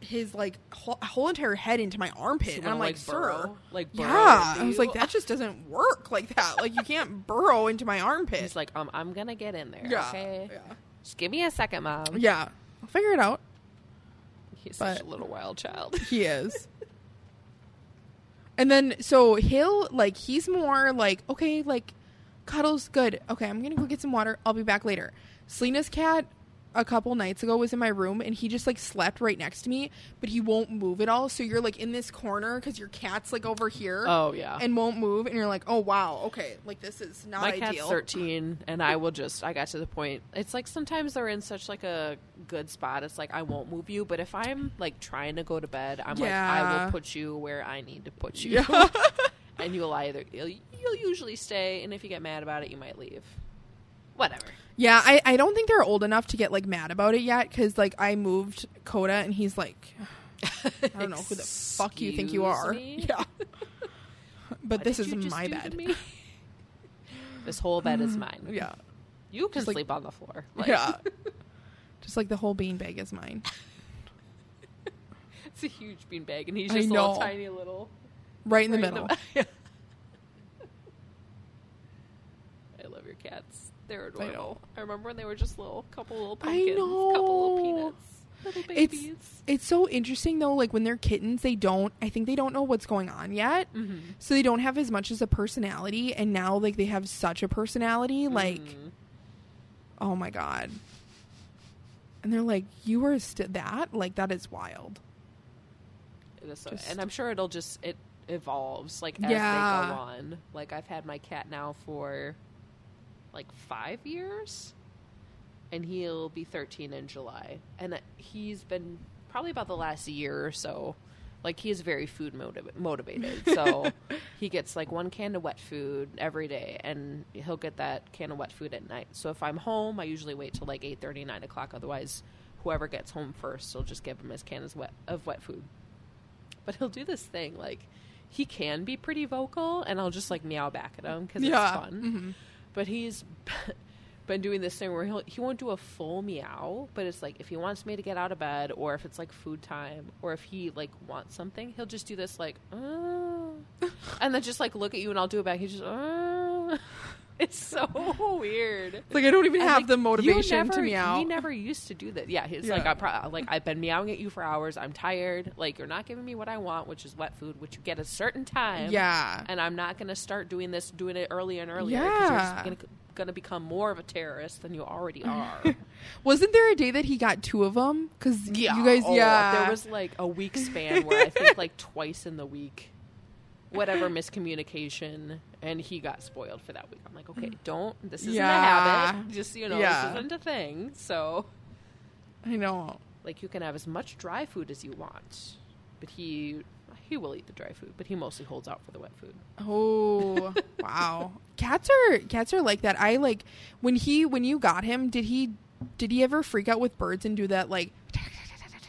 Speaker 1: his like whole, whole entire head into my armpit,
Speaker 2: So
Speaker 1: and I'm like,
Speaker 2: like,
Speaker 1: sir,
Speaker 2: burrow? Like, burrow
Speaker 1: yeah. I was like, that just doesn't work like that. Like you can't [LAUGHS] burrow into my armpit.
Speaker 2: He's like, um, I'm gonna get in there.
Speaker 1: yeah,
Speaker 2: Okay,
Speaker 1: yeah,
Speaker 2: just give me a second, mom.
Speaker 1: yeah. I'll figure it out.
Speaker 2: He's such a little wild child.
Speaker 1: He is. [LAUGHS] and then so he'll like he's more like okay like cuddles good okay I'm gonna go get some water I'll be back later. Selena's cat a couple nights ago was in my room and he just like slept right next to me but he won't move at all so you're like in this corner because your cat's like over here
Speaker 2: oh yeah.
Speaker 1: and won't move and you're like oh wow okay like this is not
Speaker 2: my
Speaker 1: ideal.
Speaker 2: cat's 13 and i will just i got to the point it's like sometimes they're in such like a good spot it's like i won't move you but if i'm like trying to go to bed i'm like i will put you where i need to put you
Speaker 1: Yeah. [LAUGHS]
Speaker 2: and you'll either you'll, you'll usually stay and if you get mad about it you might leave whatever
Speaker 1: Yeah, I, I don't think they're old enough to get like mad about it yet because like I moved Coda and he's like, I don't know who the fuck you think you are.
Speaker 2: me? [LAUGHS]
Speaker 1: Yeah. but
Speaker 2: What
Speaker 1: this is my bed. [LAUGHS]
Speaker 2: this whole bed is mm, mine.
Speaker 1: Yeah.
Speaker 2: You can
Speaker 1: Just like-
Speaker 2: sleep on the floor. Like,
Speaker 1: yeah. [LAUGHS] Just like the whole beanbag is mine.
Speaker 2: It's a huge beanbag, and he's just a little tiny little.
Speaker 1: Right in the
Speaker 2: right
Speaker 1: middle.
Speaker 2: Yeah. I love your cats. They're
Speaker 1: I know.
Speaker 2: adorable. I, remember when they were just little, couple little
Speaker 1: I
Speaker 2: pumpkins, couple little peanuts, little
Speaker 1: It's-
Speaker 2: babies.
Speaker 1: It's so interesting though, like when they're kittens, they don't I think they don't know what's going on yet.
Speaker 2: Mhm.
Speaker 1: So they don't have as much as a personality and now like they have such a personality, like
Speaker 2: Mhm.
Speaker 1: oh my god. And they're like, You are st- that? Like that is wild.
Speaker 2: It is so,
Speaker 1: Just-
Speaker 2: and I'm sure it'll just it evolves like as
Speaker 1: Yeah.
Speaker 2: they go on. Like I've had my cat now for like five years, and he'll be 13 in July, and he's been probably about the last year or so. Like he is very food motiv- motivated, [LAUGHS] so he gets like one can of wet food every day, and he'll get that can of wet food at night. So if I'm home, I usually wait till like 8:30, 9 o'clock. Otherwise, whoever gets home first, will just give him his can of wet of wet food but he'll do this thing like he can be pretty vocal and i'll just like meow back at him because
Speaker 1: Yeah.
Speaker 2: it's fun
Speaker 1: Mhm.
Speaker 2: But he's [LAUGHS] been doing this thing where he'll he won't do a full meow but it's like if he wants me to get out of bed or if it's like food time or if he like wants something he'll just do this like uh, [LAUGHS] and then just like look at you and i'll do it back he's just uh. [LAUGHS] it's so weird
Speaker 1: Like I don't even
Speaker 2: and,
Speaker 1: have
Speaker 2: like,
Speaker 1: the motivation to meow.
Speaker 2: He never used to do that. Yeah, he's
Speaker 1: Yeah.
Speaker 2: like, I pro- like I've been meowing at you for hours. I'm tired. Like you're not giving me what I want, which is wet food, which you get a certain time.
Speaker 1: yeah.
Speaker 2: and I'm not going to start doing this, doing it earlier and earlier.
Speaker 1: Yeah.
Speaker 2: you're going to become more of a terrorist than you already [LAUGHS] are.
Speaker 1: Wasn't there a day that he got two of them? Because yeah, you guys,
Speaker 2: Oh,
Speaker 1: yeah,
Speaker 2: There was like a week span where I think like [LAUGHS] twice in the week, whatever [LAUGHS] miscommunication, and he got spoiled for that week. I'm like, okay, don't. This isn't
Speaker 1: Yeah.
Speaker 2: a habit. Just you know,
Speaker 1: Yeah.
Speaker 2: this isn't a thing. So,
Speaker 1: I know.
Speaker 2: like, you can have as much dry food as you want, but he he will eat the dry food, but he mostly holds out for the wet food.
Speaker 1: Oh [LAUGHS] wow, cats are cats are like that. I like when he when you got him. Did he did he ever freak out with birds and do that like?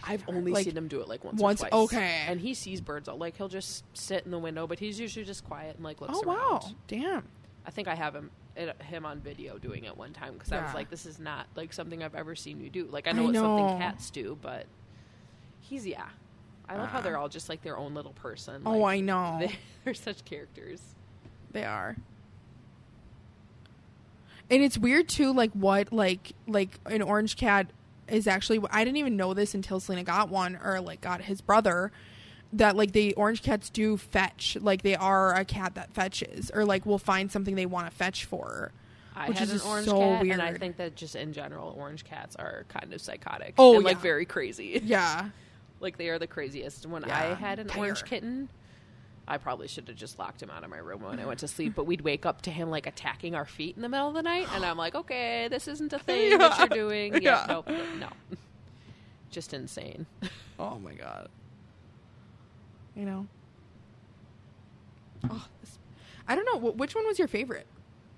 Speaker 2: I've only
Speaker 1: Like,
Speaker 2: seen him do it like once.
Speaker 1: once- okay.
Speaker 2: and he sees birds. all- Like he'll just sit in the window, but he's usually just quiet and like looks
Speaker 1: Oh
Speaker 2: around.
Speaker 1: wow, damn.
Speaker 2: I think I have him it, him on video doing it one time because I was like, this is not like something I've ever seen you do. Like I
Speaker 1: I
Speaker 2: know it's something cats do, but he's yeah. I love how
Speaker 1: Ah.
Speaker 2: they're all just like their own little person.
Speaker 1: Oh,
Speaker 2: Like,
Speaker 1: I know [LAUGHS]
Speaker 2: they're such characters.
Speaker 1: they are. And it's weird too, like what like like an orange cat is actually. I didn't even know this until Selena got one or like got his brother. That like the orange cats do fetch, like they are a cat that fetches, or like will find something they want to fetch for.
Speaker 2: I
Speaker 1: Which
Speaker 2: had
Speaker 1: is
Speaker 2: an orange
Speaker 1: so
Speaker 2: cat, and I think that just in general, orange cats are kind of psychotic.
Speaker 1: Oh,
Speaker 2: and like
Speaker 1: yeah.
Speaker 2: very crazy.
Speaker 1: Yeah, [LAUGHS]
Speaker 2: like they are the craziest. When
Speaker 1: Yeah,
Speaker 2: I had an orange kitten, I probably should have just locked him out of my room when I went to sleep. But we'd wake up to him like attacking our feet in the middle of the night, and I'm like, okay, this isn't a thing that
Speaker 1: Yeah.
Speaker 2: you're doing. Yeah,
Speaker 1: Yeah.
Speaker 2: nope, nope, no, just insane. [LAUGHS]
Speaker 1: Oh my god. You know. Oh, this, I don't know. Which one was your favorite?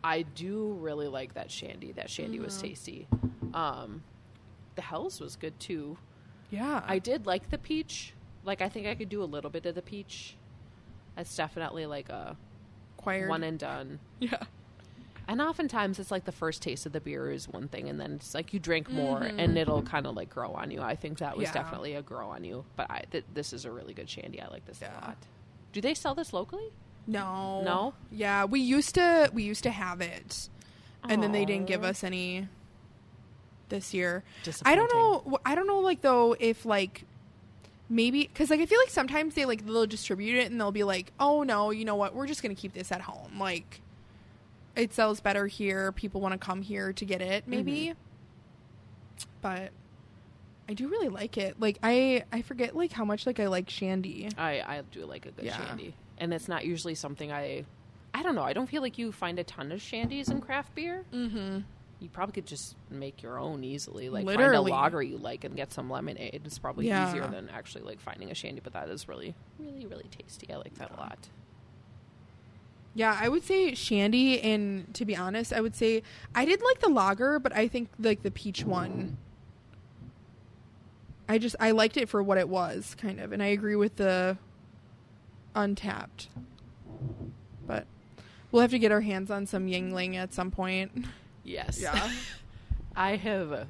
Speaker 2: I do really like that shandy. That shandy was
Speaker 1: Mhm.
Speaker 2: tasty. Um, the Hells was good too.
Speaker 1: Yeah.
Speaker 2: I did like the peach. Like I think I could do a little bit of the peach. It's definitely like a
Speaker 1: acquired.
Speaker 2: one and done. [LAUGHS]
Speaker 1: yeah.
Speaker 2: And oftentimes it's like the first taste of the beer is one thing, and then it's like you drink more,
Speaker 1: Mhm.
Speaker 2: and it'll kind of like grow on you. I think that was
Speaker 1: Yeah.
Speaker 2: definitely a grow on you. But I th- this is a really good shandy. I like this
Speaker 1: Yeah.
Speaker 2: a lot. Do they sell this locally?
Speaker 1: No.
Speaker 2: No?
Speaker 1: Yeah, we used to we used to have it. And then they didn't give us any this year. I don't know I don't know like though if like maybe cuz like I feel like sometimes they like they'll distribute it and they'll be like, "Oh no, you know what? We're just going to keep this at home." Like it sells better here. People want to come here to get it, maybe. But I do really like it. Like I I forget like how much like I like shandy.
Speaker 2: I I do like a good
Speaker 1: Yeah.
Speaker 2: shandy, and it's not usually something I. I don't know. I don't feel like you find a ton of shandies in craft beer.
Speaker 1: Mhm.
Speaker 2: You probably could just make your own easily. Like
Speaker 1: Literally.
Speaker 2: find a lager you like and get some lemonade. It's probably
Speaker 1: Yeah.
Speaker 2: easier than actually like finding a shandy. But that is really, really, really tasty. I like that a lot.
Speaker 1: Yeah, I would say shandy, and to be honest, I would say I did like the lager, but I think like the peach one. I just I liked it for what it was, kind of, and I agree with the Untappd. But we'll have to get our hands on some Yuengling at some point.
Speaker 2: Yes.
Speaker 1: Yeah. [LAUGHS]
Speaker 2: I have.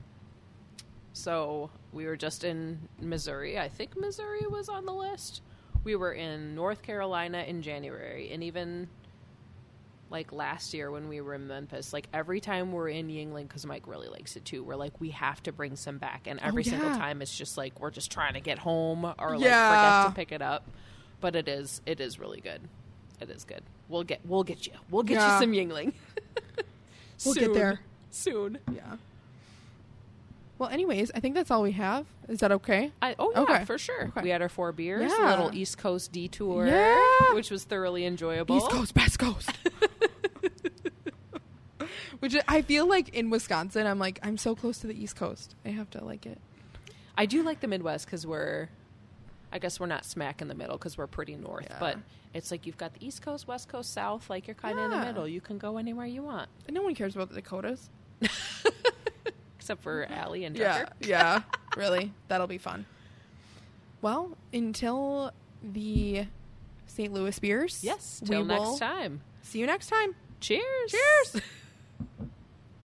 Speaker 2: So we were just in Missouri. I think Missouri was on the list. We were in North Carolina in January, and even like last year when we were in Memphis, like every time we're in Yuengling, because Mike really likes it too, we're like we have to bring some back, and every oh, single
Speaker 1: Oh, yeah.
Speaker 2: time it's just like we're just trying to get home or like
Speaker 1: Yeah.
Speaker 2: forget to pick it up. But it is it is really good. It is good. We'll get we'll get you. We'll get
Speaker 1: Yeah.
Speaker 2: you some Yuengling. [LAUGHS]
Speaker 1: We'll get there.
Speaker 2: soon.
Speaker 1: Yeah. Well, anyways, I think that's all we have. Is that okay?
Speaker 2: I, oh yeah,
Speaker 1: Okay.
Speaker 2: for sure.
Speaker 1: Okay.
Speaker 2: We had our four beers,
Speaker 1: yeah.
Speaker 2: a little East Coast detour,
Speaker 1: Yeah.
Speaker 2: which was thoroughly enjoyable.
Speaker 1: East Coast, West Coast. [LAUGHS] Which I feel like in Wisconsin, I'm like I'm so close to the East Coast. I have to like it.
Speaker 2: I do like the Midwest because we're, I guess we're not smack in the middle because we're pretty north,
Speaker 1: Yeah.
Speaker 2: but it's like you've got the East Coast, West Coast, South. Like you're kind of in the middle. You can go anywhere you want,
Speaker 1: No one cares about the Dakotas. [LAUGHS]
Speaker 2: except for Allie and
Speaker 1: Yeah,
Speaker 2: Tucker.
Speaker 1: yeah. really, that'll be fun. Well, until the St. Louis beers.
Speaker 2: Yes. Till next time.
Speaker 1: See you next time.
Speaker 2: Cheers.
Speaker 1: Cheers. [LAUGHS]